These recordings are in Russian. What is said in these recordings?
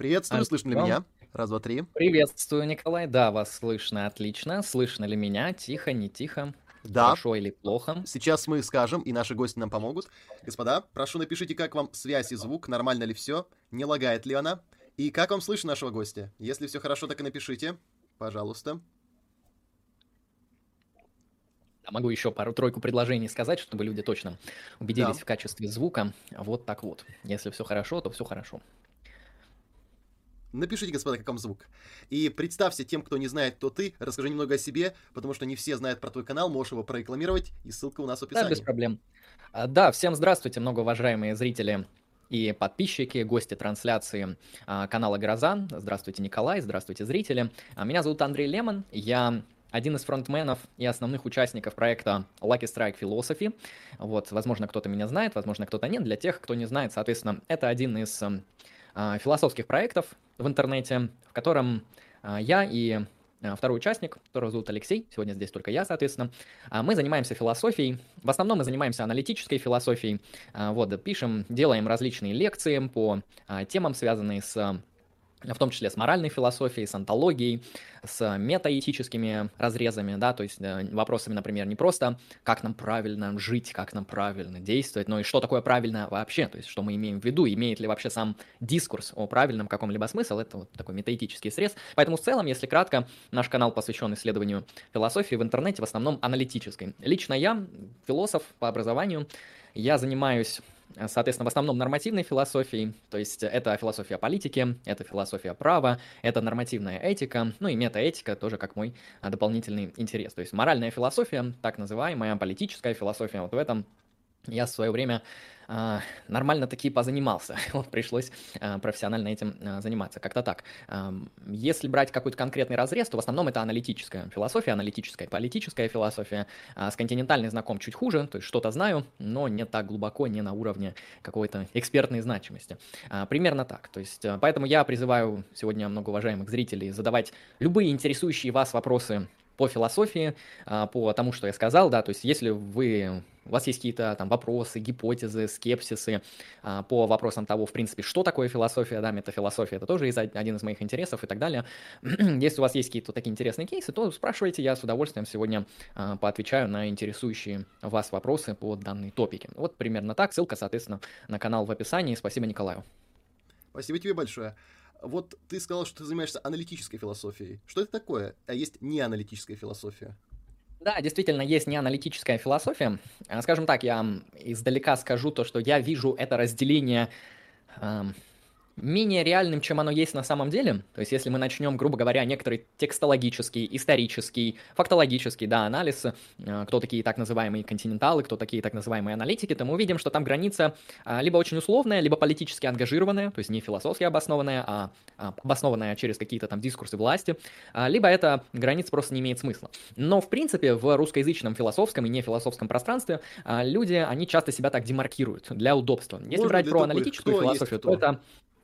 Приветствую, слышно ли меня? Раз, два, три. Приветствую, Николай. Да, вас слышно отлично. Слышно ли меня? Тихо, не тихо? Да. Хорошо или плохо? Сейчас мы скажем, и наши гости нам помогут. Господа, прошу напишите, как вам связь и звук, нормально ли все, не лагает ли она, и как вам слышно нашего гостя. Если все хорошо, так и напишите, пожалуйста. Могу еще пару-тройку предложений сказать, чтобы люди точно убедились Да. в качестве звука. Вот так вот. Если все хорошо, то все хорошо. Напишите, господа, как вам звук. И представься тем, кто не знает, кто ты, расскажи немного о себе, потому что не все знают про твой канал, можешь его прорекламировать, и ссылка у нас в Да, без описании. проблем. А, Да, всем здравствуйте, многоуважаемые зрители и подписчики, гости трансляции а, канала Гроза. Здравствуйте, Николай, здравствуйте, зрители. А, Меня зовут Андрей Лемон, я один из фронтменов и основных участников проекта Lucky Strike Philosophy. Вот, возможно, кто-то меня знает, возможно, кто-то нет. Для тех, кто не знает, соответственно, это один из м, а, философских проектов в интернете, в котором а, я и а, второй участник, которого зовут Алексей, сегодня здесь только я, соответственно, а, мы занимаемся философией. В основном мы занимаемся аналитической философией. А, Вот, пишем, делаем различные лекции по а, темам, связанные с а, в том числе с моральной философией, с антологией, с метаэтическими разрезами, да, то есть э, вопросами, например, не просто как нам правильно жить, как нам правильно действовать, но и что такое правильно вообще, то есть что мы имеем в виду, имеет ли вообще сам дискурс о правильном каком-либо смысл, это вот такой метаэтический срез. Поэтому в целом, если кратко, наш канал посвящен исследованию философии в интернете, в основном аналитической. Лично я философ по образованию, я занимаюсь Соответственно, в основном нормативной философией, то есть это философия политики, это философия права, это нормативная этика, ну и метаэтика тоже как мой а, дополнительный интерес. То есть моральная философия, так называемая, политическая философия, вот в этом я в свое время а, нормально таки позанимался. Вот пришлось а, профессионально этим а, заниматься. Как-то так. Если брать какой-то конкретный разрез, то в основном это аналитическая философия, аналитическая политическая философия. С континентальной знаком чуть хуже, то есть что-то знаю, но не так глубоко, не на уровне какой-то экспертной значимости. Примерно так. То есть, поэтому я призываю сегодня многоуважаемых зрителей задавать любые интересующие вас вопросы по философии, по тому, что я сказал, да, то есть если вы, у вас есть какие-то там вопросы, гипотезы, скепсисы а, по вопросам того, в принципе, что такое философия, да, метафилософия, это тоже из- один из моих интересов и так далее. Если у вас есть какие-то такие интересные кейсы, то спрашивайте, я с удовольствием сегодня а, поотвечаю на интересующие вас вопросы по данной топике. Вот примерно так, ссылка, соответственно, на канал в описании. Спасибо Николаю. Спасибо тебе большое. Вот ты сказал, что ты занимаешься аналитической философией. Что это такое? А есть неаналитическая философия. Да, действительно, есть неаналитическая философия. А, Скажем так, я издалека скажу то, что я вижу это разделение ам, менее реальным, чем оно есть на самом деле. То есть, если мы начнем, грубо говоря, некоторый текстологический, исторический, фактологический, да, анализ, э, кто такие так называемые континенталы, кто такие так называемые аналитики, то мы увидим, что там граница а, либо очень условная, либо политически ангажированная, то есть не философски обоснованная, а а, обоснованная через какие-то там дискурсы власти, а, либо эта граница просто не имеет смысла. Но, в принципе, в русскоязычном философском и нефилософском пространстве а, люди, они часто себя так демаркируют для удобства. Если Можно брать про тупых? аналитическую философию, то это...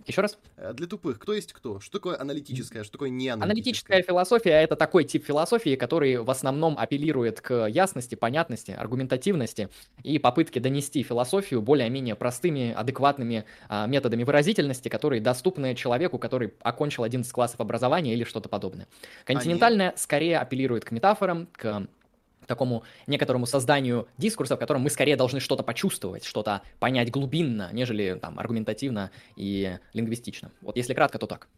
Еще раз? Э, Для тупых, кто есть кто? Что такое аналитическая, что такое неаналитическая? Аналитическая философия — это такой тип философии, который в основном апеллирует к ясности, понятности, аргументативности и попытке донести философию более-менее простыми, адекватными а, методами выразительности, которые доступны человеку, который окончил 11 классов образования или что-то подобное. Континентальная скорее апеллирует к метафорам, к такому некоторому созданию дискурса, в котором мы скорее должны что-то почувствовать, что-то понять глубинно, нежели там аргументативно и лингвистично. Вот если кратко, то так.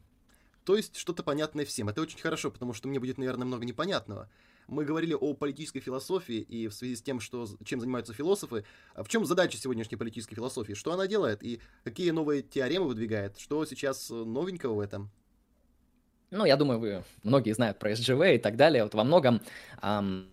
То есть что-то понятное всем. Это очень хорошо, потому что мне будет, наверное, много непонятного. Мы говорили о политической философии, и в связи с тем, что, чем занимаются философы, а в чем задача сегодняшней политической философии, что она делает, и какие новые теоремы выдвигает, что сейчас э, новенького в этом. Ну, я думаю, вы многие знают про SGV и так далее. Вот во многом ам,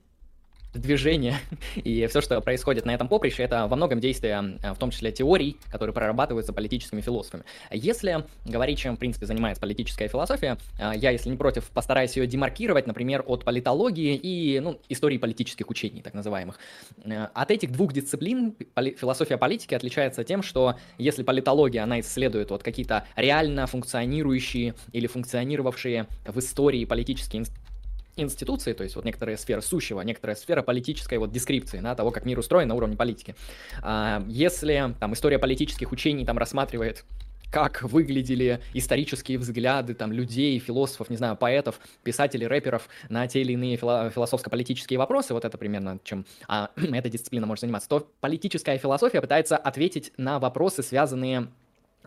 движение и все, что происходит на этом поприще, это во многом действия, а, в том числе теорий, которые прорабатываются политическими философами. Если говорить, чем, в принципе, занимается политическая философия, а, я, если не против, постараюсь ее демаркировать, например, от политологии и ну, истории политических учений, так называемых. Э, От этих двух дисциплин философия политики отличается тем, что если политология, она исследует вот какие-то реально функционирующие или функционировавшие в истории политические инст- институции, то есть вот некоторая сфера сущего, некоторая сфера политической вот дескрипции, да, того, как мир устроен на уровне политики. А, Если там история политических учений там рассматривает как выглядели исторические взгляды там людей, философов, не знаю, поэтов, писателей, рэперов на те или иные философско-политические вопросы, вот это примерно чем а, эта дисциплина может заниматься, то политическая философия пытается ответить на вопросы, связанные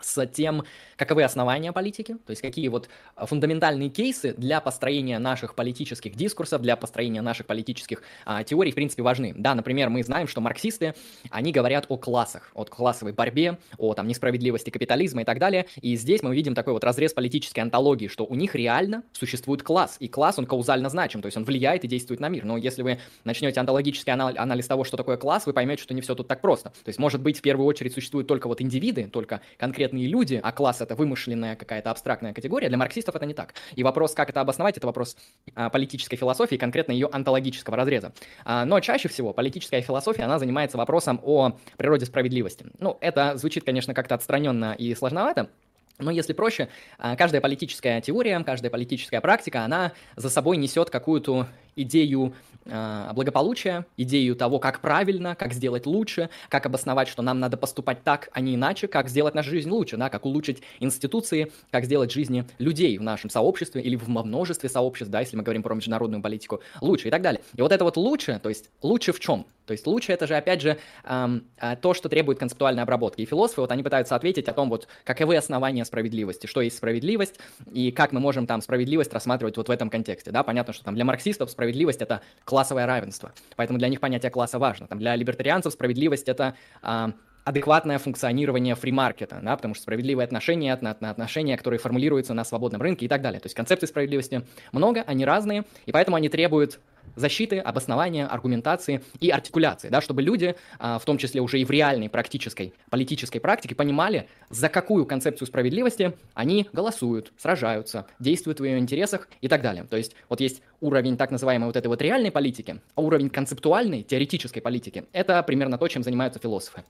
с тем, каковы основания политики, то есть какие вот а, фундаментальные кейсы для построения наших политических дискурсов, для построения наших политических а, теорий, в принципе, важны. Да, например, мы знаем, что марксисты, они говорят о классах, о классовой борьбе, о там несправедливости капитализма и так далее, и здесь мы видим такой вот разрез политической антологии, что у них реально существует класс, и класс, он каузально значим, то есть он влияет и действует на мир, но если вы начнете антологический анализ того, что такое класс, вы поймете, что не все тут так просто. То есть, может быть, в первую очередь существуют только вот индивиды, только конкретные люди, а класс это вымышленная какая-то абстрактная категория, для марксистов это не так. И вопрос, как это обосновать, это вопрос а, политической философии, конкретно ее антологического разреза. А, но чаще всего политическая философия, она занимается вопросом о природе справедливости. Ну, это звучит, конечно, как-то отстраненно и сложновато, но если проще, а, каждая политическая теория, каждая политическая практика, она за собой несет какую-то идею э, благополучия, идею того, как правильно, как сделать лучше, как обосновать, что нам надо поступать так, а не иначе, как сделать нашу жизнь лучше, да, как улучшить институции, как сделать жизни людей в нашем сообществе или в множестве сообществ, да, если мы говорим про международную политику, лучше и так далее. И вот это вот лучше, то есть лучше в чем? То есть лучше это же, опять же, эм, то, что требует концептуальной обработки. И философы, вот они пытаются ответить о том, вот, каковы основания справедливости, что есть справедливость, и как мы можем там справедливость рассматривать вот в этом контексте, да, понятно, что там для марксистов справедливость это классовое равенство. Поэтому для них понятие класса важно. Там для либертарианцев справедливость — это а, адекватное функционирование фримаркета, да, потому что справедливые отношения, отношения, которые формулируются на свободном рынке и так далее. То есть концепций справедливости много, они разные, и поэтому они требуют защиты, обоснования, аргументации и артикуляции, да, чтобы люди, а, в том числе уже и в реальной практической политической практике, понимали, за какую концепцию справедливости они голосуют, сражаются, действуют в ее интересах и так далее. То есть вот есть уровень так называемой вот этой вот реальной политики, а уровень концептуальной, теоретической политики – это примерно то, чем занимаются философы.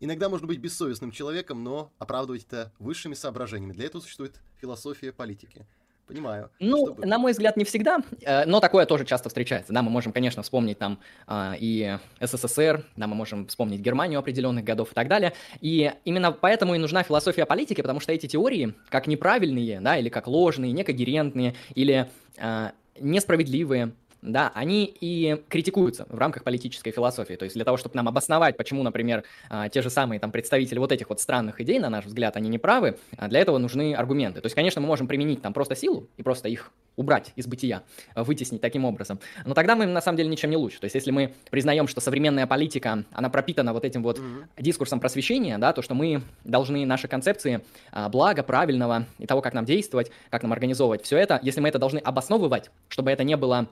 Иногда можно быть бессовестным человеком, но оправдывать это высшими соображениями. Для этого существует философия политики. Понимаю. Ну, чтобы... на мой взгляд, не всегда, э, но такое тоже часто встречается. Да, мы можем, конечно, вспомнить там а, и СССР, да, мы можем вспомнить Германию определенных годов и так далее. И именно поэтому и нужна философия политики, потому что эти теории, как неправильные, да, или как ложные, некогерентные, или а, несправедливые, да, они и критикуются в рамках политической философии. То есть для того, чтобы нам обосновать, почему, например, а, те же самые там представители вот этих вот странных идей, на наш взгляд, они не правы, а для этого нужны аргументы. То есть, конечно, мы можем применить там просто силу и просто их убрать из бытия, вытеснить таким образом. Но тогда мы на самом деле ничем не лучше. То есть если мы признаем, что современная политика, она пропитана вот этим вот mm-hmm. дискурсом просвещения, да, то что мы должны наши концепции а, блага, правильного и того, как нам действовать, как нам организовывать все это, если мы это должны обосновывать, чтобы это не было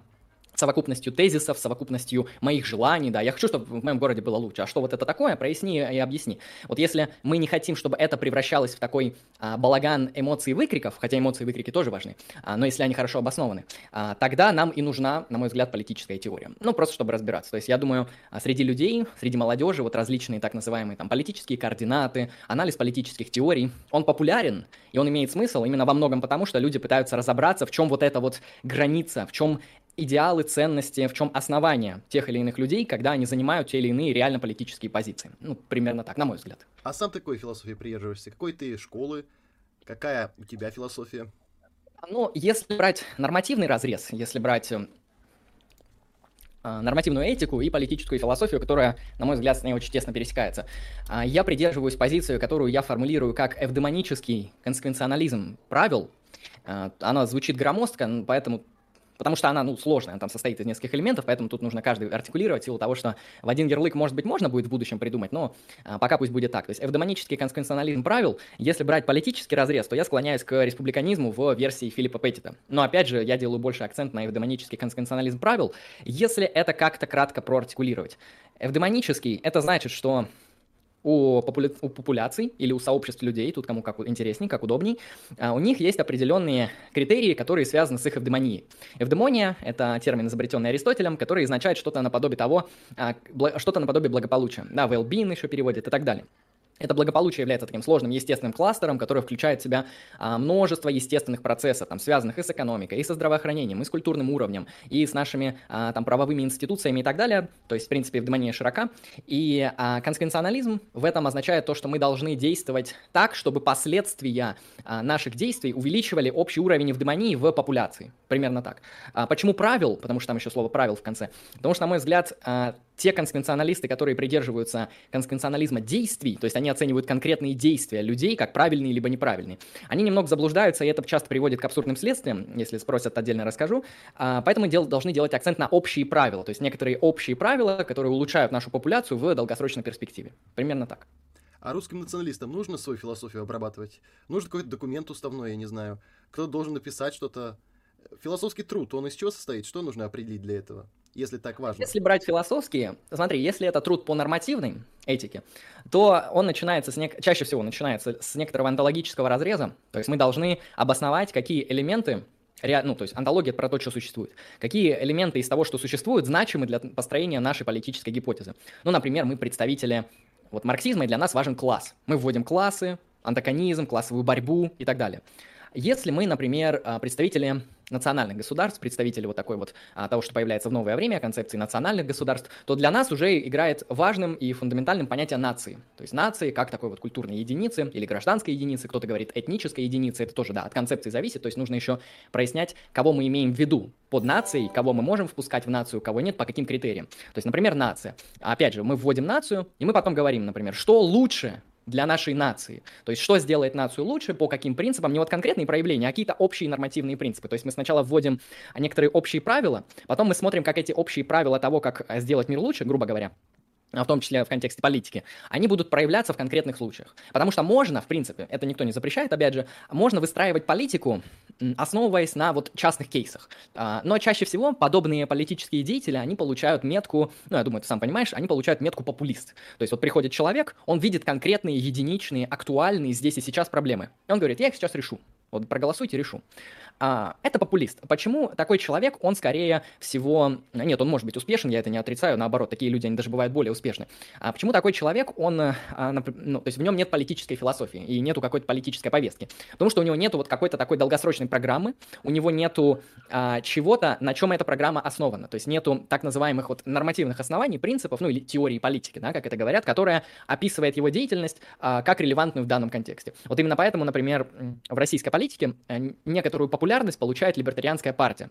совокупностью тезисов, совокупностью моих желаний, да, я хочу, чтобы в моем городе было лучше, а что вот это такое, проясни и объясни. Вот если мы не хотим, чтобы это превращалось в такой а, балаган эмоций и выкриков, хотя эмоции и выкрики тоже важны, а, но если они хорошо обоснованы, а, тогда нам и нужна, на мой взгляд, политическая теория. Ну, просто чтобы разбираться. То есть я думаю, а, среди людей, среди молодежи, вот различные так называемые там политические координаты, анализ политических теорий, он популярен, и он имеет смысл именно во многом потому, что люди пытаются разобраться, в чем вот эта вот граница, в чем идеалы, ценности, в чем основание тех или иных людей, когда они занимают те или иные реально политические позиции. Ну, примерно так, на мой взгляд. А сам ты какой философии придерживаешься? Какой ты школы? Какая у тебя философия? Ну, если брать нормативный разрез, если брать э, нормативную этику и политическую философию, которая, на мой взгляд, с ней очень тесно пересекается. А, я придерживаюсь позицию, которую я формулирую как эвдемонический консеквенционализм правил. А, она звучит громоздко, поэтому потому что она, ну, сложная, она там состоит из нескольких элементов, поэтому тут нужно каждый артикулировать в силу того, что в один ярлык, может быть, можно будет в будущем придумать, но а, пока пусть будет так. То есть эвдемонический конституционализм правил, если брать политический разрез, то я склоняюсь к республиканизму в версии Филиппа Петтита. Но опять же, я делаю больше акцент на эвдемонический конституционализм правил, если это как-то кратко проартикулировать. Эвдемонический — это значит, что у, популя... у популяций или у сообществ людей, тут кому как интересней, как удобней, а, у них есть определенные критерии, которые связаны с их эвдемонией. Эвдемония — это термин, изобретенный Аристотелем, который означает что-то наподобие того, а, что-то наподобие благополучия. Да, well-being еще переводит и так далее. Это благополучие является таким сложным естественным кластером, который включает в себя а, множество естественных процессов, там, связанных и с экономикой, и со здравоохранением, и с культурным уровнем, и с нашими а, там, правовыми институциями и так далее. То есть, в принципе, вдвойне широка. И а, консквенционализм в этом означает то, что мы должны действовать так, чтобы последствия а, наших действий увеличивали общий уровень эвдемонии в популяции. Примерно так. А, почему правил? Потому что там еще слово правил в конце. Потому что, на мой взгляд, а, те консквенционалисты, которые придерживаются консквенционализма действий, то есть они оценивают конкретные действия людей как правильные либо неправильные, они немного заблуждаются, и это часто приводит к абсурдным следствиям, если спросят, отдельно расскажу. А, поэтому дел, должны делать акцент на общие правила, то есть некоторые общие правила, которые улучшают нашу популяцию в долгосрочной перспективе. Примерно так. А русским националистам нужно свою философию обрабатывать? Нужен какой-то документ уставной, я не знаю. Кто должен написать что-то? Философский труд, он из чего состоит? Что нужно определить для этого? если так важно? Если брать философские, смотри, если это труд по нормативной этике, то он начинается с нек... чаще всего начинается с некоторого онтологического разреза. То есть мы должны обосновать, какие элементы ну, то есть антология про то, что существует. Какие элементы из того, что существует, значимы для построения нашей политической гипотезы? Ну, например, мы представители вот марксизма, и для нас важен класс. Мы вводим классы, антагонизм, классовую борьбу и так далее. Если мы, например, а, представители национальных государств, представители вот такой вот а, того, что появляется в новое время, концепции национальных государств, то для нас уже играет важным и фундаментальным понятие нации. То есть нации как такой вот культурной единицы или гражданской единицы, кто-то говорит этнической единицы, это тоже, да, от концепции зависит, то есть нужно еще прояснять, кого мы имеем в виду под нацией, кого мы можем впускать в нацию, кого нет, по каким критериям. То есть, например, нация. Опять же, мы вводим нацию, и мы потом говорим, например, что лучше для нашей нации. То есть, что сделает нацию лучше, по каким принципам, не вот конкретные проявления, а какие-то общие нормативные принципы. То есть, мы сначала вводим некоторые общие правила, потом мы смотрим, как эти общие правила того, как сделать мир лучше, грубо говоря, а в том числе в контексте политики, они будут проявляться в конкретных случаях. Потому что можно, в принципе, это никто не запрещает, опять же, можно выстраивать политику, основываясь на вот частных кейсах. А, но чаще всего подобные политические деятели, они получают метку, ну, я думаю, ты сам понимаешь, они получают метку популист. То есть вот приходит человек, он видит конкретные, единичные, актуальные здесь и сейчас проблемы. И он говорит, я их сейчас решу. Вот проголосуйте, решу. А, это популист. Почему такой человек, он скорее всего... Нет, он может быть успешен, я это не отрицаю, наоборот, такие люди, они даже бывают более успешны. А почему такой человек, он... А, ну, то есть в нем нет политической философии и нету какой-то политической повестки? Потому что у него нету вот какой-то такой долгосрочной программы, у него нету а, чего-то, на чем эта программа основана. То есть нету так называемых вот нормативных оснований, принципов, ну или теории политики, да, как это говорят, которая описывает его деятельность а, как релевантную в данном контексте. Вот именно поэтому, например, в российской политике э, некоторую популярность получает либертарианская партия.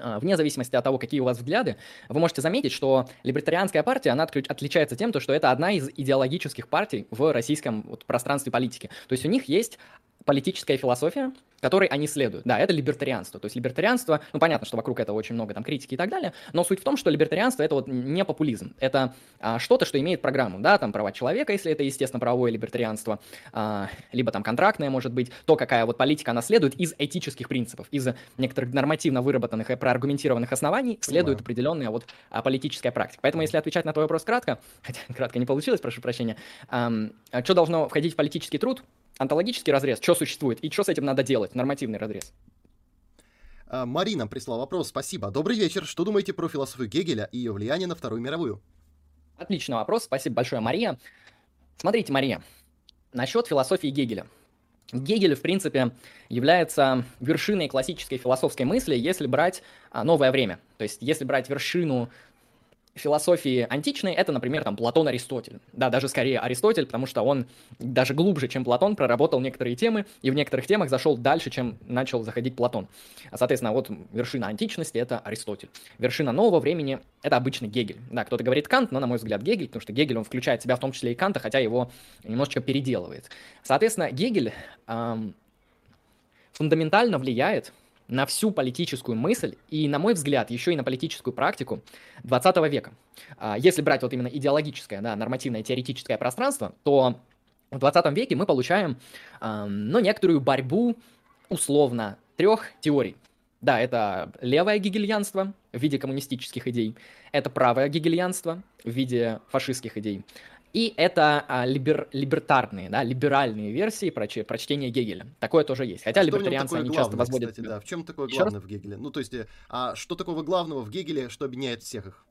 А, вне зависимости от того, какие у вас взгляды, вы можете заметить, что либертарианская партия, она отличается тем, что это одна из идеологических партий в российском вот, пространстве политики. То есть у них есть политическая философия, которой они следуют. Да, это либертарианство. То есть либертарианство, ну понятно, что вокруг этого очень много там критики и так далее, но суть в том, что либертарианство это вот не популизм, это а, что-то, что имеет программу, да, там права человека, если это, естественно, правовое либертарианство, а, либо там контрактное, может быть, то, какая вот политика она следует из этических принципов, из некоторых нормативно выработанных и проаргументированных оснований следует да. определенная вот а, политическая практика. Поэтому, если отвечать на твой вопрос кратко, хотя кратко не получилось, прошу прощения, а, что должно входить в политический труд? Антологический разрез, что существует и что с этим надо делать, нормативный разрез. А, Марина прислала вопрос, спасибо. Добрый вечер, что думаете про философию Гегеля и ее влияние на Вторую мировую? Отличный вопрос, спасибо большое, Мария. Смотрите, Мария, насчет философии Гегеля. Гегель, в принципе, является вершиной классической философской мысли, если брать а, новое время. То есть, если брать вершину философии античной это, например, там Платон Аристотель. Да, даже скорее Аристотель, потому что он даже глубже, чем Платон, проработал некоторые темы и в некоторых темах зашел дальше, чем начал заходить Платон. А, соответственно, вот вершина античности это Аристотель. Вершина нового времени это обычно Гегель. Да, кто-то говорит Кант, но, на мой взгляд, Гегель, потому что Гегель, он включает в себя в том числе и Канта, хотя его немножечко переделывает. Соответственно, Гегель эм, фундаментально влияет на всю политическую мысль и, на мой взгляд, еще и на политическую практику 20 века. А, если брать вот именно идеологическое, да, нормативное теоретическое пространство, то в 20 веке мы получаем, ну, некоторую борьбу условно трех теорий. Да, это левое гегельянство в виде коммунистических идей, это правое гегельянство в виде фашистских идей, и это а, либер, либертарные, да, либеральные версии про, про чтение Гегеля. Такое тоже есть. Хотя а либертарианцы, они часто возводят... Кстати, да. В чем такое главное в Гегеле? Ну, то есть, э, а что такого главного в Гегеле, что объединяет всех их?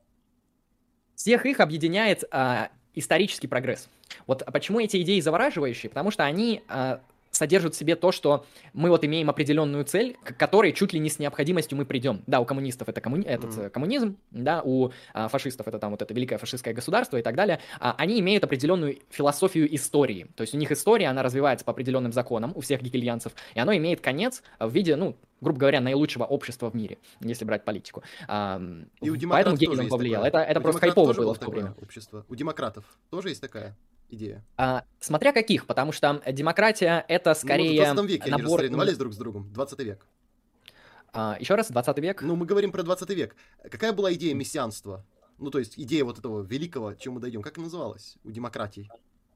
Всех их объединяет а, исторический прогресс. Вот почему эти идеи завораживающие? Потому что они а, содержит в себе то, что мы вот имеем определенную цель, к которой чуть ли не с необходимостью мы придем. Да, у коммунистов это коммуни... этот mm. коммунизм, да, у а, фашистов это там вот это великое фашистское государство и так далее. А, они имеют определенную философию истории. То есть у них история, она развивается по определенным законам у всех гегельянцев, и оно имеет конец в виде, ну, грубо говоря, наилучшего общества в мире, если брать политику. А, и у поэтому Гегель повлиял. Это, это просто хайпово было в то время. Общество. У демократов тоже есть такая? Идея? А, смотря каких, потому что демократия это скорее ну, в 20 веке набор... они соревновались друг с другом, 20 век. А, еще раз, 20 век? Ну, мы говорим про 20 век. Какая была идея мессианства? Ну, то есть идея вот этого великого, чем мы дойдем, как называлась у демократий?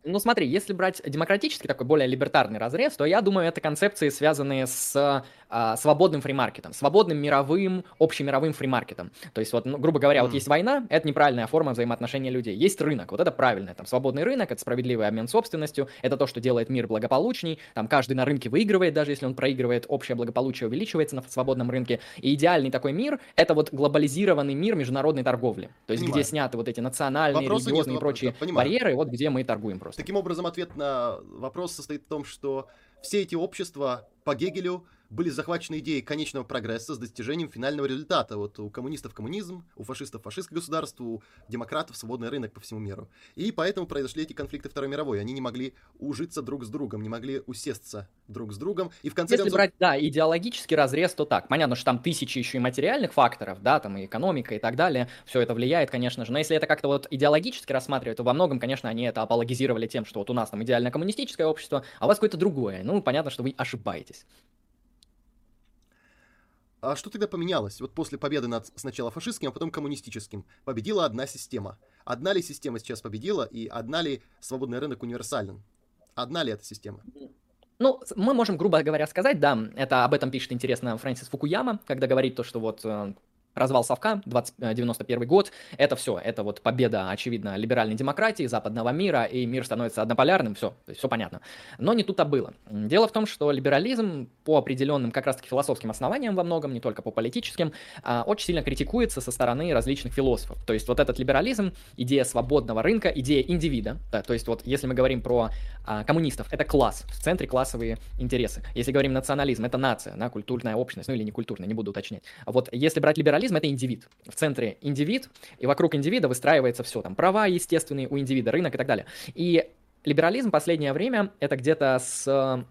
Ну смотри, если брать демократический такой более либертарный разрез, то я думаю, это концепции, связанные с а, свободным фримаркетом, свободным мировым, общемировым фримаркетом. То есть вот, ну, грубо говоря, mm. вот есть война, это неправильная форма взаимоотношения людей. Есть рынок, вот это правильное, там свободный рынок, это справедливый обмен собственностью, это то, что делает мир благополучней, там каждый на рынке выигрывает, даже если он проигрывает, общее благополучие увеличивается на свободном рынке. И идеальный такой мир, это вот глобализированный мир международной торговли. То есть Понимаю. где сняты вот эти национальные, Вопросы религиозные и прочие да, барьеры, вот где мы торгуем просто. Таким образом, ответ на вопрос состоит в том, что все эти общества по Гегелю были захвачены идеей конечного прогресса с достижением финального результата. Вот у коммунистов коммунизм, у фашистов фашистское государство, у демократов свободный рынок по всему миру. И поэтому произошли эти конфликты Второй мировой. Они не могли ужиться друг с другом, не могли усесться друг с другом. И в конце Если концов... брать, да, идеологический разрез, то так. Понятно, что там тысячи еще и материальных факторов, да, там и экономика и так далее. Все это влияет, конечно же. Но если это как-то вот идеологически рассматривать, то во многом, конечно, они это апологизировали тем, что вот у нас там идеально коммунистическое общество, а у вас какое-то другое. Ну, понятно, что вы ошибаетесь. А что тогда поменялось? Вот после победы над сначала фашистским, а потом коммунистическим. Победила одна система. Одна ли система сейчас победила, и одна ли свободный рынок универсален? Одна ли эта система? Ну, мы можем, грубо говоря, сказать, да, это об этом пишет интересно Фрэнсис Фукуяма, когда говорит то, что вот э, развал Совка, 20, 91 э, год, это все, это вот победа, очевидно, либеральной демократии, западного мира, и мир становится однополярным, все, все понятно. Но не тут-то было. Дело в том, что либерализм по определенным как раз-таки философским основаниям во многом, не только по политическим, а, очень сильно критикуется со стороны различных философов. То есть вот этот либерализм, идея свободного рынка, идея индивида, да, то есть вот если мы говорим про а, коммунистов, это класс, в центре классовые интересы. Если говорим национализм, это нация, да, культурная общность, ну или не культурная, не буду уточнять. Вот если брать либерализм, Либерализм — это индивид. В центре индивид, и вокруг индивида выстраивается все, там, права естественные у индивида, рынок и так далее. И либерализм последнее время — это где-то с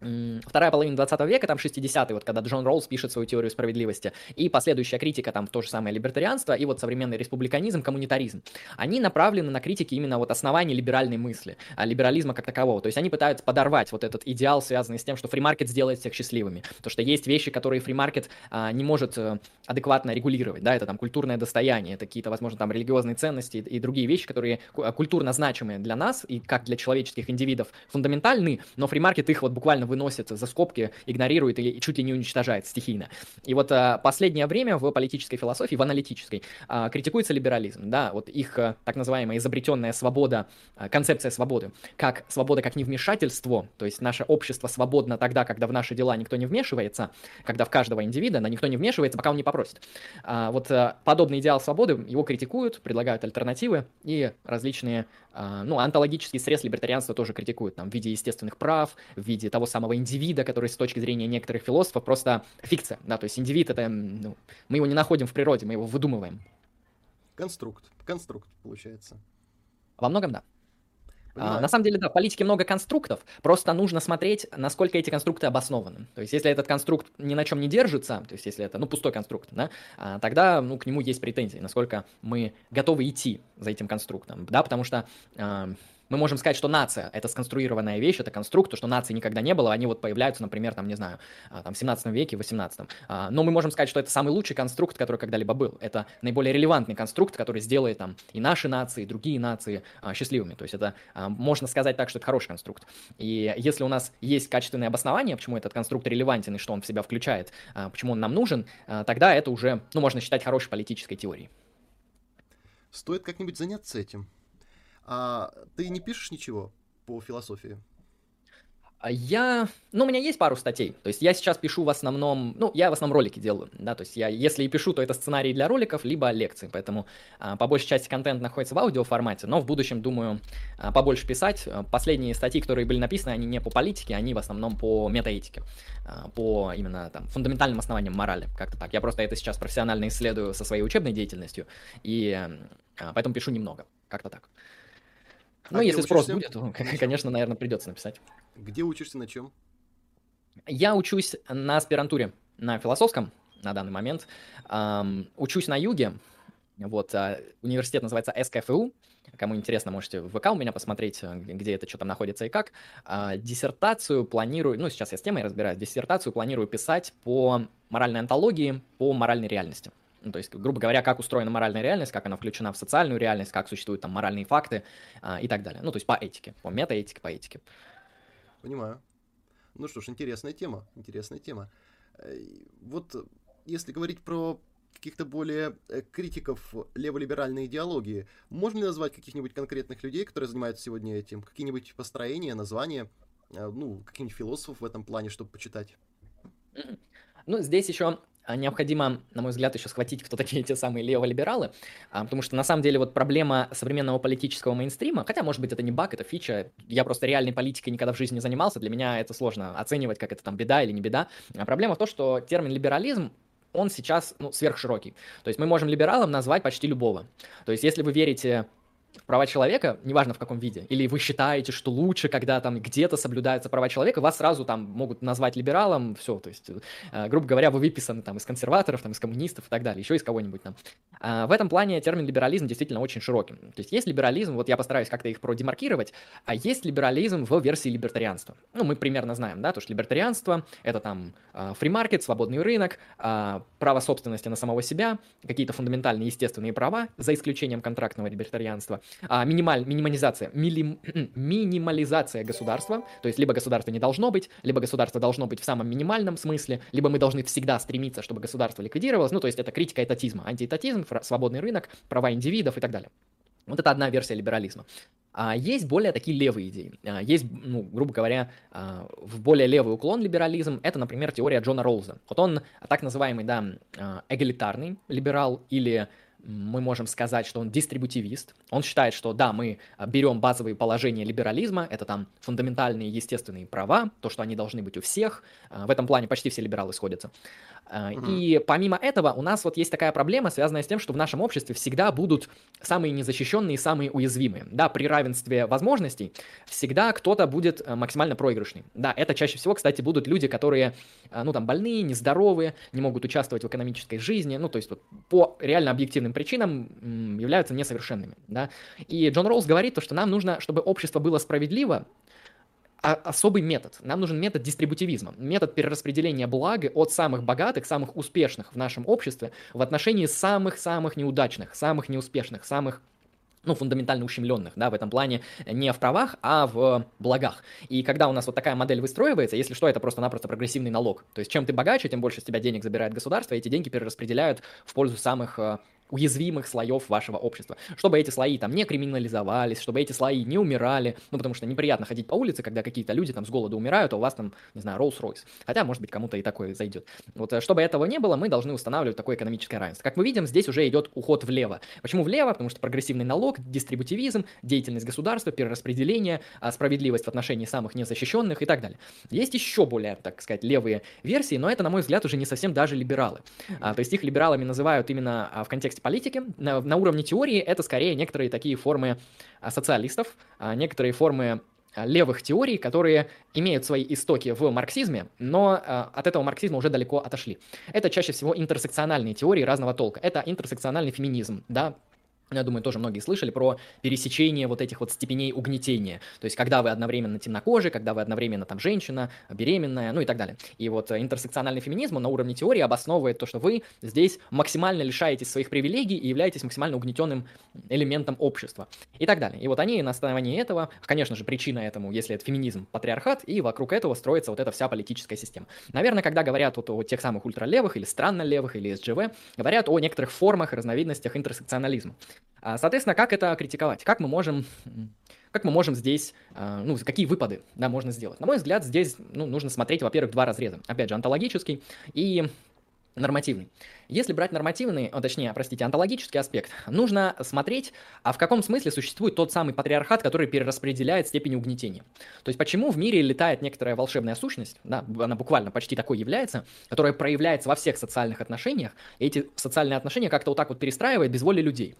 вторая половина 20 века, там 60-е, вот когда Джон Роллс пишет свою теорию справедливости, и последующая критика, там то же самое либертарианство, и вот современный республиканизм, коммунитаризм, они направлены на критики именно вот оснований либеральной мысли, а либерализма как такового. То есть они пытаются подорвать вот этот идеал, связанный с тем, что фримаркет сделает всех счастливыми. То, что есть вещи, которые фримаркет а, не может а, адекватно регулировать, да, это там культурное достояние, это какие-то, возможно, там религиозные ценности и, и другие вещи, которые культурно значимые для нас и как для человеческих индивидов фундаментальны, но фримаркет их вот буквально выносит за скобки, игнорирует или чуть ли не уничтожает стихийно. И вот а, последнее время в политической философии, в аналитической, а, критикуется либерализм, да, вот их а, так называемая изобретенная свобода, концепция свободы, как свобода как невмешательство, то есть наше общество свободно тогда, когда в наши дела никто не вмешивается, когда в каждого индивида, но никто не вмешивается, пока он не попросит. Вот подобный идеал свободы, его критикуют, предлагают альтернативы и различные ну, антологический срез либертарианства тоже критикуют там, в виде естественных прав, в виде того самого индивида, который с точки зрения некоторых философов просто фикция. Да, то есть индивид это, ну, мы его не находим в природе, мы его выдумываем. Конструкт, конструкт получается. Во многом да. А, на самом деле, да, в политике много конструктов, просто нужно смотреть, насколько эти конструкты обоснованы. То есть, если этот конструкт ни на чем не держится, то есть, если это, ну, пустой конструкт, да, а, тогда, ну, к нему есть претензии, насколько мы готовы идти за этим конструктом, да, потому что а, мы можем сказать, что нация — это сконструированная вещь, это конструкт, что нации никогда не было, они вот появляются, например, там, не знаю, а, там, в 17 веке, в 18. А, но мы можем сказать, что это самый лучший конструкт, который когда-либо был. Это наиболее релевантный конструкт, который сделает там и наши нации, и другие нации а, счастливыми. То есть это можно сказать так, что это хороший конструкт. И если у нас есть качественное обоснование, почему этот конструкт релевантен и что он в себя включает, почему он нам нужен, тогда это уже, ну, можно считать хорошей политической теорией. Стоит как-нибудь заняться этим. А ты не пишешь ничего по философии? А я, ну, у меня есть пару статей. То есть я сейчас пишу в основном, ну, я в основном ролики делаю, да, то есть я, если и пишу, то это сценарий для роликов, либо лекции, поэтому а, по большей части контент находится в аудиоформате, но в будущем, думаю, а, побольше писать. Последние статьи, которые были написаны, они не по политике, они в основном по метаэтике, а, по именно там фундаментальным основаниям морали, как-то так. Я просто это сейчас профессионально исследую со своей учебной деятельностью, и а, поэтому пишу немного, как-то так. А ну, если спрос будет, то, конечно, наверное, придется написать. Где учишься на чем? Я учусь на аспирантуре, на философском на данный момент. Um, учусь на юге. Вот, uh, университет называется СКФУ. Кому интересно, можете в ВК у меня посмотреть, э, где это, что там находится и как. Uh, диссертацию планирую, ну, сейчас я с темой разбираюсь, диссертацию планирую писать по моральной антологии, по моральной реальности. Ну, то есть, грубо говоря, как устроена моральная реальность, как она включена в социальную реальность, как существуют там моральные факты а, и так далее. Ну, то есть по этике, по метаэтике, по этике. Понимаю. Ну что ж, интересная тема, интересная тема. Э, вот если говорить про каких-то более э, критиков леволиберальной идеологии, можно ли назвать каких-нибудь конкретных людей, которые занимаются сегодня этим? Какие-нибудь построения, названия, э, ну, каких-нибудь философов в этом плане, чтобы почитать? Ну, здесь еще необходимо, на мой взгляд, еще схватить, кто такие эти самые леволибералы, а, потому что на самом деле вот проблема современного политического мейнстрима, хотя, может быть, это не баг, это фича, я просто реальной политикой никогда в жизни не занимался, для меня это сложно оценивать, как это там беда или не беда. А проблема в том, что термин либерализм, он сейчас ну, сверхширокий. То есть мы можем либералом назвать почти любого. То есть если вы верите права человека, неважно в каком виде, или вы считаете, что лучше, когда там где-то соблюдаются права человека, вас сразу там могут назвать либералом, все, то есть, э, грубо говоря, вы выписаны там из консерваторов, там из коммунистов и так далее, еще из кого-нибудь там. А, в этом плане термин либерализм действительно очень широкий. То есть есть либерализм, вот я постараюсь как-то их продемаркировать, а есть либерализм в версии либертарианства. Ну, мы примерно знаем, да, то, что либертарианство — это там фримаркет, свободный рынок, а, право собственности на самого себя, какие-то фундаментальные естественные права, за исключением контрактного либертарианства, а, минималь, минимализация, мили, минимализация государства, то есть либо государства не должно быть, либо государство должно быть в самом минимальном смысле, либо мы должны всегда стремиться, чтобы государство ликвидировалось, ну то есть это критика этатизма, антиэтатизм, свободный рынок, права индивидов и так далее. Вот это одна версия либерализма. А есть более такие левые идеи. А, есть, ну, грубо говоря, а, в более левый уклон либерализм. Это, например, теория Джона Роуза. Вот он так называемый, да, а, эгалитарный либерал или мы можем сказать, что он дистрибутивист. Он считает, что да, мы берем базовые положения либерализма, это там фундаментальные естественные права, то, что они должны быть у всех. А, в этом плане почти все либералы сходятся. Угу. И помимо этого у нас вот есть такая проблема, связанная с тем, что в нашем обществе всегда будут самые незащищенные самые уязвимые. Да, при равенстве возможностей всегда кто-то будет э, максимально проигрышный. Да, это чаще всего, кстати, будут люди, которые, э, ну, там, больные, нездоровые, не могут участвовать в экономической жизни, ну, то есть вот по реально объективным причинам являются несовершенными, да. И Джон Роуз говорит то, что нам нужно, чтобы общество было справедливо, особый метод. Нам нужен метод дистрибутивизма, метод перераспределения блага от самых богатых, самых успешных в нашем обществе в отношении самых-самых неудачных, самых неуспешных, самых ну, фундаментально ущемленных, да, в этом плане не в правах, а в благах. И когда у нас вот такая модель выстроивается, если что, это просто-напросто прогрессивный налог. То есть чем ты богаче, тем больше с тебя денег забирает государство, и эти деньги перераспределяют в пользу самых э, уязвимых слоев вашего общества. Чтобы эти слои там не криминализовались, чтобы эти слои не умирали, ну, потому что неприятно ходить по улице, когда какие-то люди там с голоду умирают, а у вас там, не знаю, Rolls-Royce. Хотя, может быть, кому-то и такое зайдет. Вот, э, чтобы этого не было, мы должны устанавливать такое экономическое равенство. Как мы видим, здесь уже идет уход влево. Почему влево? Потому что прогрессивный налог, дистрибутивизм, деятельность государства, перераспределение, а, справедливость в отношении самых незащищенных и так далее. Есть еще более, так сказать, левые версии, но это, на мой взгляд, уже не совсем даже либералы. А, то есть их либералами называют именно а, в контексте части политики. На, на уровне теории это скорее некоторые такие формы а, социалистов, а, некоторые формы а, левых теорий, которые имеют свои истоки в марксизме, но от этого марксизма уже далеко отошли. Это чаще всего интерсекциональные теории разного толка. Это интерсекциональный феминизм, да, я думаю, тоже многие слышали про пересечение вот этих вот степеней угнетения. То есть, когда вы одновременно темнокожий, когда вы одновременно там женщина, беременная, ну и так далее. И вот интерсекциональный феминизм на уровне теории обосновывает то, что вы здесь максимально лишаетесь своих привилегий и являетесь максимально угнетенным элементом общества. И так далее. И вот они на основании этого, конечно же, причина этому, если это феминизм, патриархат, и вокруг этого строится вот эта вся политическая система. Наверное, когда говорят вот о тех самых ультралевых или странно левых или СЖВ, говорят о некоторых формах и разновидностях интерсекционализма. А, соответственно, как это критиковать? Как мы можем как мы можем здесь, э, ну, какие выпады, да, можно сделать? На мой взгляд, здесь, ну, нужно смотреть, во-первых, два разреза. Опять же, онтологический и нормативный. Если брать нормативный, о, точнее, простите, онтологический аспект, нужно смотреть, а в каком смысле существует тот самый патриархат, который перераспределяет степень угнетения. То есть почему в мире летает некоторая волшебная сущность, да, она буквально почти такой является, которая проявляется во всех социальных отношениях, и эти социальные отношения как-то вот так вот перестраивает без воли людей.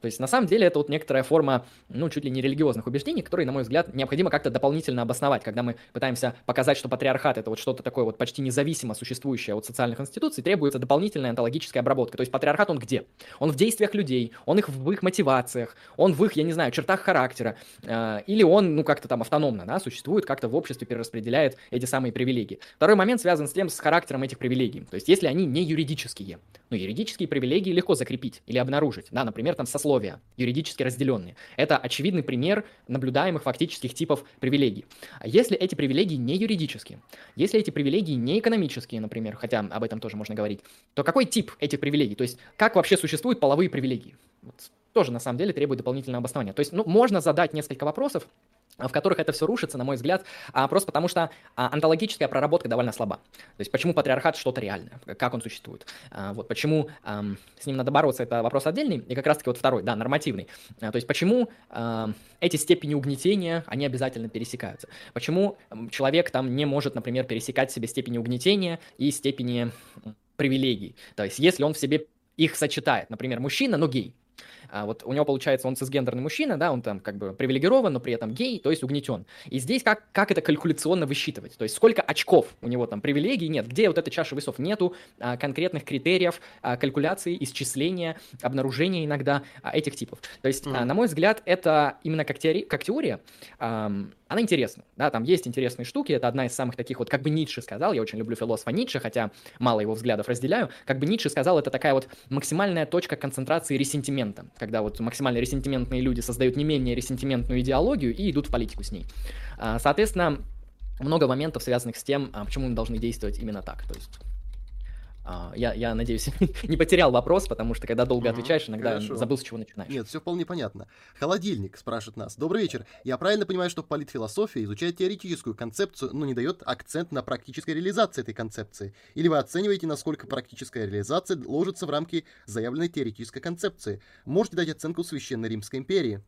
То есть, на самом деле, это вот некоторая форма, ну, чуть ли не религиозных убеждений, которые, на мой взгляд, необходимо как-то дополнительно обосновать, когда мы пытаемся показать, что патриархат — это вот что-то такое вот почти независимо существующее от социальных институций, требуется дополнительная онтологическая обработка. То есть, патриархат, он где? Он в действиях людей, он их в их мотивациях, он в их, я не знаю, чертах характера, э, или он, ну, как-то там автономно, да, существует, как-то в обществе перераспределяет эти самые привилегии. Второй момент связан с тем, с характером этих привилегий. То есть, если они не юридические, ну, юридические привилегии легко закрепить или обнаружить, да, например, там сословие условия, юридически разделенные. Это очевидный пример наблюдаемых фактических типов привилегий. Если эти привилегии не юридические, если эти привилегии не экономические, например, хотя об этом тоже можно говорить, то какой тип этих привилегий? То есть как вообще существуют половые привилегии? Вот, тоже на самом деле требует дополнительного обоснования. То есть ну, можно задать несколько вопросов, в которых это все рушится, на мой взгляд, а, просто потому что а, онтологическая проработка довольно слаба. То есть почему патриархат что-то реальное, как он существует. А, вот почему с ним надо бороться, это вопрос отдельный, и как раз-таки вот второй, да, нормативный. А, то есть почему эти степени угнетения, они обязательно пересекаются. Почему человек там не может, например, пересекать себе степени угнетения и степени привилегий. То есть если он в себе их сочетает, например, мужчина, но гей, а вот у него получается, он цисгендерный мужчина, да, он там как бы привилегирован, но при этом гей, то есть угнетен. И здесь как, как это калькуляционно высчитывать? То есть сколько очков у него там привилегий нет, где вот эта чаша весов? Нету а, конкретных критериев а, калькуляции, исчисления, обнаружения иногда а, этих типов. То есть, mm-hmm. а, на мой взгляд, это именно как, теори- как теория, а, она интересна, да, там есть интересные штуки, это одна из самых таких вот, как бы Ницше сказал, я очень люблю философа Ницше, хотя мало его взглядов разделяю, как бы Ницше сказал, это такая вот максимальная точка концентрации ресентимента, когда вот максимально ресентиментные люди создают не менее ресентиментную идеологию и идут в политику с ней. А, соответственно, много моментов, связанных с тем, а, почему мы должны действовать именно так, то есть а, я, я надеюсь, не потерял вопрос, потому что когда долго угу, отвечаешь, иногда хорошо. забыл, с чего начинаешь. Нет, все вполне понятно. Холодильник спрашивает нас. Добрый вечер. Я правильно понимаю, что политфилософия изучает теоретическую концепцию, но не дает акцент на практической реализации этой концепции? Или вы оцениваете, насколько практическая реализация ложится в рамки заявленной теоретической концепции? Можете дать оценку Священной Римской империи?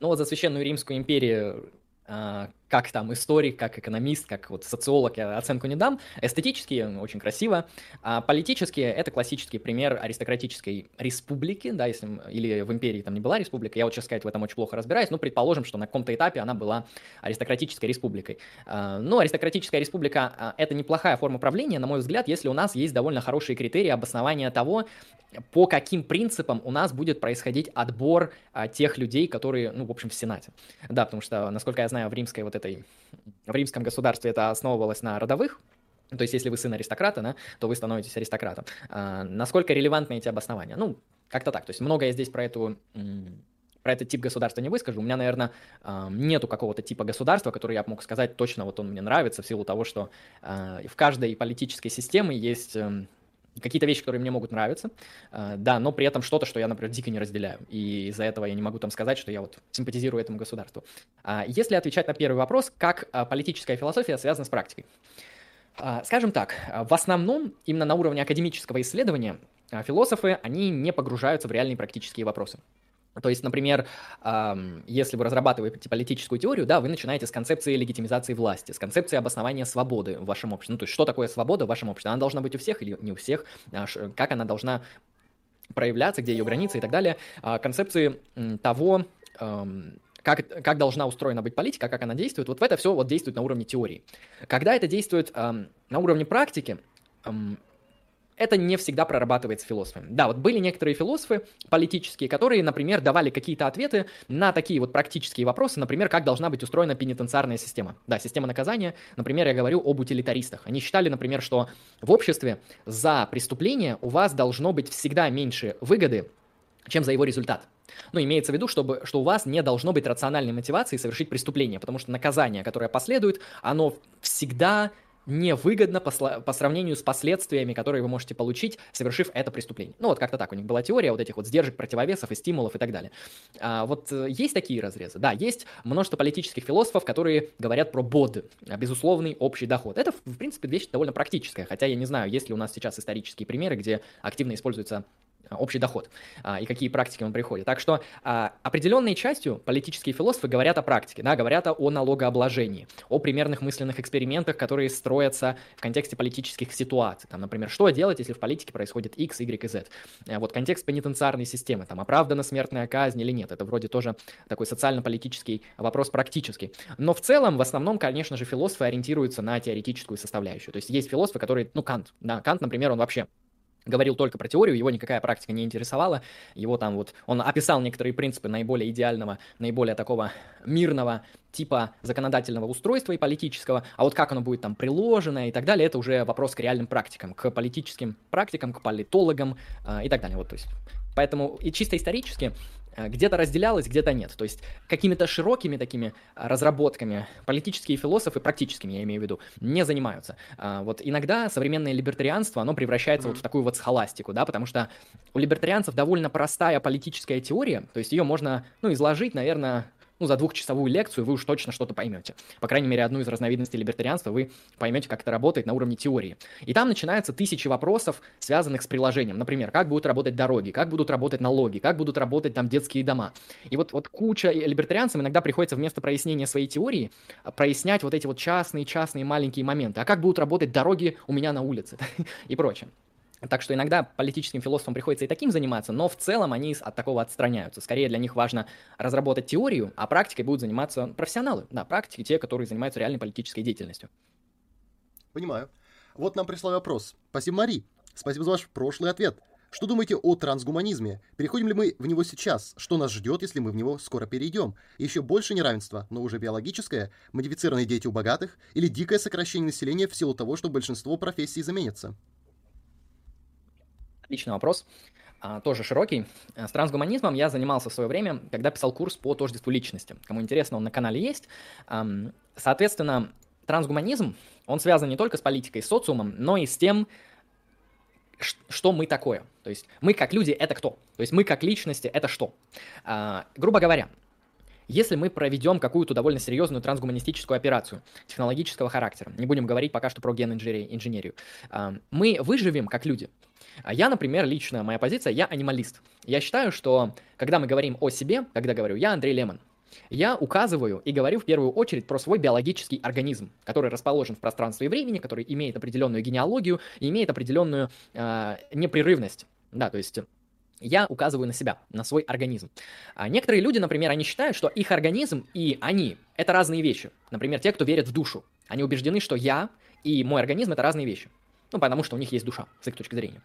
Ну вот за Священную Римскую империю а, как там историк, как экономист, как вот социолог я оценку не дам. Эстетически очень красиво. А политически это классический пример аристократической республики, да, если или в империи там не была республика. Я вот, честно сказать, в этом очень плохо разбираюсь. Но предположим, что на каком-то этапе она была аристократической республикой. А, ну, аристократическая республика а, это неплохая форма правления, на мой взгляд, если у нас есть довольно хорошие критерии обоснования того, по каким принципам у нас будет происходить отбор а, тех людей, которые, ну, в общем, в Сенате. Да, потому что, насколько я знаю, в римской вот этой, в римском государстве это основывалось на родовых, то есть, если вы сын аристократа, да, то вы становитесь аристократом. А, насколько релевантны эти обоснования? Ну, как-то так. То есть, много я здесь про эту про этот тип государства не выскажу. У меня, наверное, нету какого-то типа государства, который я мог сказать точно, вот он мне нравится, в силу того, что а, в каждой политической системе есть эм, какие-то вещи, которые мне могут нравиться, э, да, но при этом что-то, что я, например, дико не разделяю, и из-за этого я не могу там сказать, что я вот симпатизирую этому государству. А если отвечать на первый вопрос, как э, политическая философия связана с практикой? А, скажем так, в основном именно на уровне академического исследования философы, они не погружаются в реальные практические вопросы. То есть, например, если вы разрабатываете политическую теорию, да, вы начинаете с концепции легитимизации власти, с концепции обоснования свободы в вашем обществе. Ну, то есть, что такое свобода в вашем обществе? Она должна быть у всех или не у всех? А как она должна проявляться, где ее границы и так далее. А концепции того, как, как должна устроена быть политика, как она действует, вот в это все вот действует на уровне теории. Когда это действует на уровне практики, это не всегда прорабатывается философами. Да, вот были некоторые философы политические, которые, например, давали какие-то ответы на такие вот практические вопросы, например, как должна быть устроена пенитенциарная система. Да, система наказания, например, я говорю об утилитаристах. Они считали, например, что в обществе за преступление у вас должно быть всегда меньше выгоды, чем за его результат. Ну, имеется в виду, чтобы, что у вас не должно быть рациональной мотивации совершить преступление, потому что наказание, которое последует, оно всегда невыгодно по, по сравнению с последствиями, которые вы можете получить, совершив это преступление. Ну вот как-то так у них была теория вот этих вот сдержек, противовесов и стимулов и так далее. А, вот э, есть такие разрезы? Да, есть множество политических философов, которые говорят про БОД, безусловный общий доход. Это, в принципе, вещь довольно практическая, хотя я не знаю, есть ли у нас сейчас исторические примеры, где активно используется общий доход а, и какие практики он приходит. Так что а, определенной частью политические философы говорят о практике, да, говорят о налогообложении, о примерных мысленных экспериментах, которые строятся в контексте политических ситуаций. Там, например, что делать, если в политике происходит X, Y и Z. А, вот контекст пенитенциарной системы, там, оправдана смертная казнь или нет. Это вроде тоже такой социально-политический вопрос практический. Но в целом, в основном, конечно же, философы ориентируются на теоретическую составляющую. То есть есть философы, которые, ну, Кант, да, Кант, например, он вообще говорил только про теорию, его никакая практика не интересовала, его там вот, он описал некоторые принципы наиболее идеального, наиболее такого мирного типа законодательного устройства и политического, а вот как оно будет там приложено и так далее, это уже вопрос к реальным практикам, к политическим практикам, к политологам э, и так далее, вот, то есть, поэтому и чисто исторически где-то разделялось, где-то нет. То есть какими-то широкими такими а, разработками политические философы, практическими я имею в виду, не занимаются. А, вот иногда современное либертарианство, оно превращается mm-hmm. вот в такую вот схоластику, да, потому что у либертарианцев довольно простая политическая теория, то есть ее можно, ну, изложить, наверное, ну, за двухчасовую лекцию вы уж точно что-то поймете. По крайней мере, одну из разновидностей либертарианства вы поймете, как это работает на уровне теории. И там начинаются тысячи вопросов, связанных с приложением. Например, как будут работать дороги, как будут работать налоги, как будут работать там детские дома. И вот, вот куча либертарианцам иногда приходится вместо прояснения своей теории а, прояснять вот эти вот частные-частные маленькие моменты. А как будут работать дороги у меня на улице и прочее. Так что иногда политическим философам приходится и таким заниматься, но в целом они от такого отстраняются. Скорее для них важно разработать теорию, а практикой будут заниматься профессионалы. Да, практики те, которые занимаются реальной политической деятельностью. Понимаю. Вот нам прислал вопрос. Спасибо, Мари. Спасибо за ваш прошлый ответ. Что думаете о трансгуманизме? Переходим ли мы в него сейчас? Что нас ждет, если мы в него скоро перейдем? Еще больше неравенства, но уже биологическое, модифицированные дети у богатых или дикое сокращение населения в силу того, что большинство профессий заменится? Отличный вопрос. А, тоже широкий. Э, с трансгуманизмом я занимался в свое время, когда писал курс по тождеству личности. Кому интересно, он на канале есть. Соответственно, трансгуманизм, он связан не только с политикой, с социумом, но и с тем, что мы такое. То есть мы как люди — это кто? То есть мы как личности — это что? А, грубо говоря, если мы проведем какую-то довольно серьезную трансгуманистическую операцию технологического характера, не будем говорить пока что про ген-инженерию, а, мы выживем как люди. А я, например, лично, моя позиция, я анималист. Я считаю, что когда мы говорим о себе, когда говорю «я Андрей Лемон», я указываю и говорю в первую очередь про свой биологический организм, который расположен в пространстве и времени, который имеет определенную генеалогию и имеет определенную э, непрерывность. Да, то есть я указываю на себя, на свой организм. А некоторые люди, например, они считают, что их организм и они – это разные вещи. Например, те, кто верит в душу. Они убеждены, что я и мой организм – это разные вещи. Ну, потому что у них есть душа, с их точки зрения.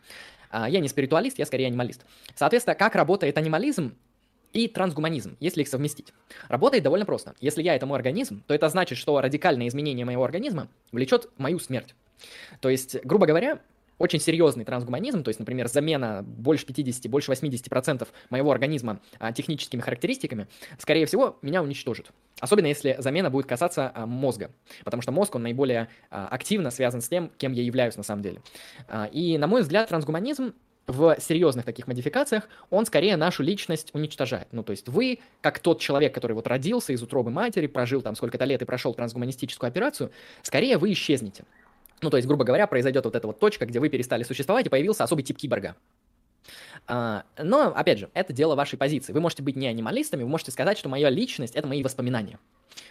А я не спиритуалист, я скорее анималист. Соответственно, как работает анимализм и трансгуманизм, если их совместить? Работает довольно просто. Если я – это мой организм, то это значит, что радикальное изменение моего организма влечет мою смерть. То есть, грубо говоря, очень серьезный трансгуманизм, то есть, например, замена больше 50, больше 80% моего организма а, техническими характеристиками, скорее всего, меня уничтожит. Особенно если замена будет касаться а, мозга, потому что мозг, он наиболее а, активно связан с тем, кем я являюсь на самом деле. И, на мой взгляд, трансгуманизм в серьезных таких модификациях, он скорее нашу личность уничтожает. Ну, то есть вы, как тот человек, который вот родился из утробы матери, прожил там сколько-то лет и прошел трансгуманистическую операцию, скорее вы исчезнете. Ну, то есть, грубо говоря, произойдет вот эта вот точка, где вы перестали существовать, и появился особый тип киборга. А, но, опять же, это дело вашей позиции. Вы можете быть не анималистами, вы можете сказать, что моя личность — это мои воспоминания.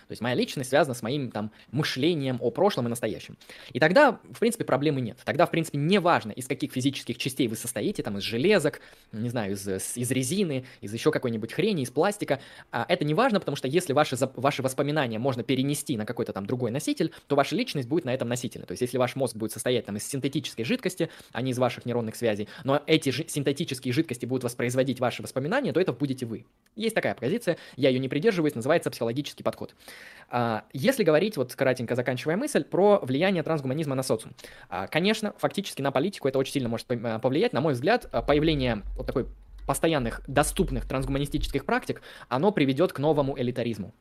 То есть моя личность связана с моим там мышлением о прошлом и настоящем. И тогда, в принципе, проблемы нет. Тогда, в принципе, не важно, из каких физических частей вы состоите, там, из железок, не знаю, из, из резины, из еще какой-нибудь хрени, из пластика. А это не важно, потому что если ваши, ваши воспоминания можно перенести на какой-то там другой носитель, то ваша личность будет на этом носителе. То есть если ваш мозг будет состоять там из синтетической жидкости, а не из ваших нейронных связей, но эти же синтетические жидкости будут воспроизводить ваши воспоминания, то это будете вы. Есть такая позиция, я ее не придерживаюсь, называется психологический подход. А, если говорить, вот кратенько заканчивая мысль, про влияние трансгуманизма на социум. А, конечно, фактически на политику это очень сильно может а, повлиять. На мой взгляд, появление вот такой постоянных доступных трансгуманистических практик, оно приведет к новому элитаризму.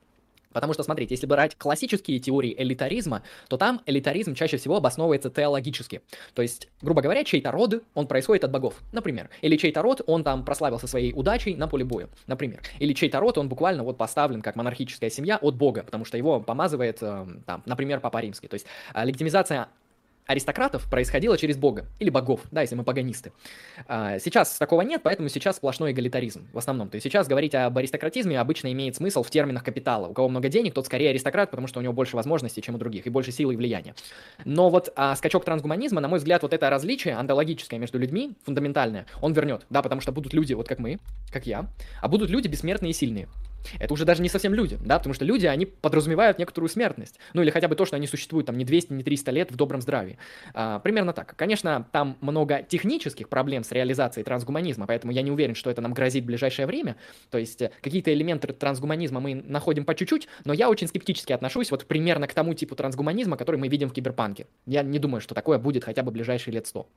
Потому что, смотрите, если брать классические теории элитаризма, то там элитаризм чаще всего обосновывается теологически. То есть, грубо говоря, чей-то род, он происходит от богов, например. Или чей-то род, он там прославился своей удачей на поле боя, например. Или чей-то род, он буквально вот поставлен как монархическая семья от бога, потому что его помазывает, э, там, например, Папа Римский. То есть э, легитимизация аристократов происходило через бога или богов, да, если мы паганисты. А, сейчас такого нет, поэтому сейчас сплошной эгалитаризм в основном. То есть сейчас говорить об аристократизме обычно имеет смысл в терминах капитала. У кого много денег, тот скорее аристократ, потому что у него больше возможностей, чем у других, и больше силы и влияния. Но вот а, скачок трансгуманизма, на мой взгляд, вот это различие антологическое между людьми, фундаментальное, он вернет, да, потому что будут люди, вот как мы, как я, а будут люди бессмертные и сильные. Это уже даже не совсем люди, да, потому что люди, они подразумевают некоторую смертность. Ну или хотя бы то, что они существуют там не 200, не 300 лет в добром здравии. А, примерно так. Конечно, там много технических проблем с реализацией трансгуманизма, поэтому я не уверен, что это нам грозит в ближайшее время. То есть э, какие-то элементы трансгуманизма мы находим по чуть-чуть, но я очень скептически отношусь вот примерно к тому типу трансгуманизма, который мы видим в киберпанке. Я не думаю, что такое будет хотя бы ближайшие лет 100.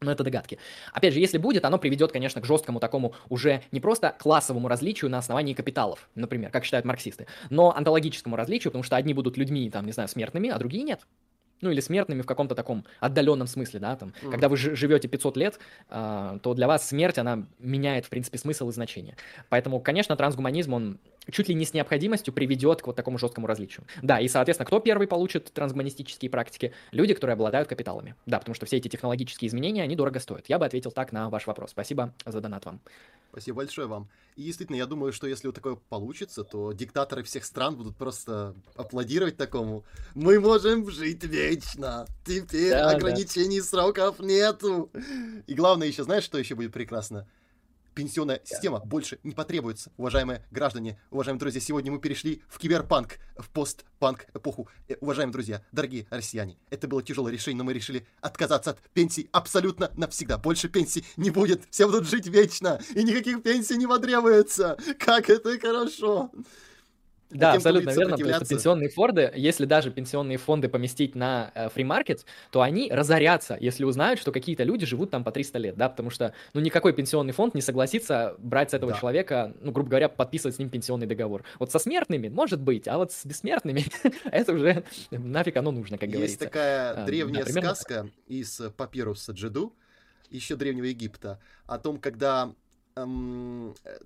Но это догадки. Опять же, если будет, оно приведет, конечно, к жесткому такому уже не просто классовому различию на основании капиталов, например, как считают марксисты, но онтологическому различию, потому что одни будут людьми, там, не знаю, смертными, а другие нет ну или смертными в каком-то таком отдаленном смысле, да, там, mm. когда вы живете 500 лет, э, то для вас смерть, она меняет, в принципе, смысл и значение. Поэтому, конечно, трансгуманизм, он чуть ли не с необходимостью приведет к вот такому жесткому различию. Да, и, соответственно, кто первый получит трансгуманистические практики? Люди, которые обладают капиталами. Да, потому что все эти технологические изменения, они дорого стоят. Я бы ответил так на ваш вопрос. Спасибо за донат вам. Спасибо большое вам. И действительно, я думаю, что если вот такое получится, то диктаторы всех стран будут просто аплодировать такому. Мы можем жить вечно. Теперь да, ограничений да. сроков нету. И главное еще, знаешь, что еще будет прекрасно? Пенсионная система больше не потребуется, уважаемые граждане, уважаемые друзья. Сегодня мы перешли в киберпанк, в постпанк эпоху. Э, уважаемые друзья, дорогие россияне, это было тяжелое решение, но мы решили отказаться от пенсий абсолютно навсегда. Больше пенсий не будет, все будут жить вечно, и никаких пенсий не потребуется. Как это хорошо! Да, абсолютно верно. То есть пенсионные фонды, если даже пенсионные фонды поместить на э, free market, то они разорятся, если узнают, что какие-то люди живут там по 300 лет, да, потому что, ну, никакой пенсионный фонд не согласится брать с этого да. человека, ну, грубо говоря, подписывать с ним пенсионный договор. Вот со смертными, может быть, а вот с бессмертными, это уже нафиг оно нужно, как говорится. Есть такая а, древняя сказка из папируса Джеду, еще древнего Египта, о том, когда эм, э,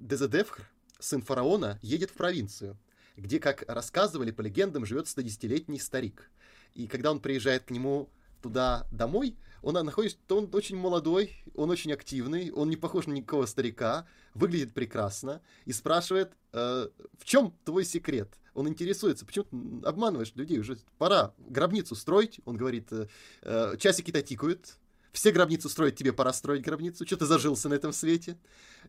Дезедевхр, сын фараона едет в провинцию, где, как рассказывали по легендам, живет 110-летний старик. И когда он приезжает к нему туда домой, он находится, то он очень молодой, он очень активный, он не похож на никакого старика, выглядит прекрасно и спрашивает, э, в чем твой секрет? Он интересуется, почему ты обманываешь людей, уже пора гробницу строить. Он говорит, э, э часики-то тикают, все гробницу строить, тебе пора строить гробницу, что ты зажился на этом свете.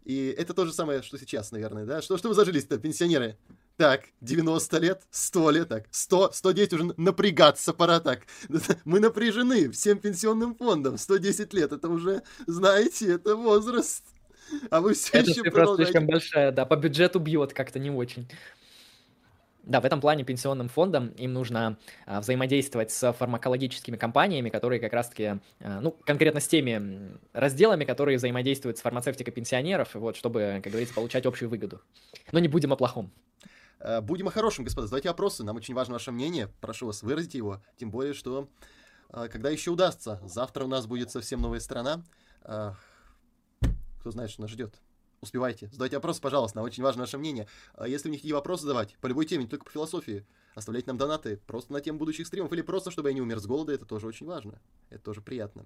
И это то же самое, что сейчас, наверное, да? Что, что вы зажились-то, пенсионеры? Так, 90 лет, 100 лет, так, 100, 110 уже напрягаться пора так. Мы напряжены всем пенсионным фондом, 110 лет, это уже, знаете, это возраст. А вы все это еще продолжаете... слишком большая, да, по бюджету бьет как-то не очень. Да, в этом плане пенсионным фондам им нужно а, взаимодействовать с фармакологическими компаниями, которые как раз-таки, а, ну, конкретно с теми разделами, которые взаимодействуют с фармацевтикой пенсионеров, вот, чтобы, как говорится, получать общую выгоду. Но не будем о плохом. Э, будем о хорошем, господа. Задавайте вопросы. Нам очень важно ваше мнение. Прошу вас, выразите его. Тем более, что э, когда еще удастся. Завтра у нас будет совсем новая страна. Кто знает, что нас ждет успевайте. Задавайте вопросы, пожалуйста, нам очень важно ваше мнение. А если вы не хотите вопросы задавать, по любой теме, не только по философии, оставляйте нам донаты просто на тему будущих стримов или просто, чтобы я не умер с голода, это тоже очень важно. Это тоже приятно.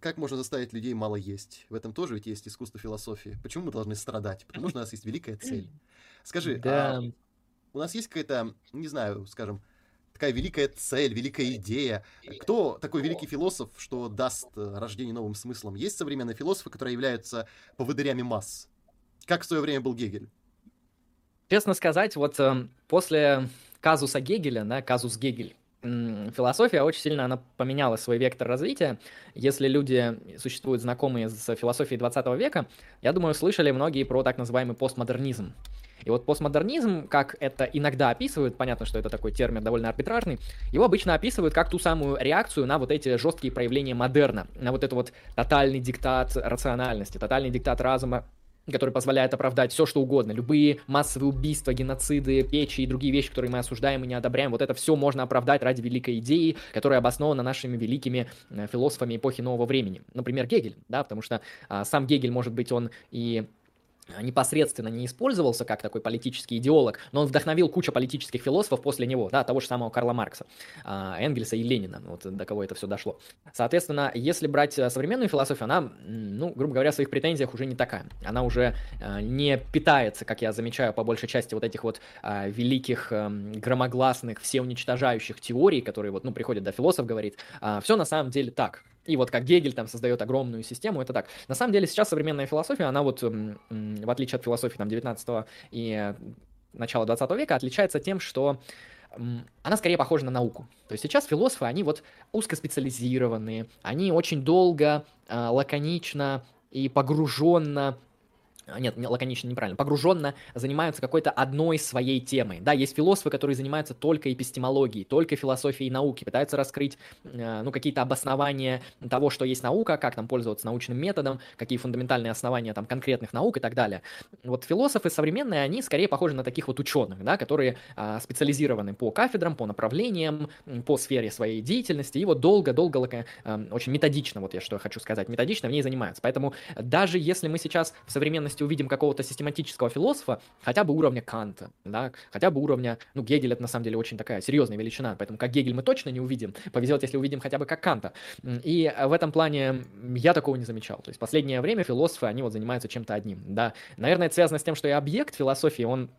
Как можно заставить людей мало есть? В этом тоже ведь есть искусство философии. Почему мы должны страдать? Потому что у нас есть великая цель. Скажи, а да. а у нас есть какая-то, не знаю, скажем, такая великая цель, великая идея. Кто такой великий философ, что даст э, рождение новым смыслом? Есть современные философы, которые являются поводырями масс? Как в свое время был Гегель? Честно сказать, вот э, после казуса Гегеля, да, казус Гегель, философия очень сильно она поменяла свой вектор развития. Если люди существуют знакомые с философией 20 века, я думаю, слышали многие про так называемый постмодернизм. И вот постмодернизм, как это иногда описывают, понятно, что это такой термин довольно арбитражный, его обычно описывают как ту самую реакцию на вот эти жесткие проявления модерна, на вот это вот тотальный диктат рациональности, тотальный диктат разума, который позволяет оправдать все, что угодно. Любые массовые убийства, геноциды, печи и другие вещи, которые мы осуждаем и не одобряем, вот это все можно оправдать ради великой идеи, которая обоснована нашими великими э, философами эпохи нового времени. Например, Гегель, да, потому что а, сам Гегель, может быть, он и непосредственно не использовался как такой политический идеолог, но он вдохновил кучу политических философов после него, да, того же самого Карла Маркса, а, Энгельса и Ленина, вот до кого это все дошло. Соответственно, если брать э, современную философию, она, ну, грубо говоря, в своих претензиях уже не такая. Она уже э, не питается, как я замечаю, по большей части вот этих вот э, великих, громогласных, всеуничтожающих теорий, которые вот, ну, приходят до философов, говорит, а, все на самом деле так. И вот как Гегель там создает огромную систему, это так. На самом деле сейчас современная философия, она вот, в отличие от философии там 19 и начала 20 века, отличается тем, что она скорее похожа на науку. То есть сейчас философы, они вот узкоспециализированные, они очень долго, а, лаконично и погруженно нет, лаконично неправильно, погруженно занимаются какой-то одной своей темой. Да, есть философы, которые занимаются только эпистемологией, только философией науки, пытаются раскрыть, э, ну, какие-то обоснования того, что есть наука, как там пользоваться научным методом, какие фундаментальные основания там конкретных наук и так далее. Вот философы современные, они скорее похожи на таких вот ученых, да, которые а, специализированы по кафедрам, по направлениям, по сфере своей деятельности, и вот долго-долго, э, очень методично, вот я что хочу сказать, методично в ней занимаются. Поэтому даже если мы сейчас в современности если увидим какого-то систематического философа, хотя бы уровня Канта, да, хотя бы уровня, ну, Гегель это на самом деле очень такая серьезная величина, поэтому как Гегель мы точно не увидим, повезет, если увидим хотя бы как Канта. И в этом плане я такого не замечал. То есть последнее время философы, они вот занимаются чем-то одним, да. Наверное, это связано с тем, что и объект философии, он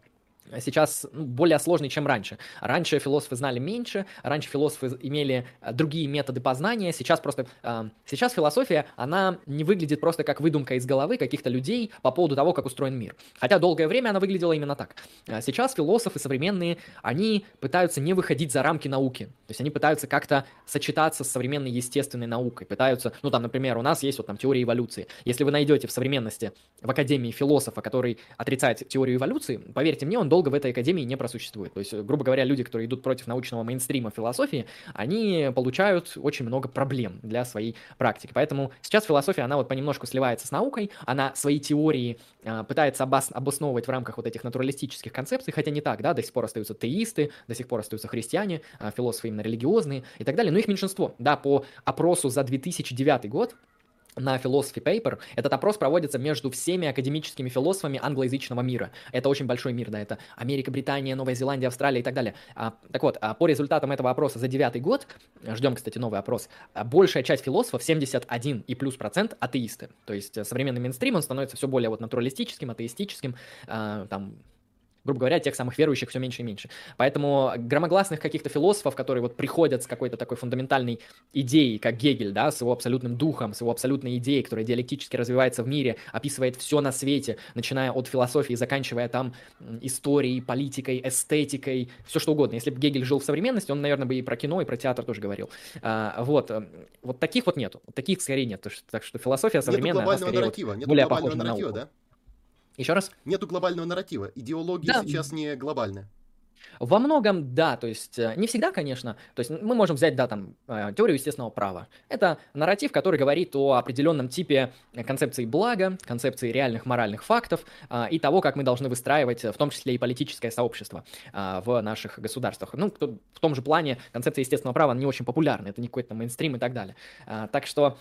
сейчас ну, более сложный, чем раньше. Раньше философы знали меньше, раньше философы имели э, другие методы познания, сейчас просто... Э, сейчас философия, она не выглядит просто как выдумка из головы каких-то людей по поводу того, как устроен мир. Хотя долгое время она выглядела именно так. Э, сейчас философы современные, они пытаются не выходить за рамки науки. То есть они пытаются как-то сочетаться с современной естественной наукой, пытаются... Ну, там, например, у нас есть вот там теория эволюции. Если вы найдете в современности в Академии философа, который отрицает теорию эволюции, поверьте мне, он долго долго в этой академии не просуществует. То есть, грубо говоря, люди, которые идут против научного мейнстрима философии, они получают очень много проблем для своей практики. Поэтому сейчас философия, она вот понемножку сливается с наукой, она свои теории э, пытается обос- обосновывать в рамках вот этих натуралистических концепций, хотя не так, да, до сих пор остаются теисты, до сих пор остаются христиане, э, философы именно религиозные и так далее, но их меньшинство. Да, по опросу за 2009 год на Philosophy Paper. Этот опрос проводится между всеми академическими философами англоязычного мира. Это очень большой мир, да, это Америка, Британия, Новая Зеландия, Австралия и так далее. А, так вот, а по результатам этого опроса за девятый год, ждем, кстати, новый опрос, а большая часть философов, 71 и плюс процент, атеисты. То есть э, современный мейнстрим, он становится все более вот натуралистическим, атеистическим, а, там, грубо говоря, тех самых верующих все меньше и меньше. Поэтому громогласных каких-то философов, которые вот приходят с какой-то такой фундаментальной идеей, как Гегель, да, с его абсолютным духом, с его абсолютной идеей, которая диалектически развивается в мире, описывает все на свете, начиная от философии, заканчивая там историей, политикой, эстетикой, все что угодно. Если бы Гегель жил в современности, он, наверное, бы и про кино, и про театр тоже говорил. А, вот. Вот таких вот нету. Таких скорее нет. Так что философия современная, нету она скорее вот более похожа на науку. Да? Еще раз? Нету глобального нарратива. Идеология да. сейчас не глобальная. Во многом, да, то есть э, не всегда, конечно. То есть мы можем взять, да, там, э, теорию естественного права. Это нарратив, который говорит о определенном типе концепции блага, концепции реальных моральных фактов и того, как мы должны выстраивать, в том числе и политическое сообщество в наших государствах. Ну, в том же плане концепция естественного права не очень популярна, это не какой-то мейнстрим и так далее. Так что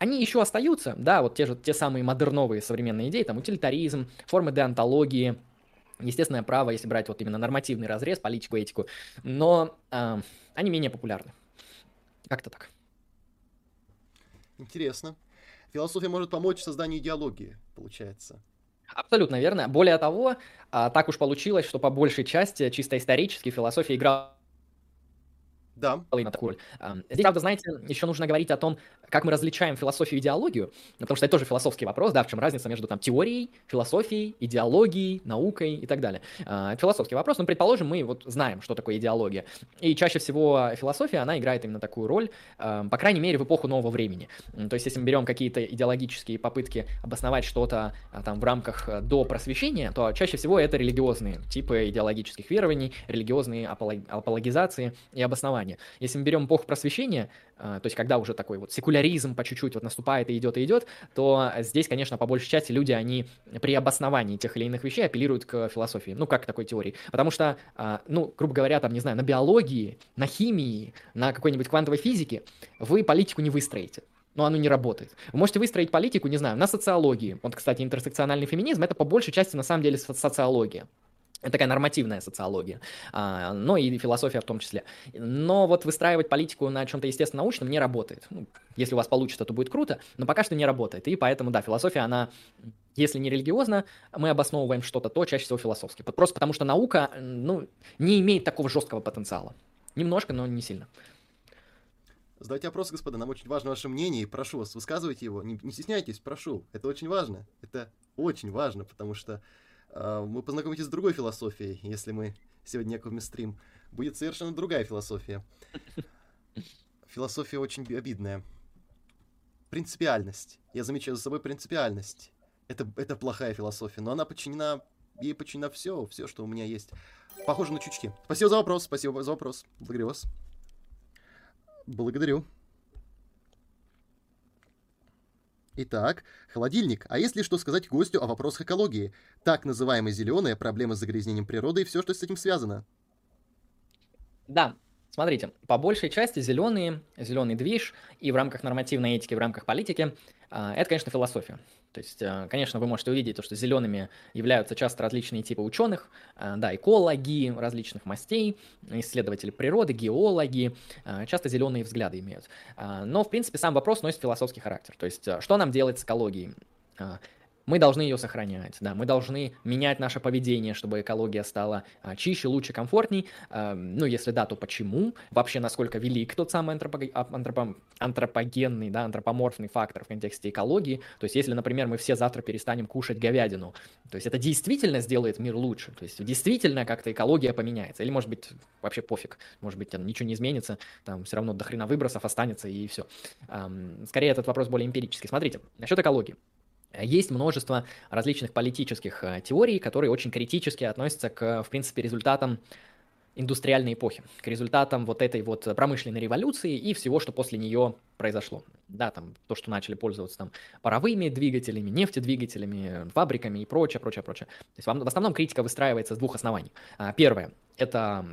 они еще остаются, да, вот те же, те самые модерновые современные идеи, там, утилитаризм, формы деонтологии, естественное право, если брать вот именно нормативный разрез, политику, этику, но э, они менее популярны. Как-то так. Интересно. Философия может помочь в созданию идеологии, получается. Абсолютно верно. Более того, а, так уж получилось, что по большей части, чисто исторически, философия играла да. на такую роль. Здесь, правда, знаете, еще нужно говорить о том, как мы различаем философию и идеологию, потому что это тоже философский вопрос, да, в чем разница между там теорией, философией, идеологией, наукой и так далее. Это философский вопрос, но, предположим, мы вот знаем, что такое идеология. И чаще всего философия, она играет именно такую роль, по крайней мере, в эпоху нового времени. То есть, если мы берем какие-то идеологические попытки обосновать что-то а, там в рамках э, до просвещения, то чаще всего это религиозные типы идеологических верований, религиозные апологизации и обоснования. Обоснование. Если мы берем эпоху просвещения, то есть когда уже такой вот секуляризм по чуть-чуть вот наступает и идет, и идет, то здесь, конечно, по большей части люди, они при обосновании тех или иных вещей апеллируют к философии, ну, как к такой теории. Потому что, ну, грубо говоря, там, не знаю, на биологии, на химии, на какой-нибудь квантовой физике вы политику не выстроите но оно не работает. Вы можете выстроить политику, не знаю, на социологии. Вот, кстати, интерсекциональный феминизм — это по большей части на самом деле социология. Такая нормативная социология, а, но и философия в том числе. Но вот выстраивать политику на чем-то естественно-научном не работает. Ну, если у вас получится, то будет круто, но пока что не работает. И поэтому, да, философия, она, если не религиозна, мы обосновываем что-то, то чаще всего философски. Просто потому что наука, ну, не имеет такого жесткого потенциала. Немножко, но не сильно. Задавайте вопросы, господа, нам очень важно ваше мнение, и прошу вас, высказывайте его, не, не стесняйтесь, прошу, это очень важно, это очень важно, потому что мы познакомитесь с другой философией, если мы сегодня некий стрим, будет совершенно другая философия. Философия очень обидная. Принципиальность. Я замечаю за собой принципиальность. Это, это плохая философия, но она подчинена, ей подчинено все, все, что у меня есть. Похоже на чучки. Спасибо за вопрос, спасибо за вопрос. Благодарю вас. Благодарю. Итак, холодильник. А есть ли что сказать гостю о вопросах экологии? Так называемые зеленые, проблемы с загрязнением природы и все, что с этим связано. Да, смотрите, по большей части зеленые, зеленый движ и в рамках нормативной этики, в рамках политики, а, это, конечно, философия. То есть, э, конечно, вы можете увидеть то, что зелеными являются часто различные типы ученых, э, да, экологи различных мастей, исследователи природы, геологи, э, часто зеленые взгляды имеют. Но, в принципе, сам вопрос носит философский характер. То есть, что нам делать с экологией? Мы должны ее сохранять, да, мы должны менять наше поведение, чтобы экология стала а, чище, лучше, комфортней. А, ну, если да, то почему? Вообще, насколько велик тот самый антропо- антропо- антропогенный, да, антропоморфный фактор в контексте экологии. То есть, если, например, мы все завтра перестанем кушать говядину, то есть это действительно сделает мир лучше, то есть действительно как-то экология поменяется. Или, может быть, вообще пофиг, может быть, там ничего не изменится, там все равно дохрена выбросов останется и все. Скорее, этот вопрос более эмпирический. Смотрите, насчет экологии. Есть множество различных политических э, теорий, которые очень критически относятся к, в принципе, результатам индустриальной эпохи, к результатам вот этой вот промышленной революции и всего, что после нее произошло. Да, там то, что начали пользоваться там паровыми двигателями, нефтедвигателями, фабриками и прочее, прочее, прочее. То есть в основном критика выстраивается с двух оснований. А, первое – это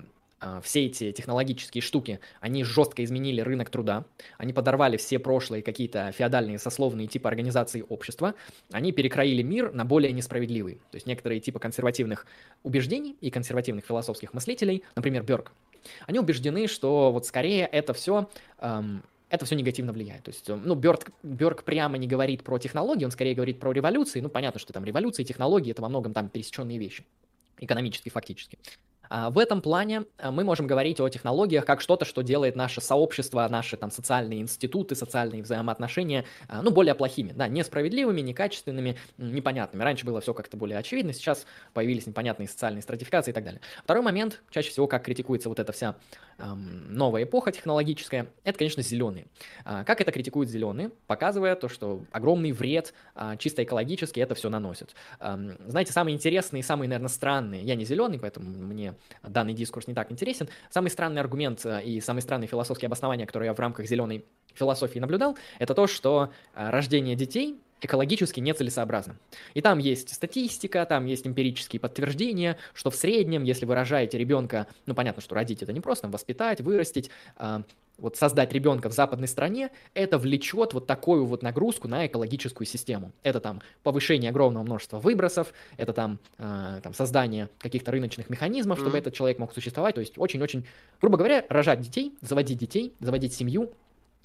все эти технологические штуки, они жестко изменили рынок труда, они подорвали все прошлые какие-то феодальные сословные типы организации общества, они перекроили мир на более несправедливый. То есть некоторые типы консервативных убеждений и консервативных философских мыслителей, например, Бёрк, они убеждены, что вот скорее это все эм, это все негативно влияет. То есть, ну, Бёрк, Бёрк прямо не говорит про технологии, он скорее говорит про революции. Ну, понятно, что там революции, технологии — это во многом там пересеченные вещи экономически, фактически. А, в этом плане а, мы можем говорить о технологиях как что-то, что делает наше сообщество, наши там социальные институты, социальные взаимоотношения, а, ну, более плохими, да, несправедливыми, некачественными, непонятными. Раньше было все как-то более очевидно, сейчас появились непонятные социальные стратификации и так далее. Второй момент, чаще всего, как критикуется вот эта вся эм, новая эпоха технологическая, это, конечно, зеленые. Как это критикуют зеленые? Показывая то, что огромный вред чисто экологически это все наносит. Эм, знаете, самые интересные, самые, наверное, странные, я не зеленый, поэтому мне данный дискурс не так интересен. Самый странный аргумент э, и самый странный философский обоснование, которые я в рамках зеленой философии наблюдал, это то, что э, рождение детей экологически нецелесообразно. И там есть статистика, там есть эмпирические подтверждения, что в среднем, если вы рожаете ребенка, ну понятно, что родить это не просто, воспитать, вырастить, э, вот создать ребенка в западной стране, это влечет вот такую вот нагрузку на экологическую систему. Это там повышение огромного множества выбросов, это там, э, там создание каких-то рыночных механизмов, чтобы mm-hmm. этот человек мог существовать. То есть очень-очень, грубо говоря, рожать детей, заводить детей, заводить семью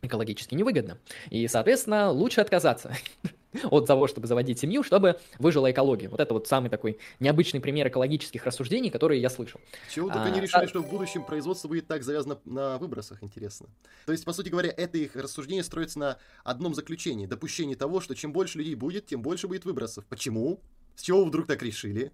экологически невыгодно. И, соответственно, лучше отказаться. от того, чтобы заводить семью, чтобы выжила экология. Вот это вот самый такой необычный пример экологических рассуждений, которые я слышал. Чего только а, не решили, а... что в будущем производство будет так завязано на выбросах, интересно. То есть, по сути говоря, это их рассуждение строится на одном заключении, допущении того, что чем больше людей будет, тем больше будет выбросов. Почему? С чего вы вдруг так решили?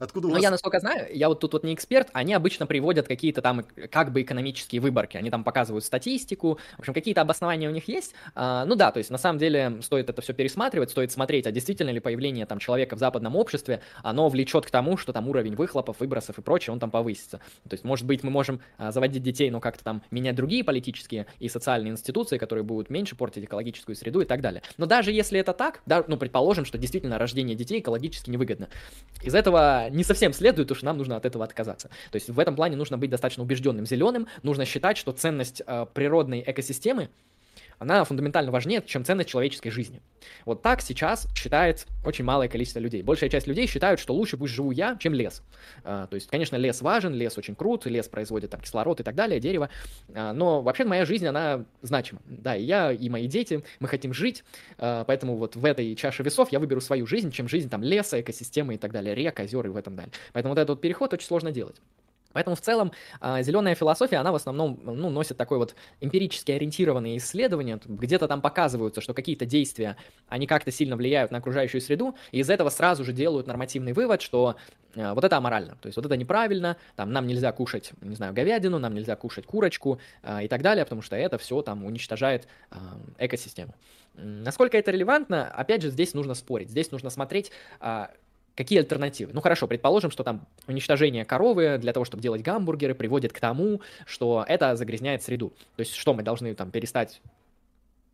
Откуда у Ну, вас... я, насколько знаю, я вот тут вот не эксперт, они обычно приводят какие-то там э, как бы экономические выборки, они там показывают статистику, в общем, какие-то обоснования у них есть. А, ну да, то есть на самом деле стоит это все пересматривать, стоит смотреть, а действительно ли появление там человека в западном обществе, оно влечет к тому, что там уровень выхлопов, выбросов и прочее, он там повысится. То есть, может быть, мы можем а, заводить детей, но как-то там менять другие политические и социальные институции, которые будут меньше портить экологическую среду и так далее. Но даже если это так, да, ну, предположим, что действительно рождение детей экологически невыгодно. Из этого не совсем следует, что нам нужно от этого отказаться. То есть в этом плане нужно быть достаточно убежденным зеленым, нужно считать, что ценность э, природной экосистемы она фундаментально важнее, чем ценность человеческой жизни. Вот так сейчас считает очень малое количество людей. Большая часть людей считают, что лучше пусть живу я, чем лес. А, то есть, конечно, лес важен, лес очень крут, лес производит там кислород и так далее, дерево. А, но вообще моя жизнь, она значима. Да, и я, и мои дети, мы хотим жить, а, поэтому вот в этой чаше весов я выберу свою жизнь, чем жизнь там леса, экосистемы и так далее, рек, озер и в этом далее. Поэтому вот этот вот переход очень сложно делать. Поэтому в целом а, зеленая философия, она в основном ну, носит такой вот эмпирически ориентированные исследования, где-то там показываются, что какие-то действия, они как-то сильно влияют на окружающую среду, и из этого сразу же делают нормативный вывод, что а, вот это аморально, то есть вот это неправильно, там нам нельзя кушать, не знаю, говядину, нам нельзя кушать курочку а, и так далее, потому что это все там уничтожает экосистему. Насколько это релевантно, опять же, здесь нужно спорить, здесь нужно смотреть Какие альтернативы? Ну хорошо, предположим, что там уничтожение коровы для того, чтобы делать гамбургеры, приводит к тому, что это загрязняет среду. То есть что мы должны там перестать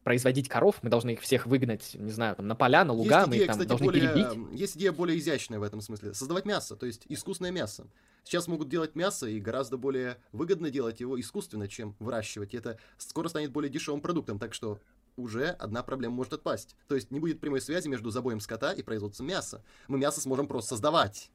производить коров, мы должны их всех выгнать, не знаю, там, на поля, на луга, есть мы идея, их там кстати, должны более, перебить. Есть идея более изящная в этом смысле. Создавать мясо, то есть искусственное мясо. Сейчас могут делать мясо, и гораздо более выгодно делать его искусственно, чем выращивать. И это скоро станет более дешевым продуктом, так что уже одна проблема может отпасть. То есть не будет прямой связи между забоем скота и производством мяса. Мы мясо сможем просто создавать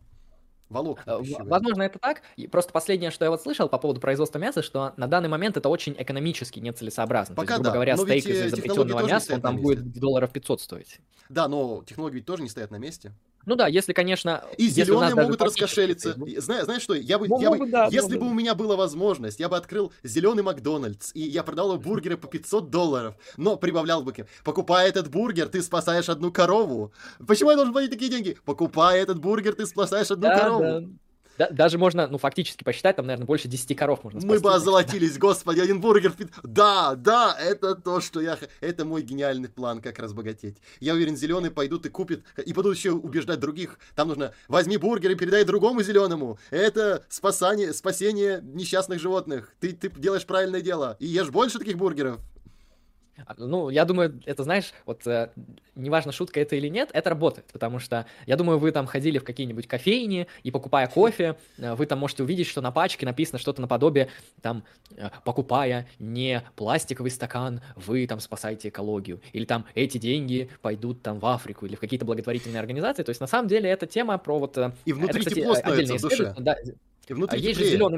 волокна. Э. Возможно, это так. И просто последнее, что я вот слышал по поводу производства мяса, что на данный момент это очень экономически нецелесообразно. То Пока есть, грубо да, говоря, но стейк из э, изобретенного мяса, он там будет долларов 500 стоить. Да, но технологии ведь тоже не стоят на месте. Ну да, если, конечно... И если зеленые могут раскошелиться. Знаешь, знаешь что? Я бы, Ну, я бы- могут, да, если могут. бы у меня была возможность, я бы открыл зеленый Макдональдс, и я продал бургеры по 500 долларов, но прибавлял бы, покупая этот бургер, ты спасаешь одну корову. Почему я должен платить такие деньги? Покупая этот бургер, ты спасаешь одну Да, корову. да. Да, даже можно, ну, фактически посчитать, там, наверное, больше 10 коров можно Мы спасти, бы так что- озолотились, господи, один бургер. Да, да, это то, что я... Это мой гениальный план, как разбогатеть. Я уверен, зеленые пойдут и купят, и будут еще убеждать других. Там нужно, возьми бургер и передай другому зеленому. Это спасание, спасение несчастных животных. Ты, ты делаешь правильное дело. И ешь больше таких бургеров. А, Ну, я думаю, это, знаешь, вот э, неважно, шутка это или нет, это работает, потому что я думаю, вы там ходили в какие-нибудь кофейни и покупая кофе, э, вы там можете увидеть, что на пачке написано что-то наподобие, там, э, покупая не пластиковый стакан, вы там спасаете экологию, или там эти деньги пойдут там в Африку или в какие-то благотворительные организации, то есть на самом деле эта тема про вот... э, И внутри это, кстати, тепло становится в душе. да, И а внутри есть же теплее. зеленый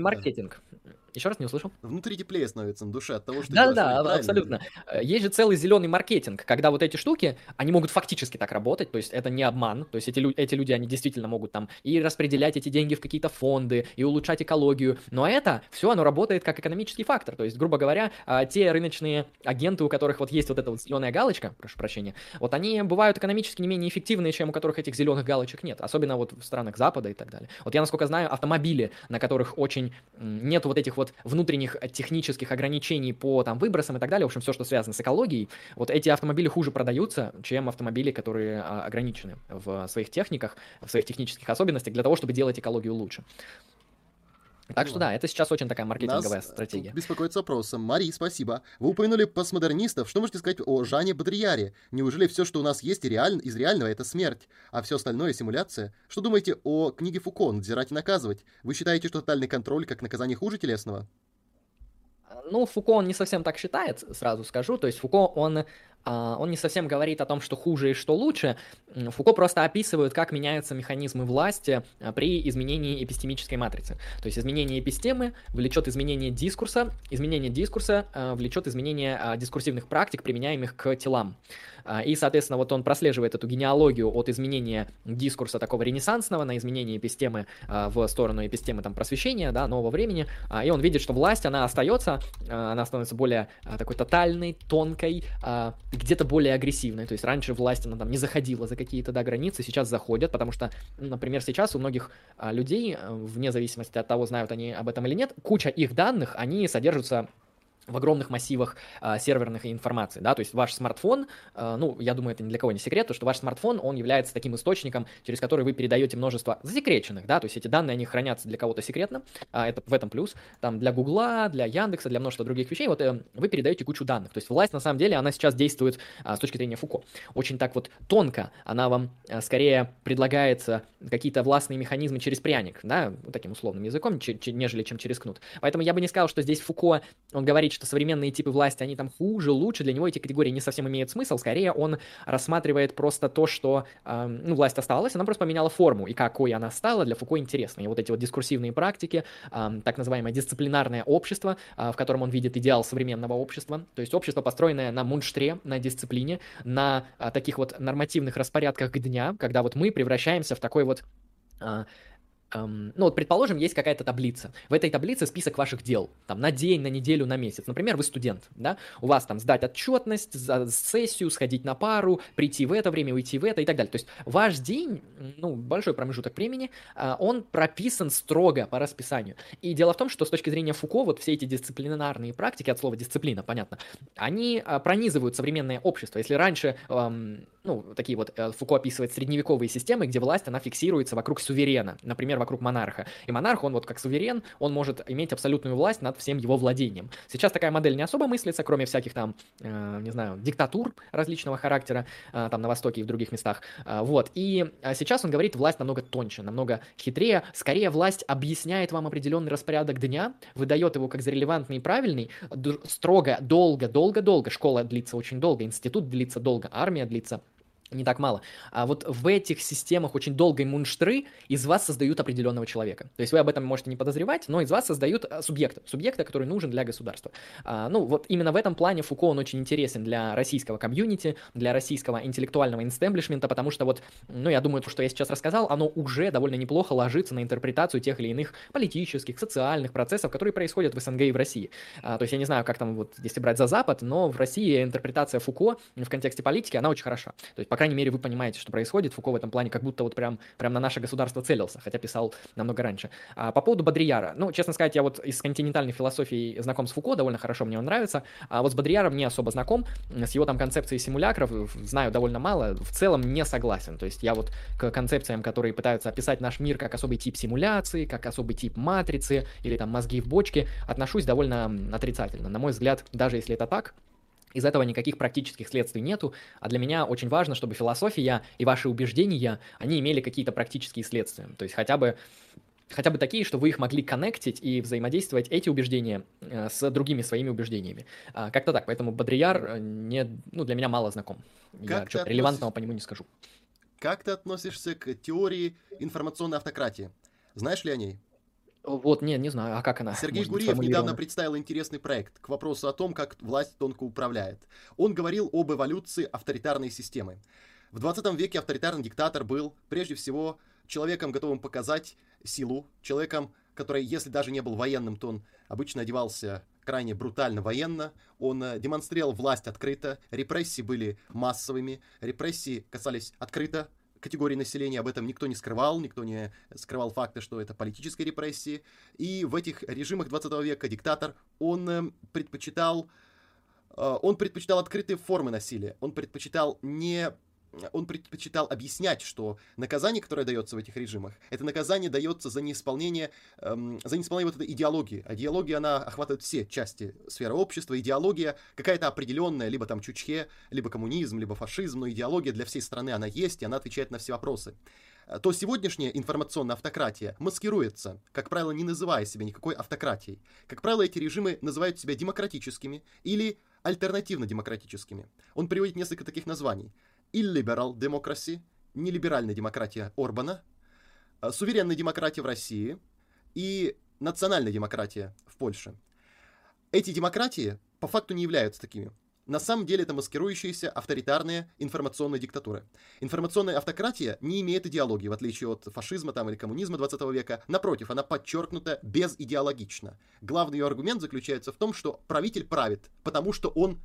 Да. Еще раз не услышал? Внутри теплее становится на душе от того, что Да, да, правильно. абсолютно. Э, Есть же целый зеленый маркетинг, когда вот эти штуки, они могут фактически так работать, то есть это не обман, то есть эти, эти люди, они действительно могут там и распределять эти деньги в какие-то фонды, и улучшать экологию, но это все, оно работает как экономический фактор, то есть, грубо говоря, а, те рыночные агенты, у которых вот есть вот эта вот зеленая галочка, прошу прощения, вот они бывают экономически не менее эффективные, чем у которых этих зеленых галочек нет, особенно вот в странах Запада и так далее. Вот я, насколько знаю, автомобили, на которых очень нет вот этих вот внутренних э, технических ограничений по там выбросам и так далее, в общем, все, что связано с экологией, вот эти автомобили хуже продаются, чем автомобили, которые а, ограничены в своих техниках, в своих технических особенностях для того, чтобы делать экологию лучше. Так что да, это сейчас очень такая маркетинговая Нас, стратегия. беспокоит вопросом. Мари, спасибо. Вы упомянули постмодернистов. Что можете сказать о Жане Бодрияре? Неужели все, что у нас есть реаль- из реального, это смерть, а все остальное — симуляция? Что думаете о книге Фуко «Надзирать и наказывать»? Вы считаете, что тотальный контроль как наказание хуже телесного? Ну, Фуко он не совсем так считает, сразу скажу. То есть Фуко, он, он не совсем говорит о том, что хуже и что лучше. Фуко просто описывает, как меняются механизмы власти а, при изменении эпистемической матрицы. То есть изменение эпистемы влечет изменение дискурса, изменение дискурса а, влечет изменение а, дискурсивных практик, применяемых к телам. А, И, соответственно, вот он прослеживает эту генеалогию от изменения дискурса такого ренессансного на изменение эпистемы а, в сторону эпистемы там, просвещения, да, нового времени, А, и он видит, что власть, она остается, а, она становится более а, такой тотальной, тонкой, где-то более агрессивной. То есть раньше власть, она там не заходила за какие-то да, границы, сейчас заходят, потому что, например, сейчас у многих а, людей, э, вне зависимости от того, знают они об этом или нет, куча их данных, они содержатся в огромных массивах э, серверных информации, да, то есть ваш смартфон, э, ну, я думаю, это ни для кого не секрет, то, что ваш смартфон, он является таким источником, через который вы передаете множество засекреченных, да, то есть эти данные, они хранятся для кого-то секретно, а это в этом плюс, там, для Гугла, для Яндекса, для множества других вещей, вот э, вы передаете кучу данных, то есть власть, на самом деле, она сейчас действует э, с точки зрения Фуко, очень так вот тонко, она вам э, скорее предлагает какие-то властные механизмы через пряник, да, таким условным языком, нежели чем через кнут, поэтому я бы не сказал, что здесь Фуко, он говорит, что современные типы власти, они там хуже, лучше, для него эти категории не совсем имеют смысл, скорее он рассматривает просто то, что, э, ну, власть осталась, она просто поменяла форму, и какой она стала, для Фуко интересно. И вот эти вот дискурсивные практики, э, так называемое дисциплинарное общество, э, в котором он видит идеал современного общества, то есть общество, построенное на мунштре, на дисциплине, на э, таких вот нормативных распорядках дня, когда вот мы превращаемся в такой вот эм, ну вот, предположим, есть какая-то таблица. В этой таблице список ваших дел, там, на день, на неделю, на месяц. Например, вы студент, да, у вас там сдать отчетность, за сессию, сходить на пару, прийти в это время, уйти в это и так далее. То есть ваш день, ну, большой промежуток времени, э, он прописан строго по расписанию. И дело в том, что с точки зрения Фуко, вот все эти дисциплинарные практики, от слова дисциплина, понятно, они э, пронизывают современное общество. Если раньше, эм, ну, такие вот, э, Фуко описывает средневековые системы, где власть, она фиксируется вокруг суверена, например, вокруг монарха. И монарх, он вот как суверен, он может иметь абсолютную власть над всем его владением. Сейчас такая модель не особо мыслится, кроме всяких там, э, не знаю, диктатур различного характера, э, там на Востоке и в других местах. Э, вот. И э, сейчас он говорит, власть намного тоньше, намного хитрее. Скорее, власть объясняет вам определенный распорядок дня, выдает его как за релевантный и правильный, строго, долго, долго, долго. Школа длится очень долго, институт длится долго, армия длится не так мало. А вот в этих системах очень долгой мунштры из вас создают определенного человека. То есть вы об этом можете не подозревать, но из вас создают а, субъекта, субъекта, который нужен для государства. А, ну, вот именно в этом плане Фуко, он очень интересен для российского комьюнити, для российского интеллектуального инстемблишмента, потому что вот, ну, я думаю, то, что я сейчас рассказал, оно уже довольно неплохо ложится на интерпретацию тех или иных политических, социальных процессов, которые происходят в СНГ и в России. А, то есть я не знаю, как там вот, если брать за Запад, но в России интерпретация Фуко в контексте политики, она очень хороша. То есть, пока крайней мере, вы понимаете, что происходит. Фуко в этом плане как будто вот прям, прям на наше государство целился, хотя писал намного раньше. А, по поводу Бодрияра. Ну, честно сказать, я вот из континентальной философии знаком с Фуко, довольно хорошо мне он нравится. А вот с Бодрияром не особо знаком. С его там концепцией симулякров знаю довольно мало. В целом не согласен. То есть я вот к концепциям, которые пытаются описать наш мир как особый тип симуляции, как особый тип матрицы или там мозги в бочке, отношусь довольно отрицательно. На мой взгляд, даже если это так, из этого никаких практических следствий нету, а для меня очень важно, чтобы философия и ваши убеждения, они имели какие-то практические следствия. То есть хотя бы хотя бы такие, что вы их могли коннектить и взаимодействовать эти убеждения э, с другими своими убеждениями. А, как-то так, поэтому Бодрияр э, не, ну, для меня мало знаком. Как Я относишь... релевантного по нему не скажу. Как ты относишься к теории информационной автократии? Знаешь ли о ней? Вот, не, не знаю, а как она? Сергей Гуриев недавно представил интересный проект к вопросу о том, как власть тонко управляет. Он говорил об эволюции авторитарной системы. В 20 веке авторитарный диктатор был, прежде всего, человеком, готовым показать силу, человеком, который, если даже не был военным, то он обычно одевался крайне брутально военно, он э, демонстрировал власть открыто, репрессии были массовыми, репрессии касались открыто категории населения, об этом никто не скрывал, никто не скрывал факты, что это политические репрессии. И в этих режимах 20 века диктатор, он э, предпочитал, э, он предпочитал открытые формы насилия, он предпочитал не он предпочитал объяснять, что наказание, которое дается в этих режимах, это наказание дается за неисполнение, эм, за неисполнение вот этой идеологии. А идеология, она охватывает все части сферы общества. Идеология какая-то определенная, либо там чучхе, либо коммунизм, либо фашизм, но идеология для всей страны, она есть, и она отвечает на все вопросы то сегодняшняя информационная автократия маскируется, как правило, не называя себя никакой автократией. Как правило, эти режимы называют себя демократическими или альтернативно-демократическими. Он приводит несколько таких названий illiberal democracy, нелиберальная демократия Орбана, э, суверенная демократия в России и национальная демократия в Польше. Эти демократии по факту не являются такими. На самом деле это маскирующиеся авторитарные информационные диктатуры. Информационная автократия не имеет идеологии, в отличие от фашизма там, или коммунизма 20 века. Напротив, она подчеркнута безидеологична. Главный ее аргумент заключается в том, что правитель правит, потому что он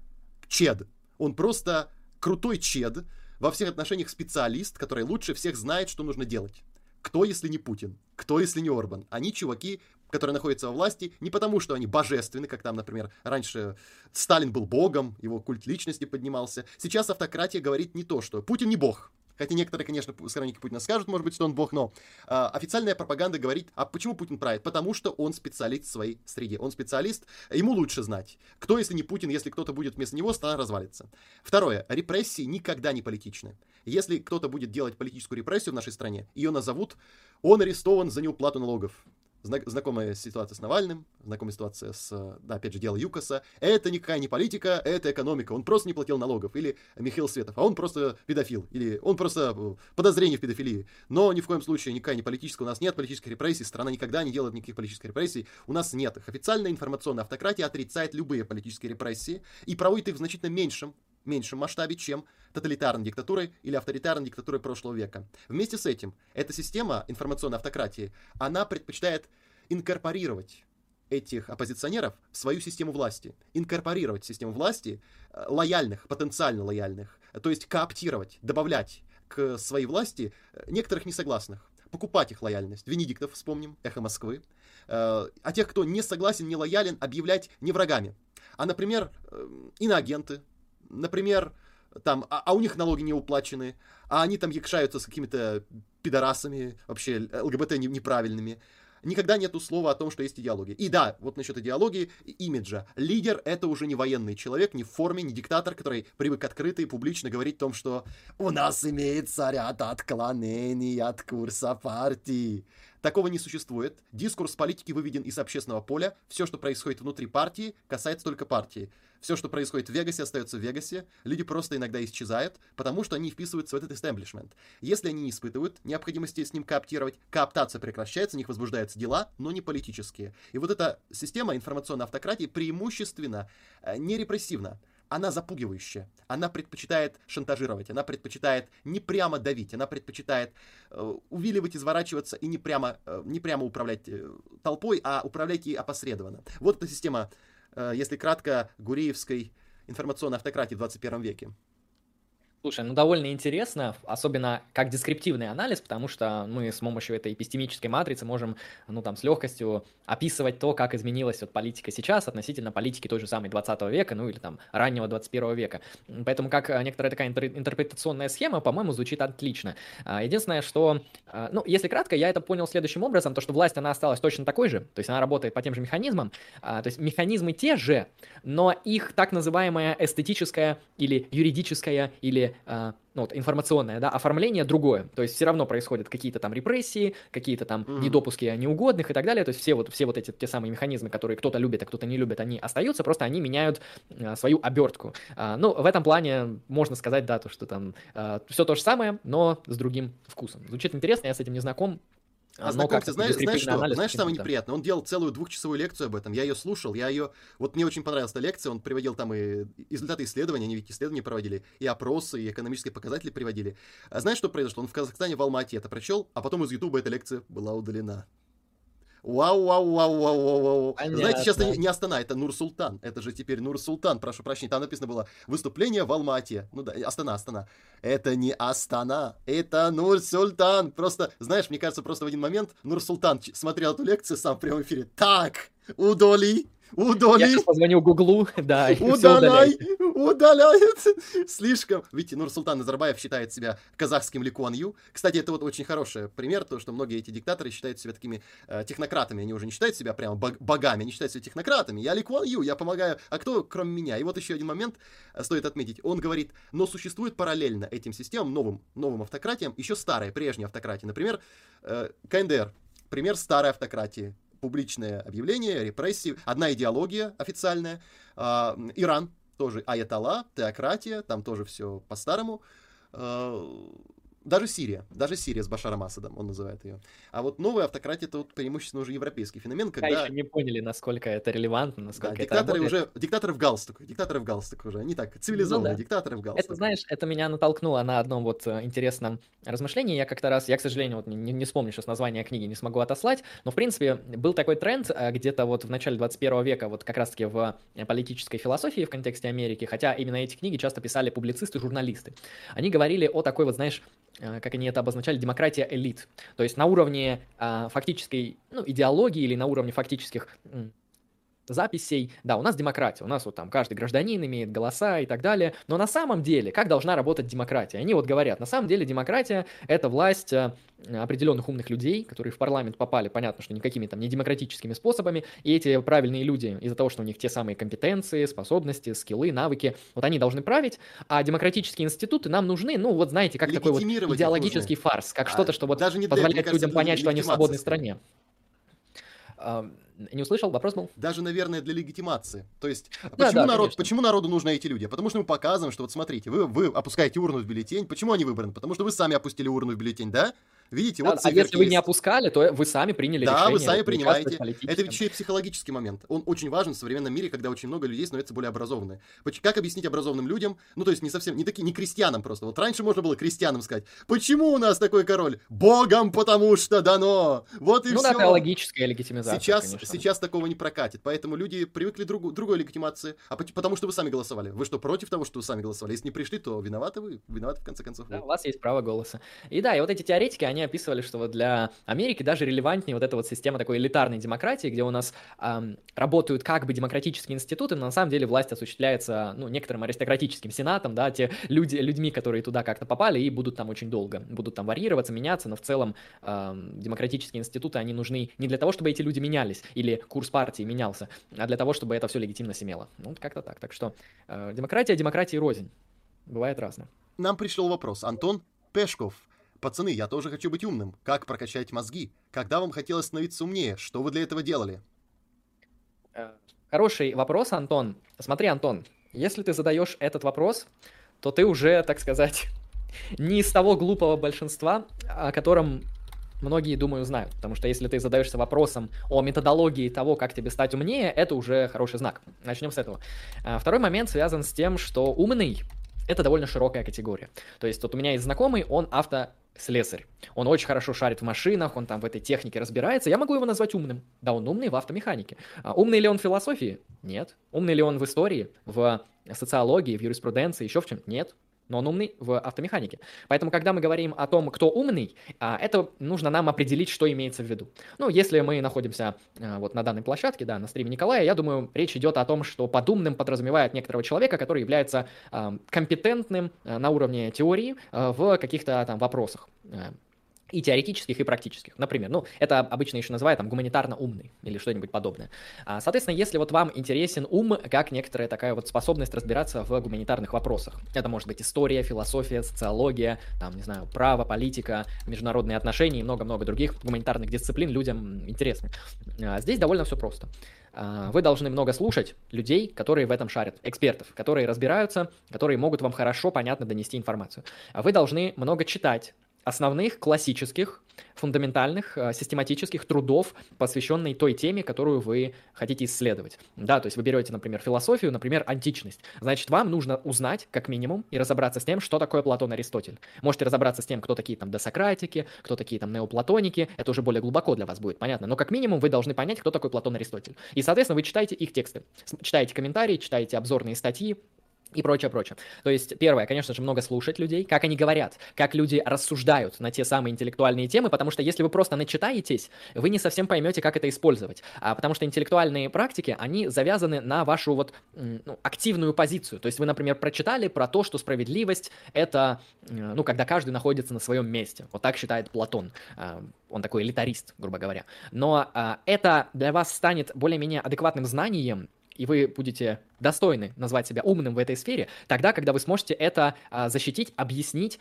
чед, Он просто крутой чед, во всех отношениях специалист, который лучше всех знает, что нужно делать. Кто, если не Путин? Кто, если не Орбан? Они чуваки, которые находятся во власти не потому, что они божественны, как там, например, раньше Сталин был богом, его культ личности поднимался. Сейчас автократия говорит не то, что Путин не бог, Хотя некоторые, конечно, сторонники Путина скажут, может быть, что он бог, но э, официальная пропаганда говорит, а почему Путин правит? Потому что он специалист в своей среде. Он специалист, ему лучше знать. Кто, если не Путин, если кто-то будет вместо него, страна развалится. Второе. Репрессии никогда не политичны. Если кто-то будет делать политическую репрессию в нашей стране, ее назовут «он арестован за неуплату налогов» знакомая ситуация с Навальным, знакомая ситуация с, да, опять же, дело Юкоса. Это никакая не политика, это экономика. Он просто не платил налогов. Или Михаил Светов, а он просто педофил. Или он просто э, подозрение в педофилии. Но ни в коем случае никакая не политическая. У нас нет политической репрессий. Страна никогда не делает никаких политических репрессий. У нас нет их. Официальная информационная автократия отрицает любые политические репрессии и проводит их в значительно меньшем меньшем масштабе, чем тоталитарной диктатурой или авторитарной диктатурой прошлого века. Вместе с этим, эта система информационной автократии, она предпочитает инкорпорировать этих оппозиционеров в свою систему власти. Инкорпорировать систему власти э, лояльных, потенциально лояльных, то есть кооптировать, добавлять к своей власти э, некоторых несогласных, покупать их лояльность. Венедиктов, вспомним, эхо Москвы. Э, а тех, кто не согласен, не лоялен, объявлять не врагами. А, например, иноагенты, например, там, а, а у них налоги не уплачены, а они там якшаются с какими-то пидорасами, вообще ЛГБТ неправильными. Никогда нету слова о том, что есть идеология. И да, вот насчет идеологии, имиджа. Лидер — это уже не военный человек, не в форме, не диктатор, который привык открыто и публично говорить о том, что «у нас имеется ряд отклонений от курса партии». Такого не существует. Дискурс политики выведен из общественного поля. Все, что происходит внутри партии, касается только партии. Все, что происходит в Вегасе, остается в Вегасе. Люди просто иногда исчезают, потому что они вписываются в этот истеблишмент. Если они не испытывают необходимости с ним кооптировать, кооптация прекращается, у них возбуждаются дела, но не политические. И вот эта система информационной автократии преимущественно э, не репрессивна она запугивающая. Она предпочитает шантажировать, она предпочитает не прямо давить, она предпочитает э, увиливать, изворачиваться и не прямо, э, не прямо управлять э, толпой, а управлять ей опосредованно. Вот эта система если кратко, гуриевской информационной автократии в 21 веке. Слушай, ну довольно интересно, особенно как дескриптивный анализ, потому что мы с помощью этой эпистемической матрицы можем, ну там, с легкостью описывать то, как изменилась вот политика сейчас относительно политики той же самой 20 века, ну или там раннего 21 века. Поэтому как э, некоторая такая интерпретационная схема, по-моему, звучит отлично. А, единственное, что, э, ну, если кратко, я это понял следующим образом, то, что власть, она осталась точно такой же, то есть она работает по тем же механизмам, а, то есть механизмы те же, но их так называемая эстетическая или юридическая или а, ну, вот, информационное да, оформление другое. То есть все равно происходят какие-то там репрессии, какие-то там mm-hmm. недопуски неугодных и так далее. То есть все вот, все вот эти те самые механизмы, которые кто-то любит, а кто-то не любит, они остаются, просто они меняют а, свою обертку. А, ну, в этом плане можно сказать, да, то, что там а, все то же самое, но с другим вкусом. Звучит интересно, я с этим не знаком, а знакомься, знаешь, знаешь что? Анализ знаешь, самое неприятное? Он делал целую двухчасовую лекцию об этом. Я ее слушал, я ее... Вот мне очень понравилась эта лекция, он приводил там и результаты исследований, они ведь исследования проводили, и опросы, и экономические показатели приводили. А знаешь, что произошло? Он в Казахстане, в Алмате это прочел, а потом из Ютуба эта лекция была удалена. Вау, вау, вау, вау, вау, вау. Знаете, сейчас не, не Астана, это Нур-Султан. Это же теперь Нур-Султан, прошу прощения. Там написано было выступление в Алмате. Ну да, Астана, Астана. Это не Астана, это Нур-Султан. Просто, знаешь, мне кажется, просто в один момент Нур-Султан смотрел эту лекцию сам в прямом эфире. Так, удали, Удали. Я сейчас позвоню Гуглу, да, Удаляй, удаляет. Слишком. Видите, Нур-Султан Назарбаев считает себя казахским Ли Куан Ю. Кстати, это вот очень хороший пример, то, что многие эти диктаторы считают себя такими э, технократами. Они уже не считают себя прямо богами, они считают себя технократами. Я Ли Куан Ю, я помогаю. А кто, кроме меня? И вот еще один момент э, стоит отметить. Он говорит, но существует параллельно этим системам, новым, новым автократиям, еще старые, прежние автократии. Например, э, КНДР. Пример старой автократии публичное объявление, репрессии, одна идеология официальная. А, Иран тоже аятала, теократия, там тоже все по-старому. А, даже Сирия, даже Сирия с Башаром Асадом, он называет ее. А вот новая автократия это вот преимущественно уже европейский феномен, когда... Я еще не поняли, насколько это релевантно, насколько да, это диктаторы работает. уже, диктаторы в галстук, диктаторы в галстук уже, они так, цивилизованные ну, да. диктаторы в галстук. Это, знаешь, это меня натолкнуло на одном вот э, интересном размышлении. Я как-то раз, я, к сожалению, вот не, не вспомню сейчас название книги, не смогу отослать, но, в принципе, был такой тренд э, где-то вот в начале 21 века, вот как раз-таки в э, политической философии в контексте Америки, хотя именно эти книги часто писали публицисты, журналисты. Они говорили о такой вот, знаешь, как они это обозначали, демократия элит. То есть на уровне а, фактической ну, идеологии или на уровне фактических записей. Да, у нас демократия, у нас вот там каждый гражданин имеет голоса и так далее, но на самом деле, как должна работать демократия? Они вот говорят, на самом деле демократия — это власть э, определенных умных людей, которые в парламент попали, понятно, что никакими там не демократическими способами, и эти правильные люди из-за того, что у них те самые компетенции, способности, скиллы, навыки, вот они должны править, а демократические институты нам нужны, ну вот знаете, как такой вот идеологический фарс, как а, что-то, что вот даже не позволяет людям понять, что они в свободной стране. Не услышал, вопрос был? Даже, наверное, для легитимации. То есть, почему, да, народ, почему народу нужны эти люди? Потому что мы показываем, что вот смотрите, вы, вы опускаете урну в бюллетень. Почему они выбраны? Потому что вы сами опустили урну в бюллетень, да? Видите, вот А если вы не опускали, то вы сами приняли да, решение. Да, вы сами принимаете. Это ведь еще и психологический момент. Он очень важен в современном мире, когда очень много людей становятся более образованными. Как объяснить образованным людям, ну то есть не совсем, не такие, не крестьянам просто. Вот раньше можно было крестьянам сказать, почему у нас такой король? Богом, потому что дано. Вот и ну, все. Ну да, это логическая легитимизация, сейчас, сейчас такого не прокатит, поэтому люди привыкли к друг, другой легитимации, а потому что вы сами голосовали. Вы что, против того, что вы сами голосовали? Если не пришли, то виноваты вы, виноваты в конце концов. Да, у вас есть право голоса. И да, и вот эти теоретики, они описывали, что вот для Америки даже релевантнее вот эта вот система такой элитарной демократии, где у нас эм, работают как бы демократические институты, но на самом деле власть осуществляется, ну, некоторым аристократическим сенатом, да, те люди, людьми, которые туда как-то попали и будут там очень долго, будут там варьироваться, меняться, но в целом эм, демократические институты, они нужны не для того, чтобы эти люди менялись или курс партии менялся, а для того, чтобы это все легитимно семело. Ну, как-то так. Так что э, демократия, демократии рознь. Бывает разно. Нам пришел вопрос. Антон Пешков Пацаны, я тоже хочу быть умным. Как прокачать мозги? Когда вам хотелось становиться умнее? Что вы для этого делали? Э, хороший вопрос, Антон. Смотри, Антон, если ты задаешь этот вопрос, то ты уже, так сказать, не из того глупого большинства, о котором многие, думаю, знают. Потому что если ты задаешься вопросом о методологии того, как тебе стать умнее, это уже хороший знак. Начнем с этого. А, второй момент связан с тем, что умный — это довольно широкая категория. То есть вот у меня есть знакомый, он авто слесарь. Он очень хорошо шарит в машинах, он там в этой технике разбирается. Я могу его назвать умным. Да, он умный в автомеханике. А умный ли он в философии? Нет. Умный ли он в истории, в социологии, в юриспруденции, еще в чем? Нет но он умный в автомеханике. Поэтому, когда мы говорим о том, кто умный, а, это нужно нам определить, что имеется в виду. Ну, если мы находимся а, вот на данной площадке, да, на стриме Николая, я думаю, речь идет о том, что под умным подразумевает некоторого человека, который является а, компетентным на уровне теории в каких-то там вопросах и теоретических, и практических. Например, ну, это обычно еще называют там гуманитарно умный или что-нибудь подобное. А, соответственно, если вот вам интересен ум, как некоторая такая вот способность разбираться в гуманитарных вопросах, это может быть история, философия, социология, там, не знаю, право, политика, международные отношения и много-много других гуманитарных дисциплин людям интересны. А, здесь довольно все просто. А, вы должны много слушать людей, которые в этом шарят, экспертов, которые разбираются, которые могут вам хорошо, понятно донести информацию. Вы должны много читать, основных классических, фундаментальных, э, систематических трудов, посвященной той теме, которую вы хотите исследовать. Да, то есть вы берете, например, философию, например, античность. Значит, вам нужно узнать, как минимум, и разобраться с тем, что такое Платон Аристотель. Можете разобраться с тем, кто такие там досократики, кто такие там неоплатоники, это уже более глубоко для вас будет понятно, но как минимум вы должны понять, кто такой Платон Аристотель. И, соответственно, вы читаете их тексты, читаете комментарии, читаете обзорные статьи, и прочее, прочее. То есть, первое, конечно же, много слушать людей, как они говорят, как люди рассуждают на те самые интеллектуальные темы, потому что если вы просто начитаетесь, вы не совсем поймете, как это использовать. А, потому что интеллектуальные практики, они завязаны на вашу вот ну, активную позицию. То есть вы, например, прочитали про то, что справедливость — это, ну, когда каждый находится на своем месте. Вот так считает Платон. А, он такой элитарист, грубо говоря. Но а, это для вас станет более-менее адекватным знанием, и вы будете достойны назвать себя умным в этой сфере, тогда, когда вы сможете это а, защитить, объяснить,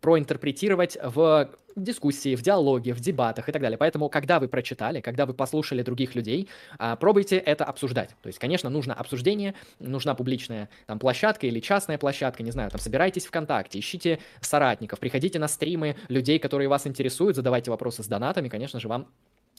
проинтерпретировать в дискуссии, в диалоге, в дебатах и так далее. Поэтому, когда вы прочитали, когда вы послушали других людей, а, пробуйте это обсуждать. То есть, конечно, нужно обсуждение, нужна публичная там площадка или частная площадка, не знаю, там собирайтесь ВКонтакте, ищите соратников, приходите на стримы людей, которые вас интересуют, задавайте вопросы с донатами, конечно же, вам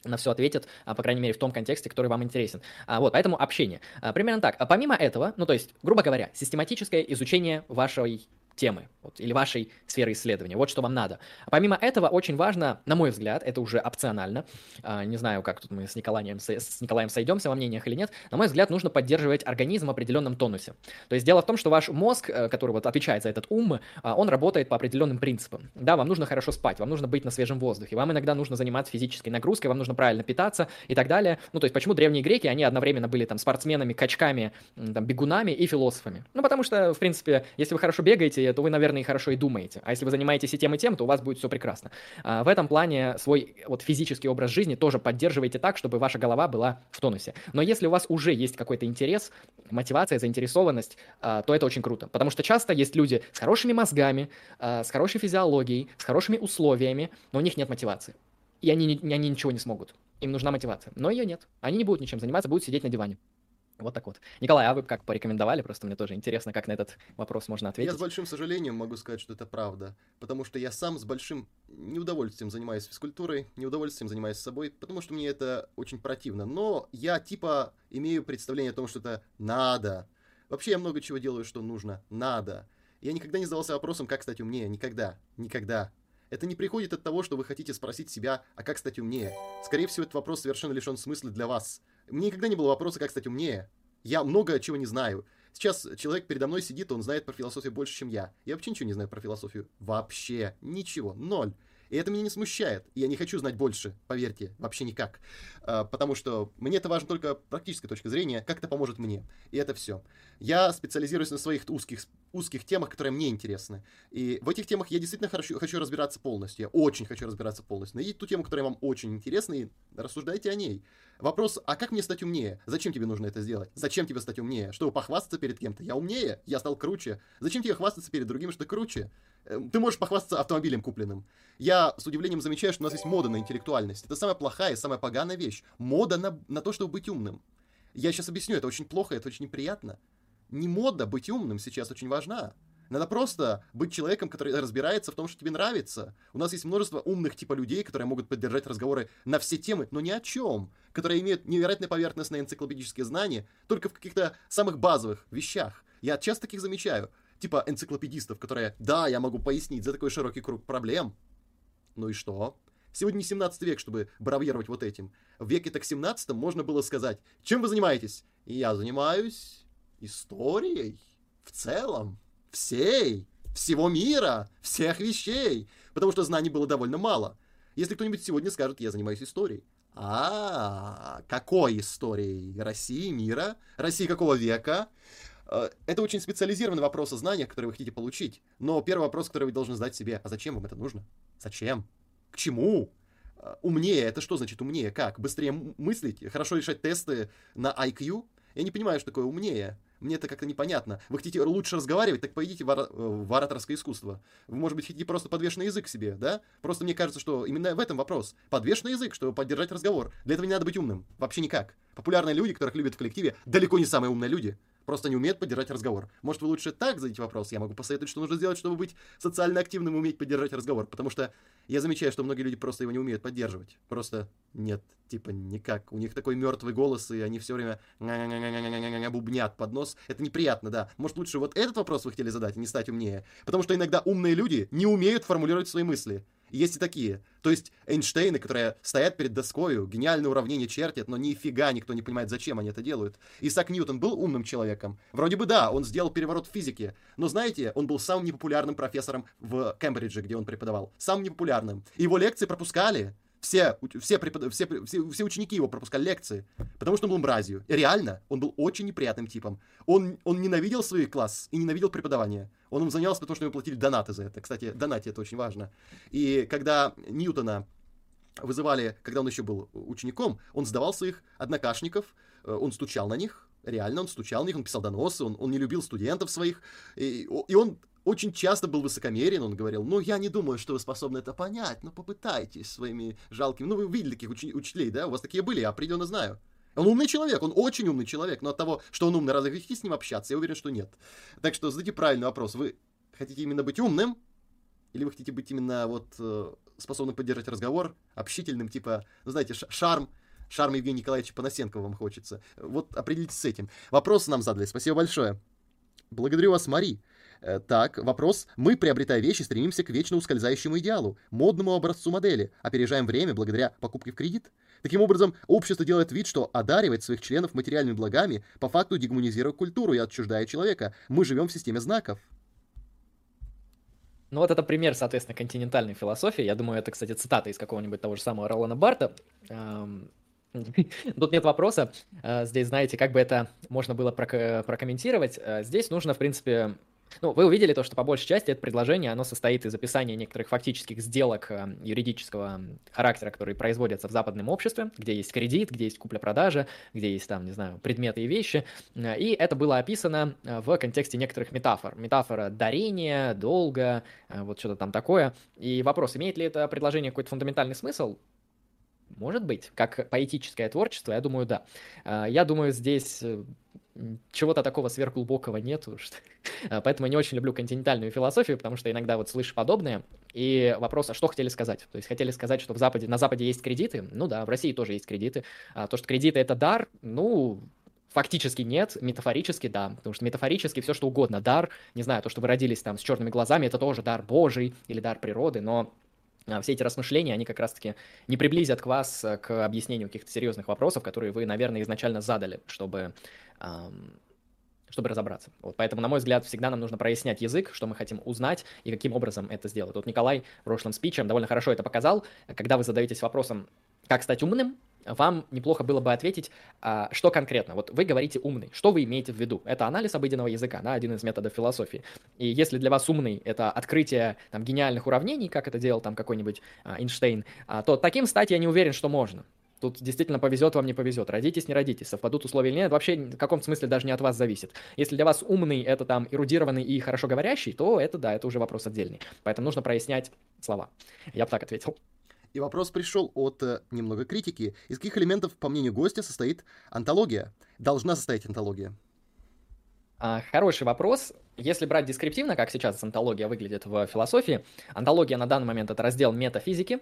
на все ответит, а, по крайней мере, в том контексте, который вам интересен. А, вот, поэтому общение. Примерно так. Помимо этого, ну, то есть, грубо говоря, систематическое изучение вашей темы вот, или вашей сферы исследования. Вот что вам надо. Помимо этого, очень важно, на мой взгляд, это уже опционально, а, не знаю, как тут мы с Николаем, с Николаем сойдемся во мнениях или нет, на мой взгляд, нужно поддерживать организм в определенном тонусе. То есть дело в том, что ваш мозг, э, который вот отвечает за этот ум, а, он работает по определенным принципам. Да, вам нужно хорошо спать, вам нужно быть на свежем воздухе, вам иногда нужно заниматься физической нагрузкой, вам нужно правильно питаться и так далее. Ну, то есть почему древние греки, они одновременно были там спортсменами, качками, там, бегунами и философами? Ну, потому что, в принципе, если вы хорошо бегаете, то вы, наверное, и хорошо и думаете. А если вы занимаетесь и тем, и тем, то у вас будет все прекрасно. А, в этом плане свой вот физический образ жизни тоже поддерживайте так, чтобы ваша голова была в тонусе. Но если у вас уже есть какой-то интерес, мотивация, заинтересованность, а, то это очень круто. Потому что часто есть люди с хорошими мозгами, а, с хорошей физиологией, с хорошими условиями, но у них нет мотивации. И они, они ничего не смогут. Им нужна мотивация. Но ее нет. Они не будут ничем заниматься, будут сидеть на диване. Вот так вот. Николай, а вы как порекомендовали? Просто мне тоже интересно, как на этот вопрос можно ответить. Я с большим сожалением могу сказать, что это правда. Потому что я сам с большим неудовольствием занимаюсь физкультурой, неудовольствием занимаюсь собой, потому что мне это очень противно. Но я типа имею представление о том, что это надо. Вообще я много чего делаю, что нужно. Надо. Я никогда не задавался вопросом, как стать умнее. Никогда. Никогда. Это не приходит от того, что вы хотите спросить себя, а как стать умнее. Скорее всего, этот вопрос совершенно лишен смысла для вас. Мне никогда не было вопроса, как стать умнее. Я много чего не знаю. Сейчас человек передо мной сидит, он знает про философию больше, чем я. Я вообще ничего не знаю про философию. Вообще. Ничего. Ноль. И это меня не смущает. И я не хочу знать больше, поверьте, вообще никак. А, потому что мне это важно только практической точки зрения, как это поможет мне. И это все. Я специализируюсь на своих узких, узких темах, которые мне интересны. И в этих темах я действительно хочу, хочу разбираться полностью. Я очень хочу разбираться полностью. Найдите ту тему, которая вам очень интересна, и рассуждайте о ней. Вопрос, а как мне стать умнее? Зачем тебе нужно это сделать? Зачем тебе стать умнее? Чтобы похвастаться перед кем-то? Я умнее? Я стал круче? Зачем тебе хвастаться перед другими, что круче? Эм, ты можешь похвастаться автомобилем купленным. Я с удивлением замечаю, что у нас есть мода на интеллектуальность. Это самая плохая, самая поганая вещь. Мода на, на то, чтобы быть умным. Я сейчас объясню, это очень плохо, это очень неприятно. Не мода быть умным сейчас очень важна. Надо просто быть человеком, который разбирается в том, что тебе нравится. У нас есть множество умных типа людей, которые могут поддержать разговоры на все темы, но ни о чем. Которые имеют невероятно поверхностные энциклопедические знания только в каких-то самых базовых вещах. Я часто таких замечаю. Типа энциклопедистов, которые, да, я могу пояснить за такой широкий круг проблем. Ну и что? Сегодня не 17 век, чтобы бравировать вот этим. В веке так 17 можно было сказать, чем вы занимаетесь? я занимаюсь историей в целом всей, всего мира, всех вещей, потому что знаний было довольно мало. Если кто-нибудь сегодня скажет, я занимаюсь историей. А, какой историей? России, мира? России какого века? Э, это очень специализированный вопрос о знаниях, которые вы хотите получить. Но первый вопрос, который вы должны задать себе, а зачем вам это нужно? Зачем? К чему? Э, умнее, это что значит умнее? Как? Быстрее мыслить? Хорошо решать тесты на IQ? Я не понимаю, что такое умнее. Мне это как-то непонятно. Вы хотите лучше разговаривать, так пойдите в, ора- в ораторское искусство. Вы, может быть, хотите просто подвешенный язык себе, да? Просто мне кажется, что именно в этом вопрос. Подвешенный язык, чтобы поддержать разговор. Для этого не надо быть умным. Вообще никак. Популярные люди, которых любят в коллективе, далеко не самые умные люди просто не умеет поддержать разговор. Может, вы лучше так зададите вопрос? Я могу посоветовать, что нужно сделать, чтобы быть социально активным и уметь поддержать разговор. Потому что я замечаю, что многие люди просто его не умеют поддерживать. Просто нет, типа никак. У них такой мертвый голос, и они все время бубнят под нос. Это неприятно, да. Может, лучше вот этот вопрос вы хотели задать, и не стать умнее. Потому что иногда умные люди не умеют формулировать свои мысли. Есть и такие. То есть Эйнштейны, которые стоят перед доскою, гениальное уравнение чертят, но нифига никто не понимает, зачем они это делают. Исаак Ньютон был умным человеком? Вроде бы да, он сделал переворот в физике. Но знаете, он был самым непопулярным профессором в Кембридже, где он преподавал. Самым непопулярным. Его лекции пропускали. Все, все, препод... все, все, все ученики его пропускали лекции, потому что он был мразью. И реально, он был очень неприятным типом. Он, он ненавидел свой класс и ненавидел преподавание. Он им занялся, потому что ему платили донаты за это. Кстати, донати это очень важно. И когда Ньютона вызывали, когда он еще был учеником, он сдавал своих однокашников, э, он стучал на них, реально он стучал на них, он писал доносы, он, он не любил студентов своих, и, и он очень часто был высокомерен, он говорил, ну, я не думаю, что вы способны это понять, но попытайтесь своими жалкими... Ну, вы видели таких уч- учителей, да? У вас такие были, я определенно знаю. Он умный человек, он очень умный человек, но от того, что он умный, разве хотите с ним общаться? Я уверен, что нет. Так что задайте правильный вопрос. Вы хотите именно быть умным, или вы хотите быть именно вот э, способным поддержать разговор, общительным, типа, ну, знаете, шарм, шарм Евгения Николаевича Панасенко вам хочется. Вот определитесь с этим. Вопросы нам задали. Спасибо большое. Благодарю вас, Мари. Э, так, вопрос. Мы, приобретая вещи, стремимся к вечно ускользающему идеалу, модному образцу модели, опережаем время благодаря покупке в кредит. Таким образом, общество делает вид, что одаривает своих членов материальными благами, по факту дегуманизируя культуру и отчуждая человека. Мы живем в системе знаков. Ну вот это пример, соответственно, континентальной философии. Я думаю, это, кстати, цитата из какого-нибудь того же самого Ролана Барта. Тут нет вопроса. Э, здесь, знаете, как бы это можно было прокомментировать. Э, здесь нужно, в принципе, ну, вы увидели то, что по большей части это предложение, оно состоит из описания некоторых фактических сделок э, юридического характера, которые производятся в западном обществе, где есть кредит, где есть купля-продажа, где есть там, не знаю, предметы и вещи. Э, и это было описано э, в контексте некоторых метафор. Метафора дарения, долга, вот что-то там такое. И вопрос, имеет ли это предложение какой-то фундаментальный смысл? Может быть, как поэтическое творчество, я думаю, да. Я думаю, здесь чего-то такого сверхглубокого нету. Что... А, поэтому я не очень люблю континентальную философию, потому что иногда вот слышу подобное. И вопрос, а что хотели сказать? То есть хотели сказать, что в Западе, на Западе есть кредиты? Ну да, в России тоже есть кредиты. А то, что кредиты это дар, ну, Фактически нет, метафорически да, потому что метафорически все что угодно. Дар, не знаю, то, что вы родились там с черными глазами, это тоже дар Божий или дар природы, но а, все эти рассмышления, они как раз-таки не приблизят к вас к объяснению каких-то серьезных вопросов, которые вы, наверное, изначально задали, чтобы чтобы разобраться. Вот, поэтому, на мой взгляд, всегда нам нужно прояснять язык, что мы хотим узнать и каким образом это сделать. Вот Николай в прошлом спиче довольно хорошо это показал. Когда вы задаетесь вопросом, как стать умным, вам неплохо было бы ответить, а, что конкретно. Вот вы говорите умный, что вы имеете в виду? Это анализ обыденного языка, да, один из методов философии. И если для вас умный это открытие там, гениальных уравнений, как это делал там какой-нибудь а, Эйнштейн, а, то таким стать я не уверен, что можно. Тут действительно повезет вам, не повезет. Родитесь, не родитесь, совпадут условия или нет, вообще в каком смысле даже не от вас зависит. Если для вас умный это там эрудированный и хорошо говорящий, то это да, это уже вопрос отдельный. Поэтому нужно прояснять слова. Я бы так ответил. И вопрос пришел от э, немного критики. Из каких элементов, по мнению гостя, состоит антология? Должна состоять антология? А, хороший вопрос. Если брать дескриптивно, как сейчас антология выглядит в философии, антология на данный момент это раздел метафизики,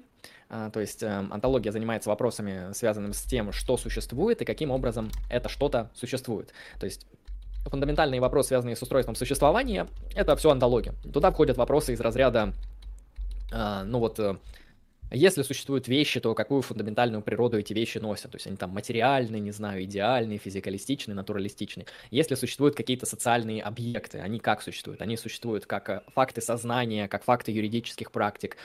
а, то есть э, антология занимается вопросами, связанными с тем, что существует и каким образом это что-то существует. То есть фундаментальные вопросы, связанные с устройством существования, это все антология. Туда входят вопросы из разряда, а, ну вот, э, если существуют вещи, то какую фундаментальную природу эти вещи носят? То есть они там материальные, не знаю, идеальные, физикалистичные, натуралистичные. Если существуют какие-то социальные объекты, они как существуют? Они существуют как э, факты сознания, как факты юридических практик,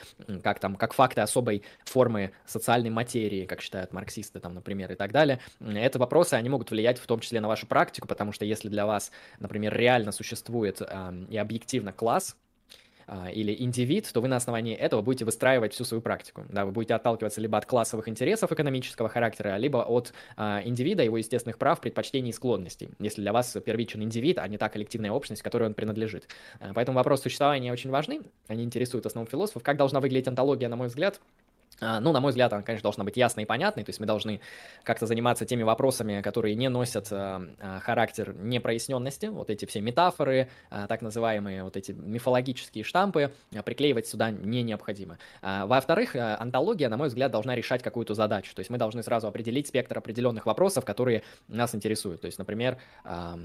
как там, как факты особой формы социальной материи, как считают марксисты там, например, и так далее. Это вопросы, они могут влиять в том числе на вашу практику, потому что если для вас, например, реально существует э, и объективно класс, или индивид, то вы на основании этого будете выстраивать всю свою практику. Да, вы будете отталкиваться либо от классовых интересов экономического характера, либо от а, индивида, его естественных прав, предпочтений и склонностей, если для вас первичен индивид, а не та коллективная общность, которой он принадлежит. А, поэтому вопрос существования очень важны, они интересуют основных философов. Как должна выглядеть антология, на мой взгляд, а, ну, на мой взгляд, она, конечно, должна быть ясной и понятной, то есть мы должны как-то заниматься теми вопросами, которые не носят а, а, характер непроясненности, вот эти все метафоры, а, так называемые вот эти мифологические штампы, а, приклеивать сюда не необходимо. А, во-вторых, а, антология, на мой взгляд, должна решать какую-то задачу, то есть мы должны сразу определить спектр определенных вопросов, которые нас интересуют, то есть, например, а,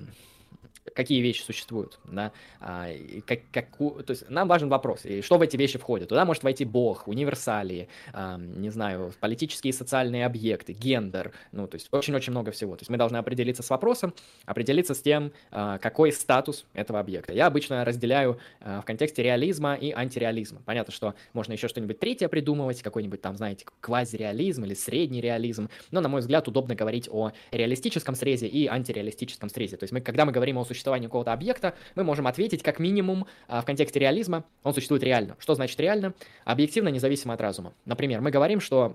какие вещи существуют, да, а, как, как, то есть нам важен вопрос, и что в эти вещи входит. Туда может войти Бог, универсалии, а, не знаю, политические и социальные объекты, гендер, ну, то есть очень-очень много всего. То есть мы должны определиться с вопросом, определиться с тем, а, какой статус этого объекта. Я обычно разделяю а, в контексте реализма и антиреализма. Понятно, что можно еще что-нибудь третье придумывать, какой-нибудь там, знаете, квазиреализм или средний реализм, но, на мой взгляд, удобно говорить о реалистическом срезе и антиреалистическом срезе. То есть мы, когда мы говорим о существовании какого-то объекта, мы можем ответить как минимум а, в контексте реализма, он существует реально. Что значит реально? Объективно, независимо от разума. Например, мы говорим, что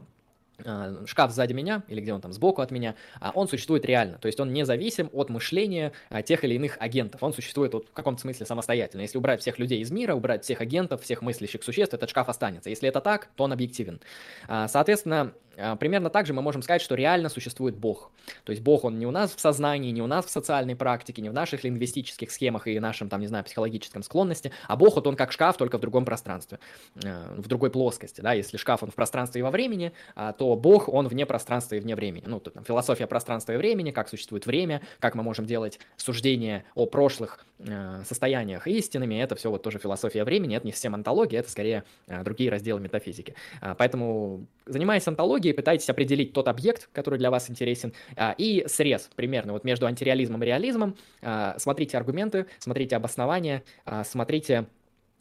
а, шкаф сзади меня, или где он там сбоку от меня, а он существует реально. То есть он независим от мышления тех или иных агентов. Он существует вот в каком-то смысле самостоятельно. Если убрать всех людей из мира, убрать всех агентов, всех мыслящих существ, этот шкаф останется. Если это так, то он объективен. Соответственно, примерно так же мы можем сказать, что реально существует Бог. То есть Бог, он не у нас в сознании, не у нас в социальной практике, не в наших лингвистических схемах и нашем, там, не знаю, психологическом склонности, а Бог, вот он как шкаф, только в другом пространстве, э, в другой плоскости, да, если шкаф, он в пространстве и во времени, а, то Бог, он вне пространства и вне времени. Ну, тут там, философия пространства и времени, как существует время, как мы можем делать суждения о прошлых э, состояниях истинными, это все вот тоже философия времени, это не совсем антология, это скорее э, другие разделы метафизики. А, поэтому, занимаясь антологией, аналогии, пытаетесь определить тот объект, который для вас интересен, а, и срез примерно вот между антиреализмом и реализмом. А, смотрите аргументы, смотрите обоснования, а, смотрите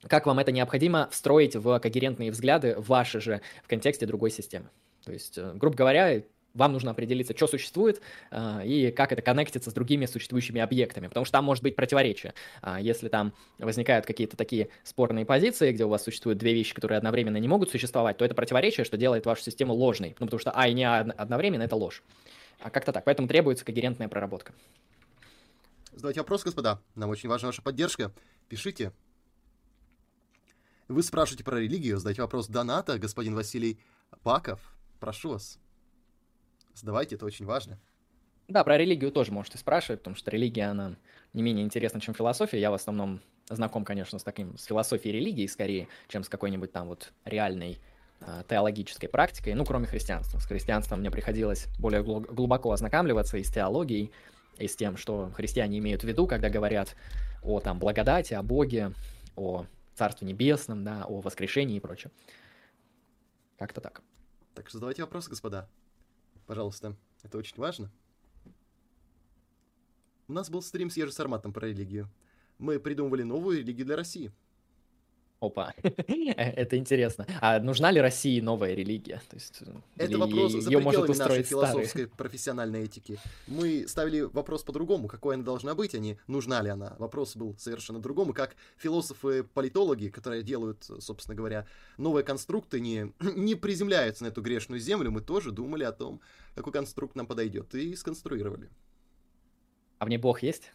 как вам это необходимо встроить в когерентные взгляды ваши же в контексте другой системы. То есть, э, грубо говоря, вам нужно определиться, что существует э, и как это коннектится с другими существующими объектами, потому что там может быть противоречие. Э, если там возникают какие-то такие спорные позиции, где у вас существуют две вещи, которые одновременно не могут существовать, то это противоречие, что делает вашу систему ложной, ну, потому что А и не А одновременно — это ложь. А как-то так. Поэтому требуется когерентная проработка. Задавайте вопрос, господа. Нам очень важна ваша поддержка. Пишите. Вы спрашиваете про религию, задайте вопрос доната, господин Василий Паков. Прошу вас. Задавайте, это очень важно. Да, про религию тоже можете спрашивать, потому что религия, она не менее интересна, чем философия. Я в основном знаком, конечно, с таким, с философией религии скорее, чем с какой-нибудь там вот реальной э, теологической практикой, ну, кроме христианства. С христианством мне приходилось более глубоко ознакомливаться и с теологией, и с тем, что христиане имеют в виду, когда говорят о там благодати, о Боге, о Царстве Небесном, да, о воскрешении и прочее. Как-то так. Так что задавайте вопросы, господа. Пожалуйста, это очень важно. У нас был стрим с Ежи Сарматом про религию. Мы придумывали новую религию для России. Опа, это интересно. А нужна ли России новая религия? То есть, это вопрос за пределами нашей философской профессиональной этики. Мы ставили вопрос по-другому, какой она должна быть, а не нужна ли она. Вопрос был совершенно другому, как философы-политологи, которые делают, собственно говоря, новые конструкты, не, не приземляются на эту грешную землю, мы тоже думали о том, какой конструкт нам подойдет, и сконструировали. А в ней Бог есть?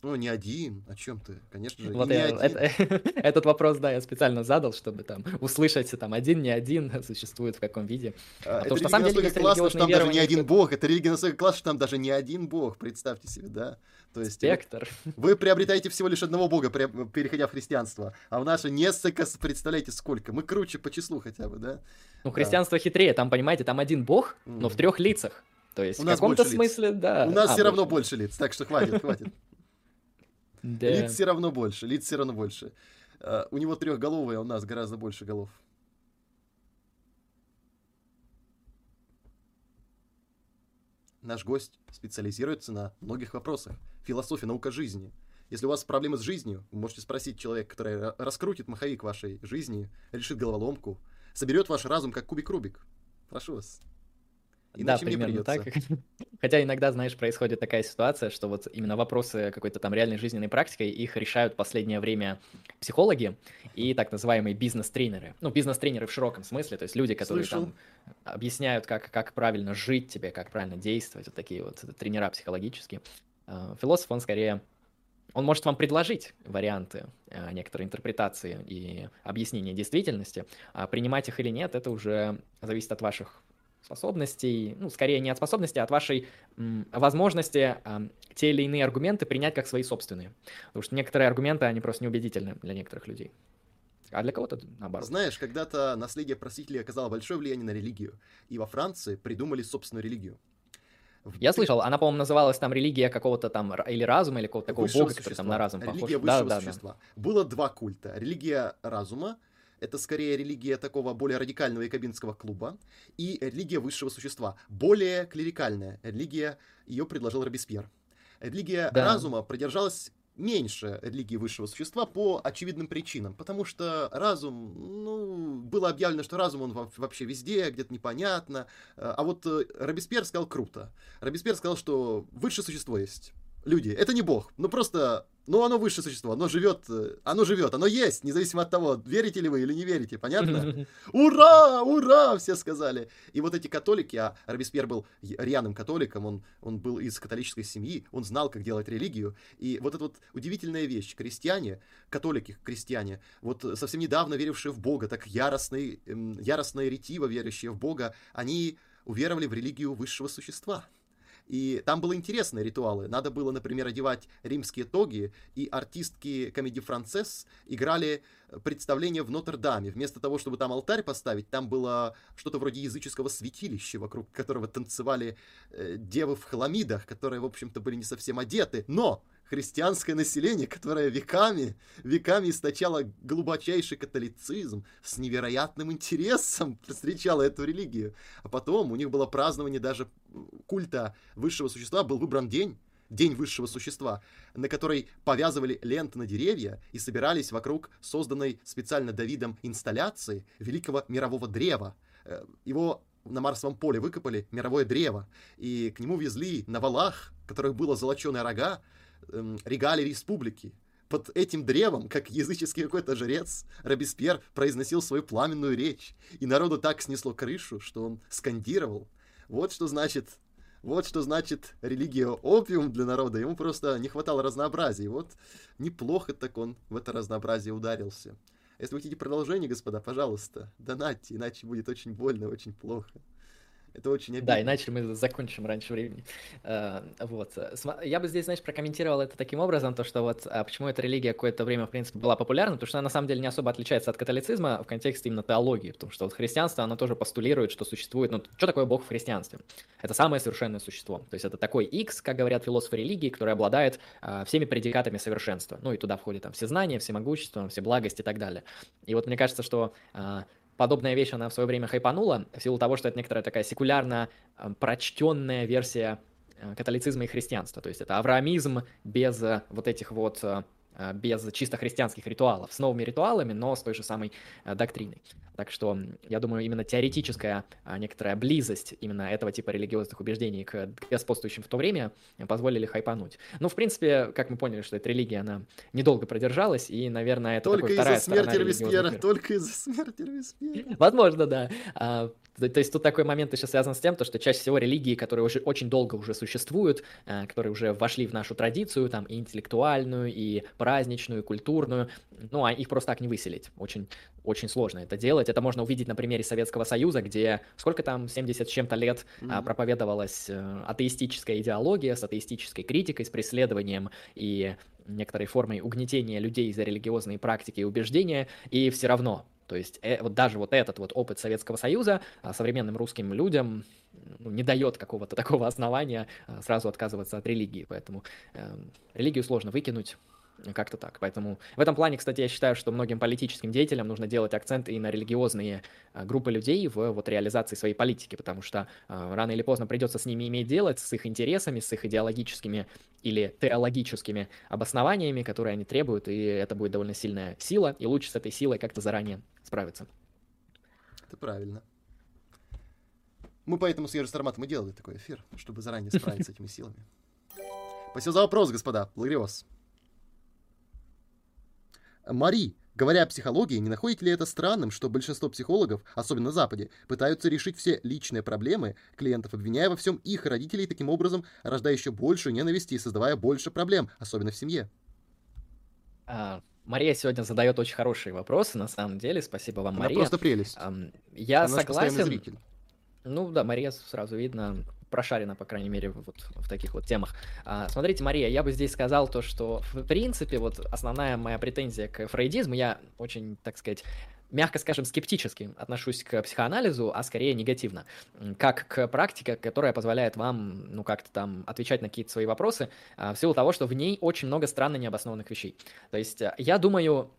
Ну, не один. О чем ты? Конечно же, вот я. Это, этот вопрос, да, я специально задал, чтобы там услышать, там, один, не один существует в каком виде. А, Потому что, на самом деле, классно, что там даже не один бог. Это религия настолько классно, что там даже не один бог. Представьте себе, да? То есть Спектр. Вы, вы приобретаете всего лишь одного бога, переходя в христианство. А в наше несколько, представляете, сколько? Мы круче по числу хотя бы, да? Ну, христианство да. хитрее. Там, понимаете, там один бог, но в трех лицах. То есть У в каком-то смысле, лиц. да. У нас а, все больше. равно больше лиц, так что хватит, хватит. Да. Лиц все равно больше, лиц все равно больше. Uh, у него трехголовый, а у нас гораздо больше голов. Наш гость специализируется на многих вопросах. Философия, наука жизни. Если у вас проблемы с жизнью, вы можете спросить человека, который раскрутит маховик вашей жизни, решит головоломку, соберет ваш разум как кубик Рубик. Прошу вас. Иначе да, примерно так. Хотя иногда, знаешь, происходит такая ситуация, что вот именно вопросы какой-то там реальной жизненной практикой, их решают в последнее время психологи и так называемые бизнес-тренеры. Ну, бизнес-тренеры в широком смысле, то есть люди, которые Слышал. там объясняют, как, как правильно жить тебе, как правильно действовать, вот такие вот тренера психологические. А, философ, он скорее он может вам предложить варианты э, некоторой интерпретации и объяснения действительности, а принимать их или нет, это уже зависит от ваших способностей, ну, скорее не от способностей, а от вашей м, возможности э, те или иные аргументы принять как свои собственные. Потому что некоторые аргументы, они просто неубедительны для некоторых людей. А для кого-то наоборот. Знаешь, когда-то наследие просителей оказало большое влияние на религию, и во Франции придумали собственную религию. Я слышал, она, по-моему, называлась там религия какого-то там или разума, или какого-то такого бога, существа. который там на разум похож. Религия высшего да, существа. Да, да. Было два культа. Религия разума, это скорее религия такого более радикального якобинского клуба, и религия высшего существа, более клерикальная религия, ее предложил Робеспьер. Религия да. разума продержалась меньше религии высшего существа по очевидным причинам, потому что разум, ну, было объявлено, что разум он вообще везде, где-то непонятно, а вот э, Робеспьер сказал круто. Робеспьер сказал, что высшее существо есть, люди, это не бог. Ну просто ну, оно высшее существо, оно живет, э, оно живет, оно есть, независимо от того, верите ли вы или не верите, понятно? Ура, ура, все сказали. И вот эти католики, а Робеспьер был рьяным католиком, он, он был из католической семьи, он знал, как делать религию. И вот эта вот удивительная вещь, крестьяне, католики, крестьяне, вот совсем недавно верившие в Бога, так яростные, эм, яростно ретиво верящие в Бога, они уверовали в религию высшего существа. И там были интересные ритуалы. Надо было, например, одевать римские тоги, и артистки комедии «Францесс» играли представление в Нотр-Даме. Вместо того, чтобы там алтарь поставить, там было что-то вроде языческого святилища, вокруг которого танцевали э, девы в хламидах, которые, в общем-то, были не совсем одеты. Но христианское население, которое веками, веками источало глубочайший католицизм, с невероятным интересом встречало эту религию. А потом у них было празднование даже культа высшего существа, был выбран день, День высшего существа, на который повязывали ленты на деревья и собирались вокруг созданной специально Давидом инсталляции великого мирового древа. Э, его на Марсовом поле выкопали мировое древо, и к нему везли на валах, которых было золоченые рога, эм, регалии республики. Под этим древом, как языческий какой-то жрец, Робеспьер произносил свою пламенную речь, и народу так снесло крышу, что он скандировал. Вот что значит вот что значит религия опиум для народа. Ему просто не хватало разнообразия. И вот неплохо так он в это разнообразие ударился. Если вы хотите продолжение, господа, пожалуйста, донатьте, иначе будет очень больно, очень плохо. Это очень обидно. Да, иначе мы закончим раньше времени. Э, вот. Я бы здесь, знаешь, прокомментировал это таким образом, то, что вот а почему эта религия какое-то время, в принципе, была популярна, потому что она на самом деле не особо отличается от католицизма в контексте именно теологии, потому что вот христианство, оно тоже постулирует, что существует, ну, что такое Бог в христианстве? Это самое совершенное существо. То есть это такой X, как говорят философы религии, который обладает а, всеми предикатами совершенства. Ну и туда входит там все знания, все могущество, все благость и так далее. И вот мне кажется, что а, подобная вещь, она в свое время хайпанула, в силу того, что это некоторая такая секулярно э, прочтенная версия э, католицизма и христианства. То есть это авраамизм без э, вот этих вот без чисто христианских ритуалов, с новыми ритуалами, но с той же самой э, доктриной. Так что я думаю, именно теоретическая а, некоторая близость именно этого типа религиозных убеждений к господствующим в то время позволили хайпануть. Ну, в принципе, как мы поняли, что эта религия, она недолго продержалась, и, наверное, это только из-за смерти Робеспьера, только из-за смерти Робеспьера. Возможно, да. То есть тут такой момент еще связан с тем, то, что чаще всего религии, которые уже очень долго уже существуют, э, которые уже вошли в нашу традицию, там, и интеллектуальную, и праздничную, и культурную, ну, а их просто так не выселить. Очень, очень сложно это делать. Это можно увидеть на примере Советского Союза, где сколько там, 70 с чем-то лет mm-hmm. проповедовалась э, атеистическая идеология с атеистической критикой, с преследованием и некоторой формой угнетения людей за религиозные практики и убеждения, и все равно то есть э, вот даже вот этот вот опыт Советского Союза а, современным русским людям ну, не дает какого-то такого основания а, сразу отказываться от религии. Поэтому э, религию сложно выкинуть. Как-то так. Поэтому в этом плане, кстати, я считаю, что многим политическим деятелям нужно делать акцент и на религиозные а, группы людей в вот, реализации своей политики, потому что а, рано или поздно придется с ними иметь дело, с их интересами, с их идеологическими или теологическими обоснованиями, которые они требуют, и это будет довольно сильная сила, и лучше с этой силой как-то заранее справиться. Это правильно. Мы поэтому с Ежи Сарматом и делали такой эфир, чтобы заранее справиться с этими силами. Спасибо за вопрос, господа. Благодарю вас. Мари, говоря о психологии, не находите ли это странным, что большинство психологов, особенно на Западе, пытаются решить все личные проблемы клиентов, обвиняя во всем их родителей, таким образом рождая еще большую ненависть и создавая больше проблем, особенно в семье? А, Мария сегодня задает очень хорошие вопросы, на самом деле. Спасибо вам, Она Мария. просто прелесть. Я Она согласен. Ну да, Мария сразу видно прошарена, по крайней мере, вот в таких вот темах. А, смотрите, Мария, я бы здесь сказал то, что в принципе вот основная моя претензия к фрейдизму, я очень, так сказать, мягко скажем, скептически отношусь к психоанализу, а скорее негативно, как к практике, которая позволяет вам, ну, как-то там отвечать на какие-то свои вопросы, а, в силу того, что в ней очень много странно необоснованных вещей. То есть э, я думаю,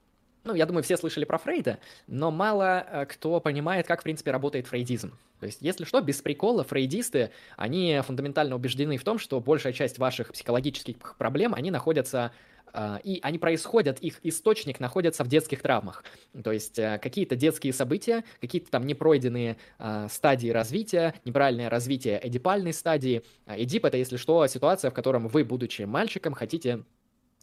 ну, я думаю, все слышали про Фрейда, но мало э, кто понимает, как, в принципе, работает фрейдизм. То есть, если что, без прикола, фрейдисты, они фундаментально убеждены в том, что большая часть ваших психологических проблем, они находятся а, и они происходят, их источник находится в детских травмах. То есть э, какие-то детские события, какие-то там непройденные стадии развития, неправильное развитие эдипальной стадии. Эдип — это, если что, ситуация, в котором вы, будучи мальчиком, хотите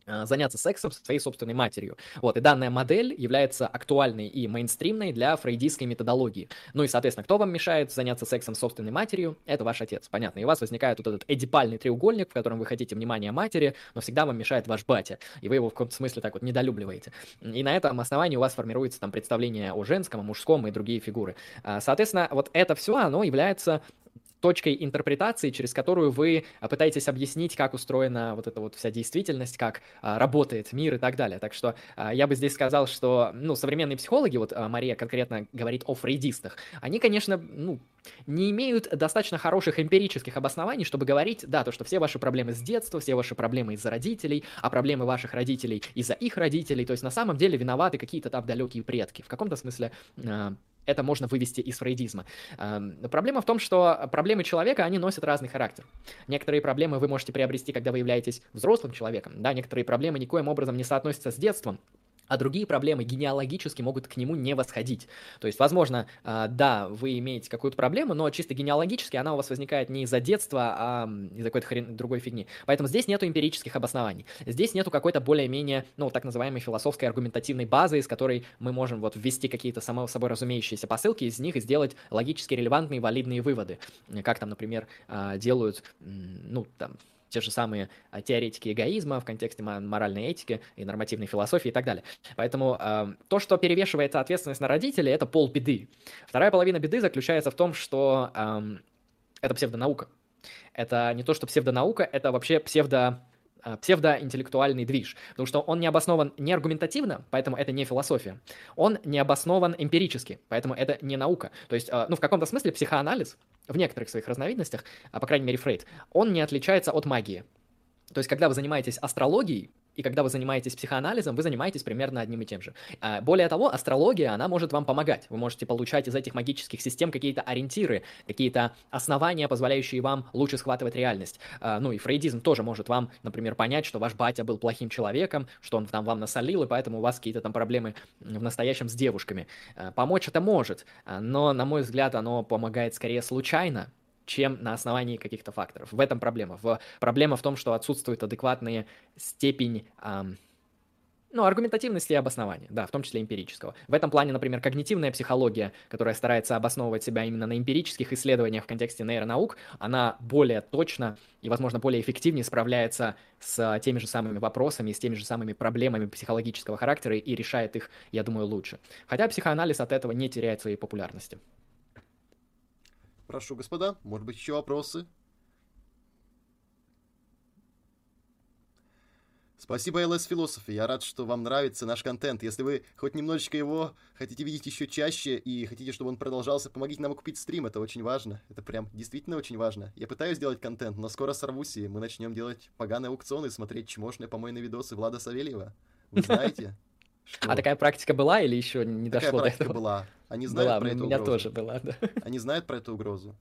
заняться сексом со своей собственной матерью. Вот, и данная модель является актуальной и мейнстримной для фрейдистской методологии. Ну и, соответственно, кто вам мешает заняться сексом с собственной матерью? Это ваш отец, понятно. И у вас возникает вот этот эдипальный треугольник, в котором вы хотите внимания матери, но всегда вам мешает ваш батя, и вы его в каком-то смысле так вот недолюбливаете. И на этом основании у вас формируется там представление о женском, о мужском и другие фигуры. А, соответственно, вот это все, оно является точкой интерпретации, через которую вы а, пытаетесь объяснить, как устроена вот эта вот вся действительность, как а, работает мир и так далее. Так что а, я бы здесь сказал, что, ну, современные психологи, вот Мария конкретно говорит о фрейдистах, они, конечно, ну, не имеют достаточно хороших эмпирических обоснований, чтобы говорить, да, то, что все ваши проблемы с детства, все ваши проблемы из-за родителей, а проблемы ваших родителей из-за их родителей, то есть на самом деле виноваты какие-то там далекие предки. В каком-то смысле это можно вывести из фрейдизма. Проблема в том, что проблемы человека, они носят разный характер. Некоторые проблемы вы можете приобрести, когда вы являетесь взрослым человеком, да, некоторые проблемы никоим образом не соотносятся с детством, а другие проблемы генеалогически могут к нему не восходить. То есть, возможно, а, да, вы имеете какую-то проблему, но чисто генеалогически она у вас возникает не из-за детства, а из-за какой-то хрен... другой фигни. Поэтому здесь нету эмпирических обоснований. Здесь нету какой-то более-менее, ну, так называемой философской аргументативной базы, из которой мы можем вот ввести какие-то само собой разумеющиеся посылки из них и сделать логически релевантные, валидные выводы. Как там, например, а, делают, ну, там, те же самые а, теоретики эгоизма в контексте моральной этики и нормативной философии и так далее. Поэтому э, то, что перевешивает ответственность на родителей, это пол беды. Вторая половина беды заключается в том, что э, это псевдонаука. Это не то, что псевдонаука, это вообще псевдо псевдоинтеллектуальный движ, потому что он не обоснован не аргументативно, поэтому это не философия. Он не обоснован эмпирически, поэтому это не наука. То есть, ну, в каком-то смысле психоанализ в некоторых своих разновидностях, а по крайней мере Фрейд, он не отличается от магии. То есть, когда вы занимаетесь астрологией, и когда вы занимаетесь психоанализом, вы занимаетесь примерно одним и тем же. А, более того, астрология, она может вам помогать. Вы можете получать из этих магических систем какие-то ориентиры, какие-то основания, позволяющие вам лучше схватывать реальность. А, ну и фрейдизм тоже может вам, например, понять, что ваш батя был плохим человеком, что он там вам насолил, и поэтому у вас какие-то там проблемы в настоящем с девушками. А, помочь это может, но, на мой взгляд, оно помогает скорее случайно, чем на основании каких-то факторов. В этом проблема. В, проблема в том, что отсутствует адекватная степень эм, ну, аргументативности и обоснования, да, в том числе эмпирического. В этом плане, например, когнитивная психология, которая старается обосновывать себя именно на эмпирических исследованиях в контексте нейронаук, она более точно и, возможно, более эффективнее справляется с теми же самыми вопросами, с теми же самыми проблемами психологического характера и решает их, я думаю, лучше. Хотя психоанализ от этого не теряет своей популярности. Прошу, господа, может быть, еще вопросы? Спасибо, LS Philosophy. Я рад, что вам нравится наш контент. Если вы хоть немножечко его хотите видеть еще чаще и хотите, чтобы он продолжался, помогите нам купить стрим. Это очень важно. Это прям действительно очень важно. Я пытаюсь делать контент, но скоро сорвусь, и мы начнем делать поганые аукционы и смотреть чмошные помойные видосы Влада Савельева. Вы знаете? Что... А такая практика была или еще не дошло такая практика была. Они знают была, про эту у меня угрозу. тоже была, да. Они знают про эту угрозу.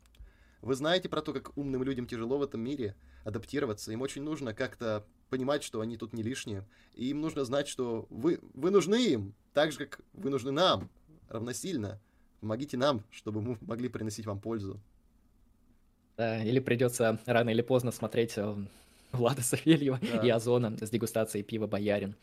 Вы знаете про то, как умным людям тяжело в этом мире адаптироваться. Им очень нужно как-то понимать, что они тут не лишние. И им нужно знать, что вы, вы нужны им, так же, как вы нужны нам, равносильно. Помогите нам, чтобы мы могли приносить вам пользу. Да, или придется рано или поздно смотреть э, Влада Савельева да. и Озона с дегустацией пива «Боярин».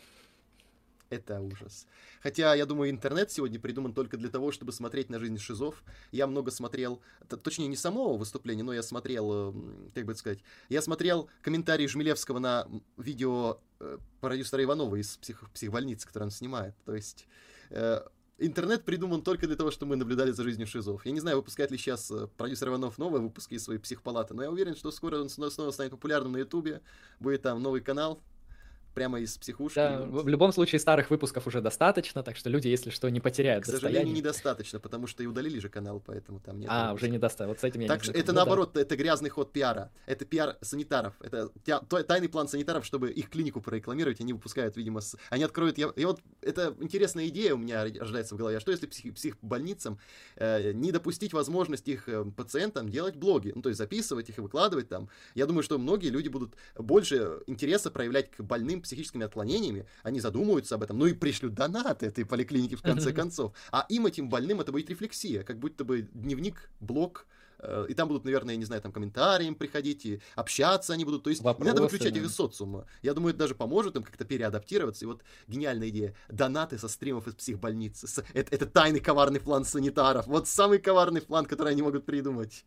Это ужас. Хотя, я думаю, интернет сегодня придуман только для того, чтобы смотреть на жизнь шизов. Я много смотрел, точнее, не самого выступления, но я смотрел, эм, как бы сказать, я смотрел комментарии Жмелевского на видео э, продюсера Иванова из псих, психбольницы, который он снимает. То есть... Э, интернет придуман только для того, чтобы мы наблюдали за жизнью шизов. Я не знаю, выпускает ли сейчас э, продюсер Иванов новые выпуски из своей психпалаты, но я уверен, что скоро он снова станет популярным на Ютубе, будет там новый канал, прямо из психушки. Да, в любом случае старых выпусков уже достаточно, так что люди, если что, не потеряют К сожалению, недостаточно, потому что и удалили же канал, поэтому там нет. А, уже недостаточно. Вот с этим я Так что это ну, наоборот, да. это грязный ход пиара. Это пиар санитаров. Это тайный план санитаров, чтобы их клинику прорекламировать, они выпускают, видимо, с... они откроют... Я... И вот это интересная идея у меня рождается в голове. А что если псих... психбольницам э, не допустить возможность их э, пациентам делать блоги? Ну, то есть записывать их и выкладывать там. Я думаю, что многие люди будут больше интереса проявлять к больным психическими отклонениями, они задумаются об этом, ну и пришлют донаты этой поликлинике в конце концов. А им, этим больным, это будет рефлексия, как будто бы дневник, блог, Э, и там будут, наверное, я не знаю, там комментарии им приходить, и общаться они будут. То есть Вопросы, не надо выключать да. их из социума. Я думаю, это даже поможет им как-то переадаптироваться. И вот гениальная идея. Донаты со стримов из психбольницы. Это, это тайный коварный план санитаров. Вот самый коварный план, который они могут придумать.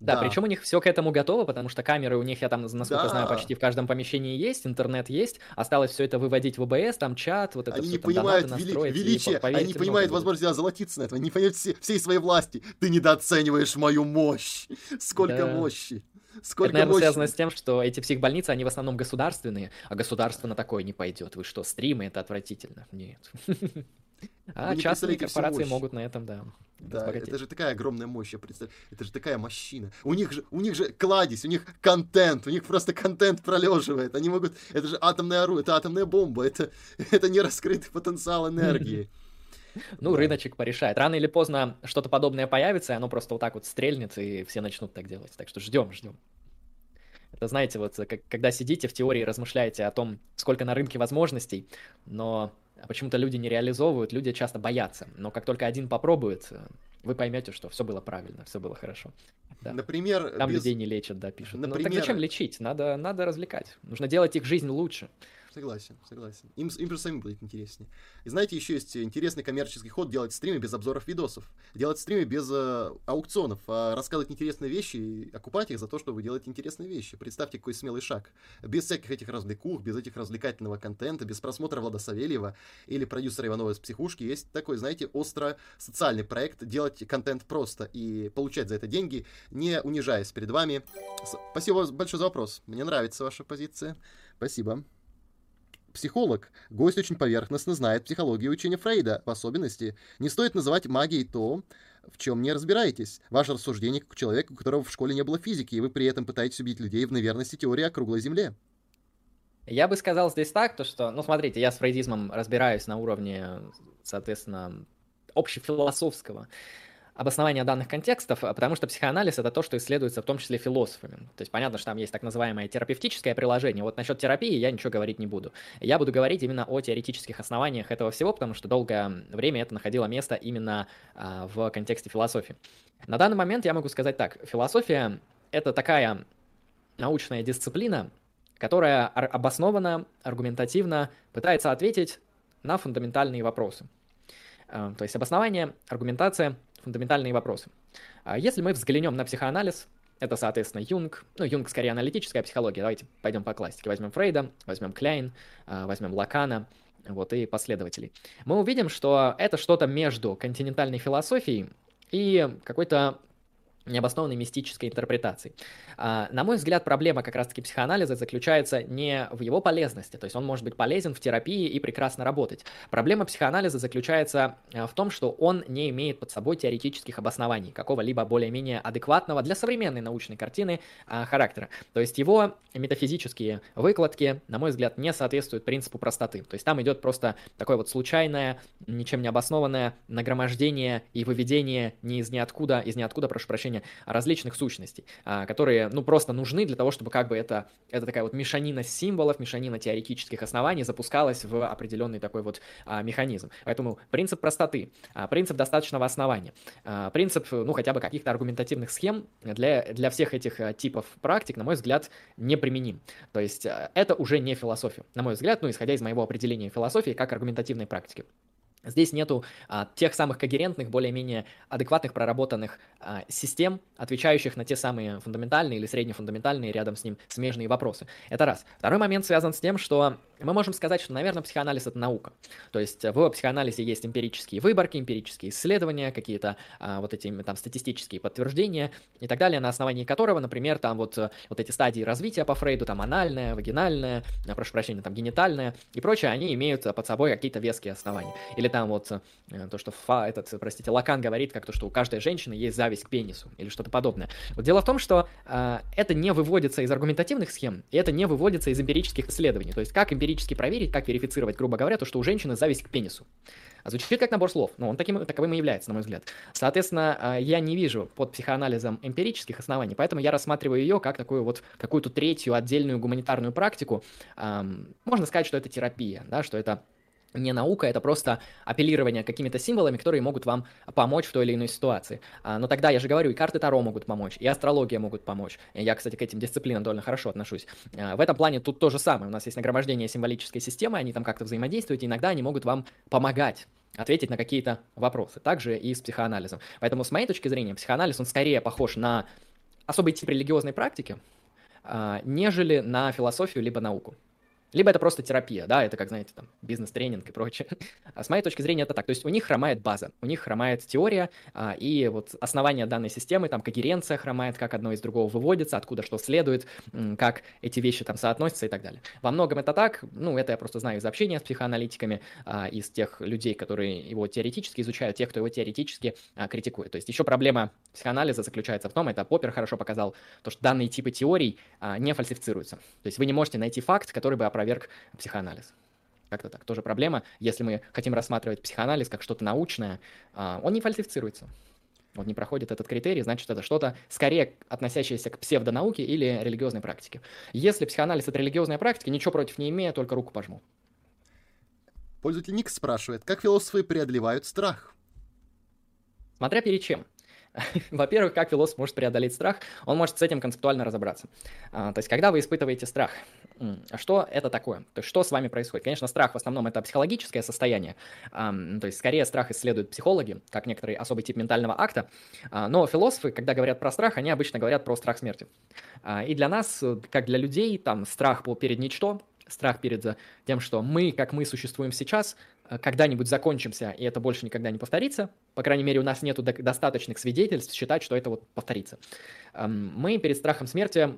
Да, да, причем у них все к этому готово, потому что камеры у них, я там, насколько да. знаю, почти в каждом помещении есть, интернет есть, осталось все это выводить в ОБС, там чат, вот это они все, не там, понимают вели- величие, они не понимают возможность золотиться на этого, не понимают все, всей своей власти. Ты недооцениваешь мою мощь. Сколько да. мощи. Сколько это, наверное, мощи. связано с тем, что эти психбольницы, они в основном государственные, а государство на такое не пойдет. Вы что, стримы, это отвратительно. Нет. А частные корпорации могут на этом, да. Да, это же такая огромная мощь, я представляю. Это же такая мощина. У них же, у них же кладезь, у них контент, у них просто контент пролеживает. Они могут, это же атомное оружие, это атомная бомба, это, это не раскрытый потенциал энергии. Ну, рыночек порешает. Рано или поздно что-то подобное появится, и оно просто вот так вот стрельнет, и все начнут так делать. Так что ждем, ждем. Это, знаете, вот как, когда сидите в теории, размышляете о том, сколько на рынке возможностей, но почему-то люди не реализовывают, люди часто боятся. Но как только один попробует, э, вы поймете, что все было правильно, все было хорошо. Да. Например, там без... людей не лечат, да, пишут. Например... Ну так зачем лечить? Надо, надо развлекать. Нужно делать их жизнь лучше. Согласен, согласен. Им, им же самим будет интереснее. И знаете, еще есть интересный коммерческий ход делать стримы без обзоров видосов. Делать стримы без э, аукционов, а рассказывать интересные вещи и окупать их за то, что вы делаете интересные вещи. Представьте, какой смелый шаг. Без всяких этих развлекух, без этих развлекательного контента, без просмотра Влада Савельева или продюсера Иванова из «Психушки» есть такой, знаете, остро социальный проект делать контент просто и получать за это деньги, не унижаясь перед вами. Спасибо большое за вопрос. Мне нравится ваша позиция. Спасибо психолог. Гость очень поверхностно знает психологию учения Фрейда. В особенности, не стоит называть магией то, в чем не разбираетесь. Ваше рассуждение как у человека, у которого в школе не было физики, и вы при этом пытаетесь убить людей в наверности теории о круглой Земле. Я бы сказал здесь так, то что, ну смотрите, я с фрейдизмом разбираюсь на уровне, соответственно, общефилософского обоснования данных контекстов, а, потому что психоанализ — это то, что исследуется в том числе философами. То есть понятно, что там есть так называемое терапевтическое приложение. Вот насчет терапии я ничего говорить не буду. Я буду говорить именно о теоретических основаниях этого всего, потому что долгое время это находило место именно а, в контексте философии. На данный момент я могу сказать так. Философия — это такая научная дисциплина, которая обоснованно, аргументативно пытается ответить на фундаментальные вопросы. А, то есть обоснование, аргументация — фундаментальные вопросы. А если мы взглянем на психоанализ, это, соответственно, Юнг, ну, Юнг скорее аналитическая психология, давайте пойдем по классике, возьмем Фрейда, возьмем Кляйн, а, возьмем Лакана, вот, и последователей. Мы увидим, что это что-то между континентальной философией и какой-то необоснованной мистической интерпретацией. А, на мой взгляд, проблема как раз-таки психоанализа заключается не в его полезности, то есть он может быть полезен в терапии и прекрасно работать. Проблема психоанализа заключается а, в том, что он не имеет под собой теоретических обоснований, какого-либо более-менее адекватного для современной научной картины а, характера. То есть его метафизические выкладки, на мой взгляд, не соответствуют принципу простоты. То есть там идет просто такое вот случайное, ничем не обоснованное нагромождение и выведение не из ниоткуда, из ниоткуда, прошу прощения, плане различных сущностей, а, которые, ну, просто нужны для того, чтобы как бы это, это такая вот мешанина символов, мешанина теоретических оснований запускалась в определенный такой вот а, механизм. Поэтому принцип простоты, а, принцип достаточного основания, принцип, ну, хотя бы каких-то аргументативных схем для, для всех этих типов практик, на мой взгляд, неприменим. То есть это уже не философия, на мой взгляд, ну, исходя из моего определения философии как аргументативной практики. Здесь нету а, тех самых когерентных, более-менее адекватных, проработанных а, систем, отвечающих на те самые фундаментальные или среднефундаментальные рядом с ним смежные вопросы. Это раз. Второй момент связан с тем, что мы можем сказать, что, наверное, психоанализ — это наука. То есть в психоанализе есть эмпирические выборки, эмпирические исследования, какие-то а, вот эти там статистические подтверждения и так далее, на основании которого, например, там вот, вот эти стадии развития по Фрейду, там анальная, вагинальная, прошу прощения, там генитальная и прочее, они имеют под собой какие-то веские основания. Или там вот э, то, что Фа, этот, простите, Лакан говорит, как то, что у каждой женщины есть зависть к пенису или что-то подобное. Вот дело в том, что э, это не выводится из аргументативных схем, и это не выводится из эмпирических исследований. То есть как эмпирически проверить, как верифицировать, грубо говоря, то, что у женщины зависть к пенису. Звучит как набор слов, но он таким, таковым и является, на мой взгляд. Соответственно, а, я не вижу под психоанализом эмпирических оснований, поэтому я рассматриваю ее как такую вот какую-то третью отдельную гуманитарную практику. Можно сказать, что это терапия, да, что это не наука, это просто апеллирование какими-то символами, которые могут вам помочь в той или иной ситуации. А, но тогда, я же говорю, и карты Таро могут помочь, и астрология могут помочь. Я, кстати, к этим дисциплинам довольно хорошо отношусь. А, в этом плане тут то же самое. У нас есть нагромождение символической системы, они там как-то взаимодействуют, и иногда они могут вам помогать ответить на какие-то вопросы. Также и с психоанализом. Поэтому, с моей точки зрения, психоанализ, он скорее похож на особый тип религиозной практики, а, нежели на философию либо науку. Либо это просто терапия, да, это как, знаете, там, бизнес-тренинг и прочее. А с моей точки зрения это так. То есть у них хромает база, у них хромает теория, а, и вот основание данной системы, там, когеренция хромает, как одно из другого выводится, откуда что следует, как эти вещи там соотносятся и так далее. Во многом это так, ну, это я просто знаю из общения с психоаналитиками, а, из тех людей, которые его теоретически изучают, тех, кто его теоретически а, критикует. То есть еще проблема психоанализа заключается в том, это Поппер хорошо показал, то, что данные типы теорий а, не фальсифицируются. То есть вы не можете найти факт, который бы опроверг психоанализ. Как-то так. Тоже проблема. Если мы хотим рассматривать психоанализ как что-то научное, а, он не фальсифицируется. Вот не проходит этот критерий, значит, это что-то скорее относящееся к псевдонауке или религиозной практике. Если психоанализ — это религиозная практика, ничего против не имея, только руку пожму. Пользователь Ник спрашивает, как философы преодолевают страх? Смотря перед чем. Во-первых, как философ может преодолеть страх? Он может с этим концептуально разобраться. А, то есть, когда вы испытываете страх, что это такое? То есть, что с вами происходит? Конечно, страх в основном это психологическое состояние. А, то есть, скорее страх исследуют психологи, как некоторый особый тип ментального акта. А, но философы, когда говорят про страх, они обычно говорят про страх смерти. А, и для нас, как для людей, там страх перед ничто, страх перед тем, что мы, как мы существуем сейчас, когда-нибудь закончимся, и это больше никогда не повторится. По крайней мере, у нас нет достаточных свидетельств считать, что это вот повторится. Эм, мы перед страхом смерти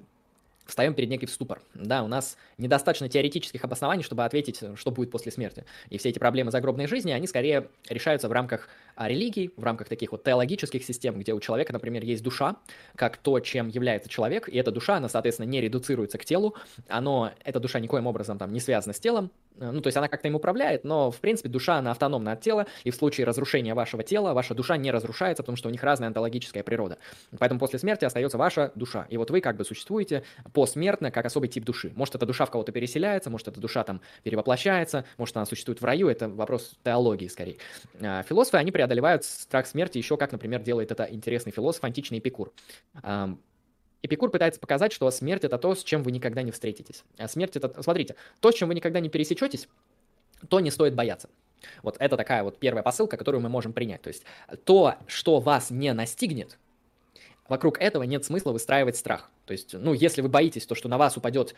встаем перед некий ступор. Да, у нас недостаточно теоретических обоснований, чтобы ответить, что будет после смерти. И все эти проблемы загробной жизни, они скорее решаются в рамках религий, в рамках таких вот теологических систем, где у человека, например, есть душа, как то, чем является человек, и эта душа, она, соответственно, не редуцируется к телу, оно, эта душа никоим образом там не связана с телом, Э, ну, то есть она как-то им управляет, но, в принципе, душа, она автономна от тела, и в случае разрушения вашего тела, ваша душа не разрушается, потому что у них разная онтологическая природа. Поэтому после смерти остается ваша душа, и вот вы как бы существуете посмертно, как особый тип души. Может, эта душа в кого-то переселяется, может, эта душа там перевоплощается, может, она существует в раю, это вопрос теологии скорее. А, философы, они преодолевают страх смерти еще как, например, делает это интересный философ, античный Эпикур. Эпикур пытается показать, что смерть это то, с чем вы никогда не встретитесь. А смерть это, смотрите, то, с чем вы никогда не пересечетесь, то не стоит бояться. Вот это такая вот первая посылка, которую мы можем принять. То есть то, что вас не настигнет, вокруг этого нет смысла выстраивать страх. То есть, ну, если вы боитесь то, что на вас упадет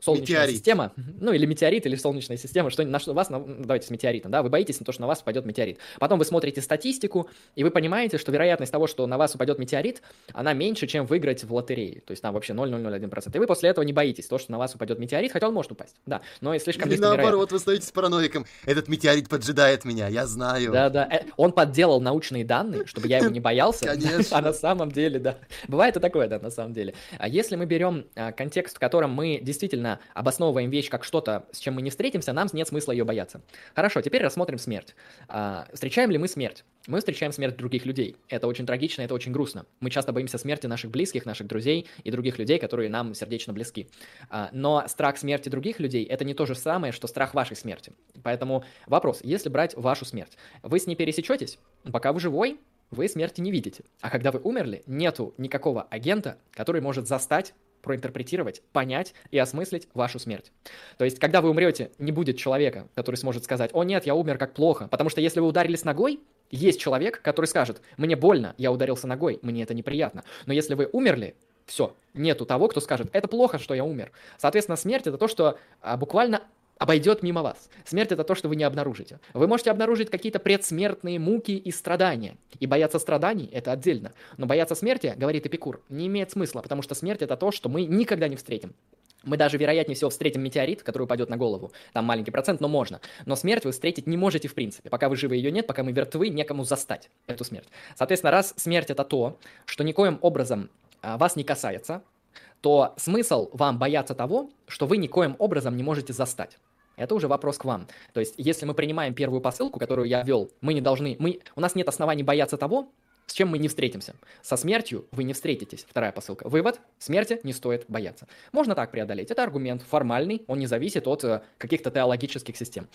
Солнечная метеорит. система, ну или метеорит, или солнечная система, что на что вас, на, давайте с метеоритом, да, вы боитесь на то, что на вас упадет метеорит. Потом вы смотрите статистику, и вы понимаете, что вероятность того, что на вас упадет метеорит, она меньше, чем выиграть в лотерее. То есть там вообще 0,001%. И вы после этого не боитесь то, что на вас упадет метеорит, хотя он может упасть, да, но и слишком Или наоборот, вы становитесь параноиком. Этот метеорит поджидает меня, я знаю. Да, да. Э, он подделал научные данные, чтобы я его не боялся. Конечно. А на самом деле, да. Бывает и такое, да, на самом деле. А если мы берем а, контекст, в котором мы действительно обосновываем вещь как что-то, с чем мы не встретимся, нам нет смысла ее бояться. Хорошо, теперь рассмотрим смерть. А, встречаем ли мы смерть? Мы встречаем смерть других людей. Это очень трагично, это очень грустно. Мы часто боимся смерти наших близких, наших друзей и других людей, которые нам сердечно близки. А, но страх смерти других людей – это не то же самое, что страх вашей смерти. Поэтому вопрос, если брать вашу смерть, вы с ней пересечетесь, пока вы живой, вы смерти не видите. А когда вы умерли, нету никакого агента, который может застать проинтерпретировать, понять и осмыслить вашу смерть. То есть, когда вы умрете, не будет человека, который сможет сказать, о нет, я умер как плохо, потому что если вы ударились ногой, есть человек, который скажет, мне больно, я ударился ногой, мне это неприятно. Но если вы умерли, все, нету того, кто скажет, это плохо, что я умер. Соответственно, смерть это то, что а, буквально обойдет мимо вас. Смерть это то, что вы не обнаружите. Вы можете обнаружить какие-то предсмертные муки и страдания. И бояться страданий это отдельно. Но бояться смерти, говорит Эпикур, не имеет смысла, потому что смерть это то, что мы никогда не встретим. Мы даже, вероятнее всего, встретим метеорит, который упадет на голову. Там маленький процент, но можно. Но смерть вы встретить не можете в принципе. Пока вы живы, ее нет, пока мы мертвы, некому застать эту смерть. Соответственно, раз смерть это то, что никоим образом а, вас не касается, то смысл вам бояться того, что вы никоим образом не можете застать. Это уже вопрос к вам. То есть, если мы принимаем первую посылку, которую я ввел, мы не должны, мы, у нас нет оснований бояться того, с чем мы не встретимся? Со смертью вы не встретитесь. Вторая посылка. Вывод. Смерти не стоит бояться. Можно так преодолеть. Это аргумент формальный, он не зависит от э, каких-то теологических систем.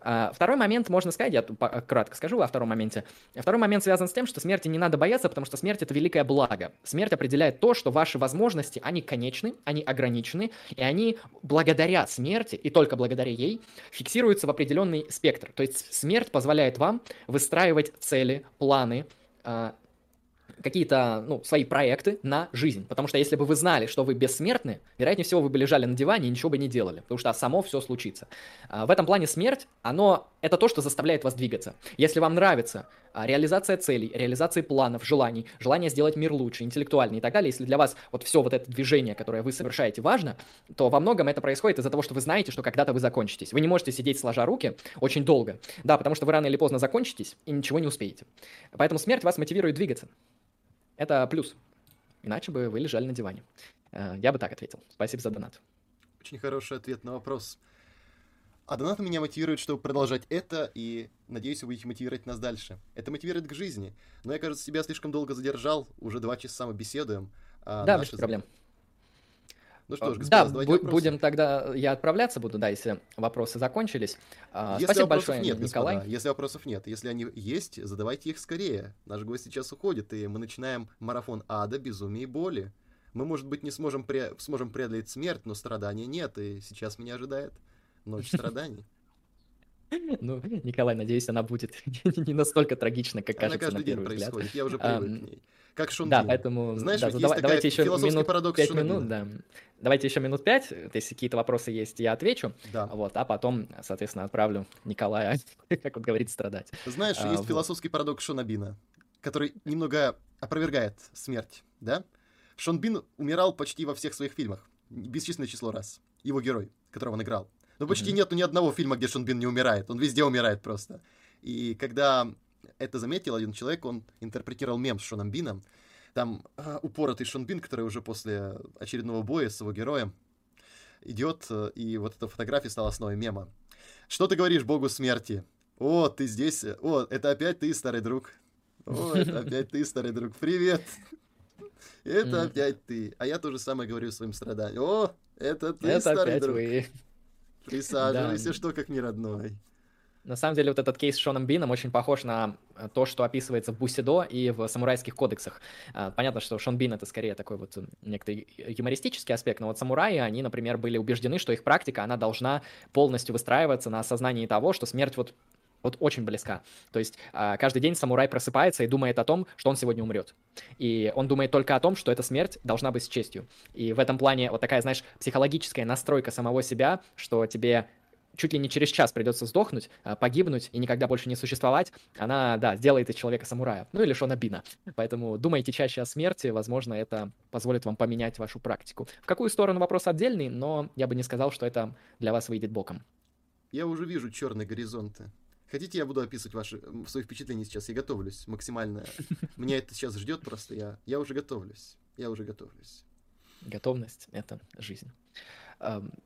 А, второй момент, можно сказать, я кратко скажу о втором моменте. Второй момент связан с тем, что смерти не надо бояться, потому что смерть это великое благо. Смерть определяет то, что ваши возможности, они конечны, они ограничены, и они благодаря смерти, и только благодаря ей, фиксируются в определенный спектр. То есть смерть позволяет вам выстраивать цели, планы, а, какие-то ну, свои проекты на жизнь. Потому что если бы вы знали, что вы бессмертны, вероятнее всего вы бы лежали на диване и ничего бы не делали, потому что само все случится. А, в этом плане смерть, оно это то, что заставляет вас двигаться. Если вам нравится а, реализация целей, реализация планов, желаний, желание сделать мир лучше, интеллектуальный и так далее, если для вас вот все вот это движение, которое вы совершаете, важно, то во многом это происходит из-за того, что вы знаете, что когда-то вы закончитесь. Вы не можете сидеть сложа руки очень долго. Да, потому что вы рано или поздно закончитесь и ничего не успеете. Поэтому смерть вас мотивирует двигаться. Это плюс. Иначе бы вы лежали на диване. Э, я бы так ответил. Спасибо за донат. Очень хороший ответ на вопрос. А донат меня мотивирует, чтобы продолжать это, и надеюсь, вы будете мотивировать нас дальше. Это мотивирует к жизни. Но я, кажется, себя слишком долго задержал. Уже два часа мы беседуем. А да, без проблем. Ну что ж, господа, да, бу- будем тогда, я отправляться буду, да, если вопросы закончились. А, если Спасибо большое, нет, Николай. Господа, если вопросов нет, если они есть, задавайте их скорее. Наш гость сейчас уходит, и мы начинаем марафон ада, безумия и боли. Мы, может быть, не сможем, пре- сможем преодолеть смерть, но страдания нет, и сейчас меня ожидает ночь страданий. Ну, Николай, надеюсь, она будет не настолько трагична, как она кажется на первый взгляд. происходит, я уже привык к ней. Как Шон Да, поэтому... Знаешь, да, есть давайте еще минут парадокс 5 минут, да. Давайте еще минут пять, если какие-то вопросы есть, я отвечу. Да. Вот, а потом, соответственно, отправлю Николая, как он говорит, страдать. Знаешь, а, есть вот. философский парадокс Шона Бина, который немного опровергает смерть, да? Шон Бин умирал почти во всех своих фильмах, бесчисленное число раз. Его герой, которого он играл. Но почти mm-hmm. нету ни одного фильма, где Шон Бин не умирает. Он везде умирает просто. И когда это заметил один человек, он интерпретировал мем с Шоном Бином. Там а, упоротый Шон Бин, который уже после очередного боя с его героем идет, э, и вот эта фотография стала основой мема. Что ты говоришь богу смерти? О, ты здесь? О, это опять ты, старый друг. О, это опять ты, старый друг. Привет. Это опять ты. А я то же самое говорю своим страданиям. О, это ты, это старый друг. Вы. Присаживайся, что как не родной. На самом деле, вот этот кейс с Шоном Бином очень похож на э, то, что описывается в Бусидо и в самурайских кодексах. А, понятно, что Шон Бин — это скорее такой вот некоторый юмористический аспект, но вот самураи, они, например, были убеждены, что их практика, она должна полностью выстраиваться на осознании того, что смерть вот вот очень близка. То есть а, каждый день самурай просыпается и думает о том, что он сегодня умрет. И он думает только о том, что эта смерть должна быть с честью. И в этом плане вот такая, знаешь, психологическая настройка самого себя, что тебе чуть ли не через час придется сдохнуть, а, погибнуть и никогда больше не существовать, она, да, сделает из человека самурая, ну или Шона Бина. Поэтому думайте чаще о смерти, возможно, это позволит вам поменять вашу практику. В какую сторону вопрос отдельный, но я бы не сказал, что это для вас выйдет боком. Я уже вижу черные горизонты. Хотите, я буду описывать ваши свои впечатления сейчас? Я готовлюсь максимально. Меня это сейчас ждет просто. Я, я уже готовлюсь. Я уже готовлюсь. Готовность — это жизнь.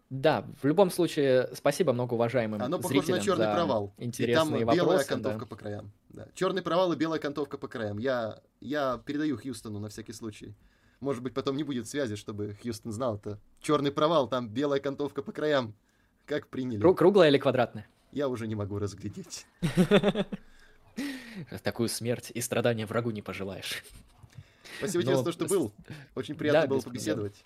Да, в любом случае, спасибо многоуважаемым Оно похоже на черный за провал. Интересные и там белая окантовка да. по краям. Да. Черный провал и белая окантовка по краям. Я, я передаю Хьюстону на всякий случай. Может быть, потом не будет связи, чтобы Хьюстон знал это. Черный провал, там белая окантовка по краям. Как приняли. Круглая или квадратная? Я уже не могу разглядеть. Такую смерть и страдания врагу не пожелаешь. Спасибо тебе за то, что был. Очень приятно было побеседовать.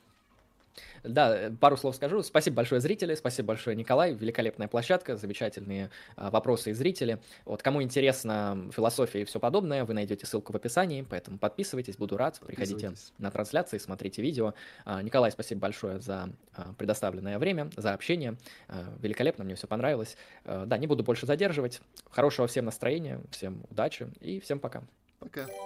Да, пару слов скажу. Спасибо большое, зрители. Спасибо большое, Николай. Великолепная площадка, замечательные а, вопросы и зрители. Вот кому интересно философия и все подобное, вы найдете ссылку в описании, поэтому подписывайтесь, буду рад. Приходите на трансляции, смотрите видео. А, Николай, спасибо большое за а, предоставленное время, за общение. Великолепно, мне все понравилось. Да, не буду больше задерживать. Хорошего всем настроения, всем удачи и всем пока. Пока.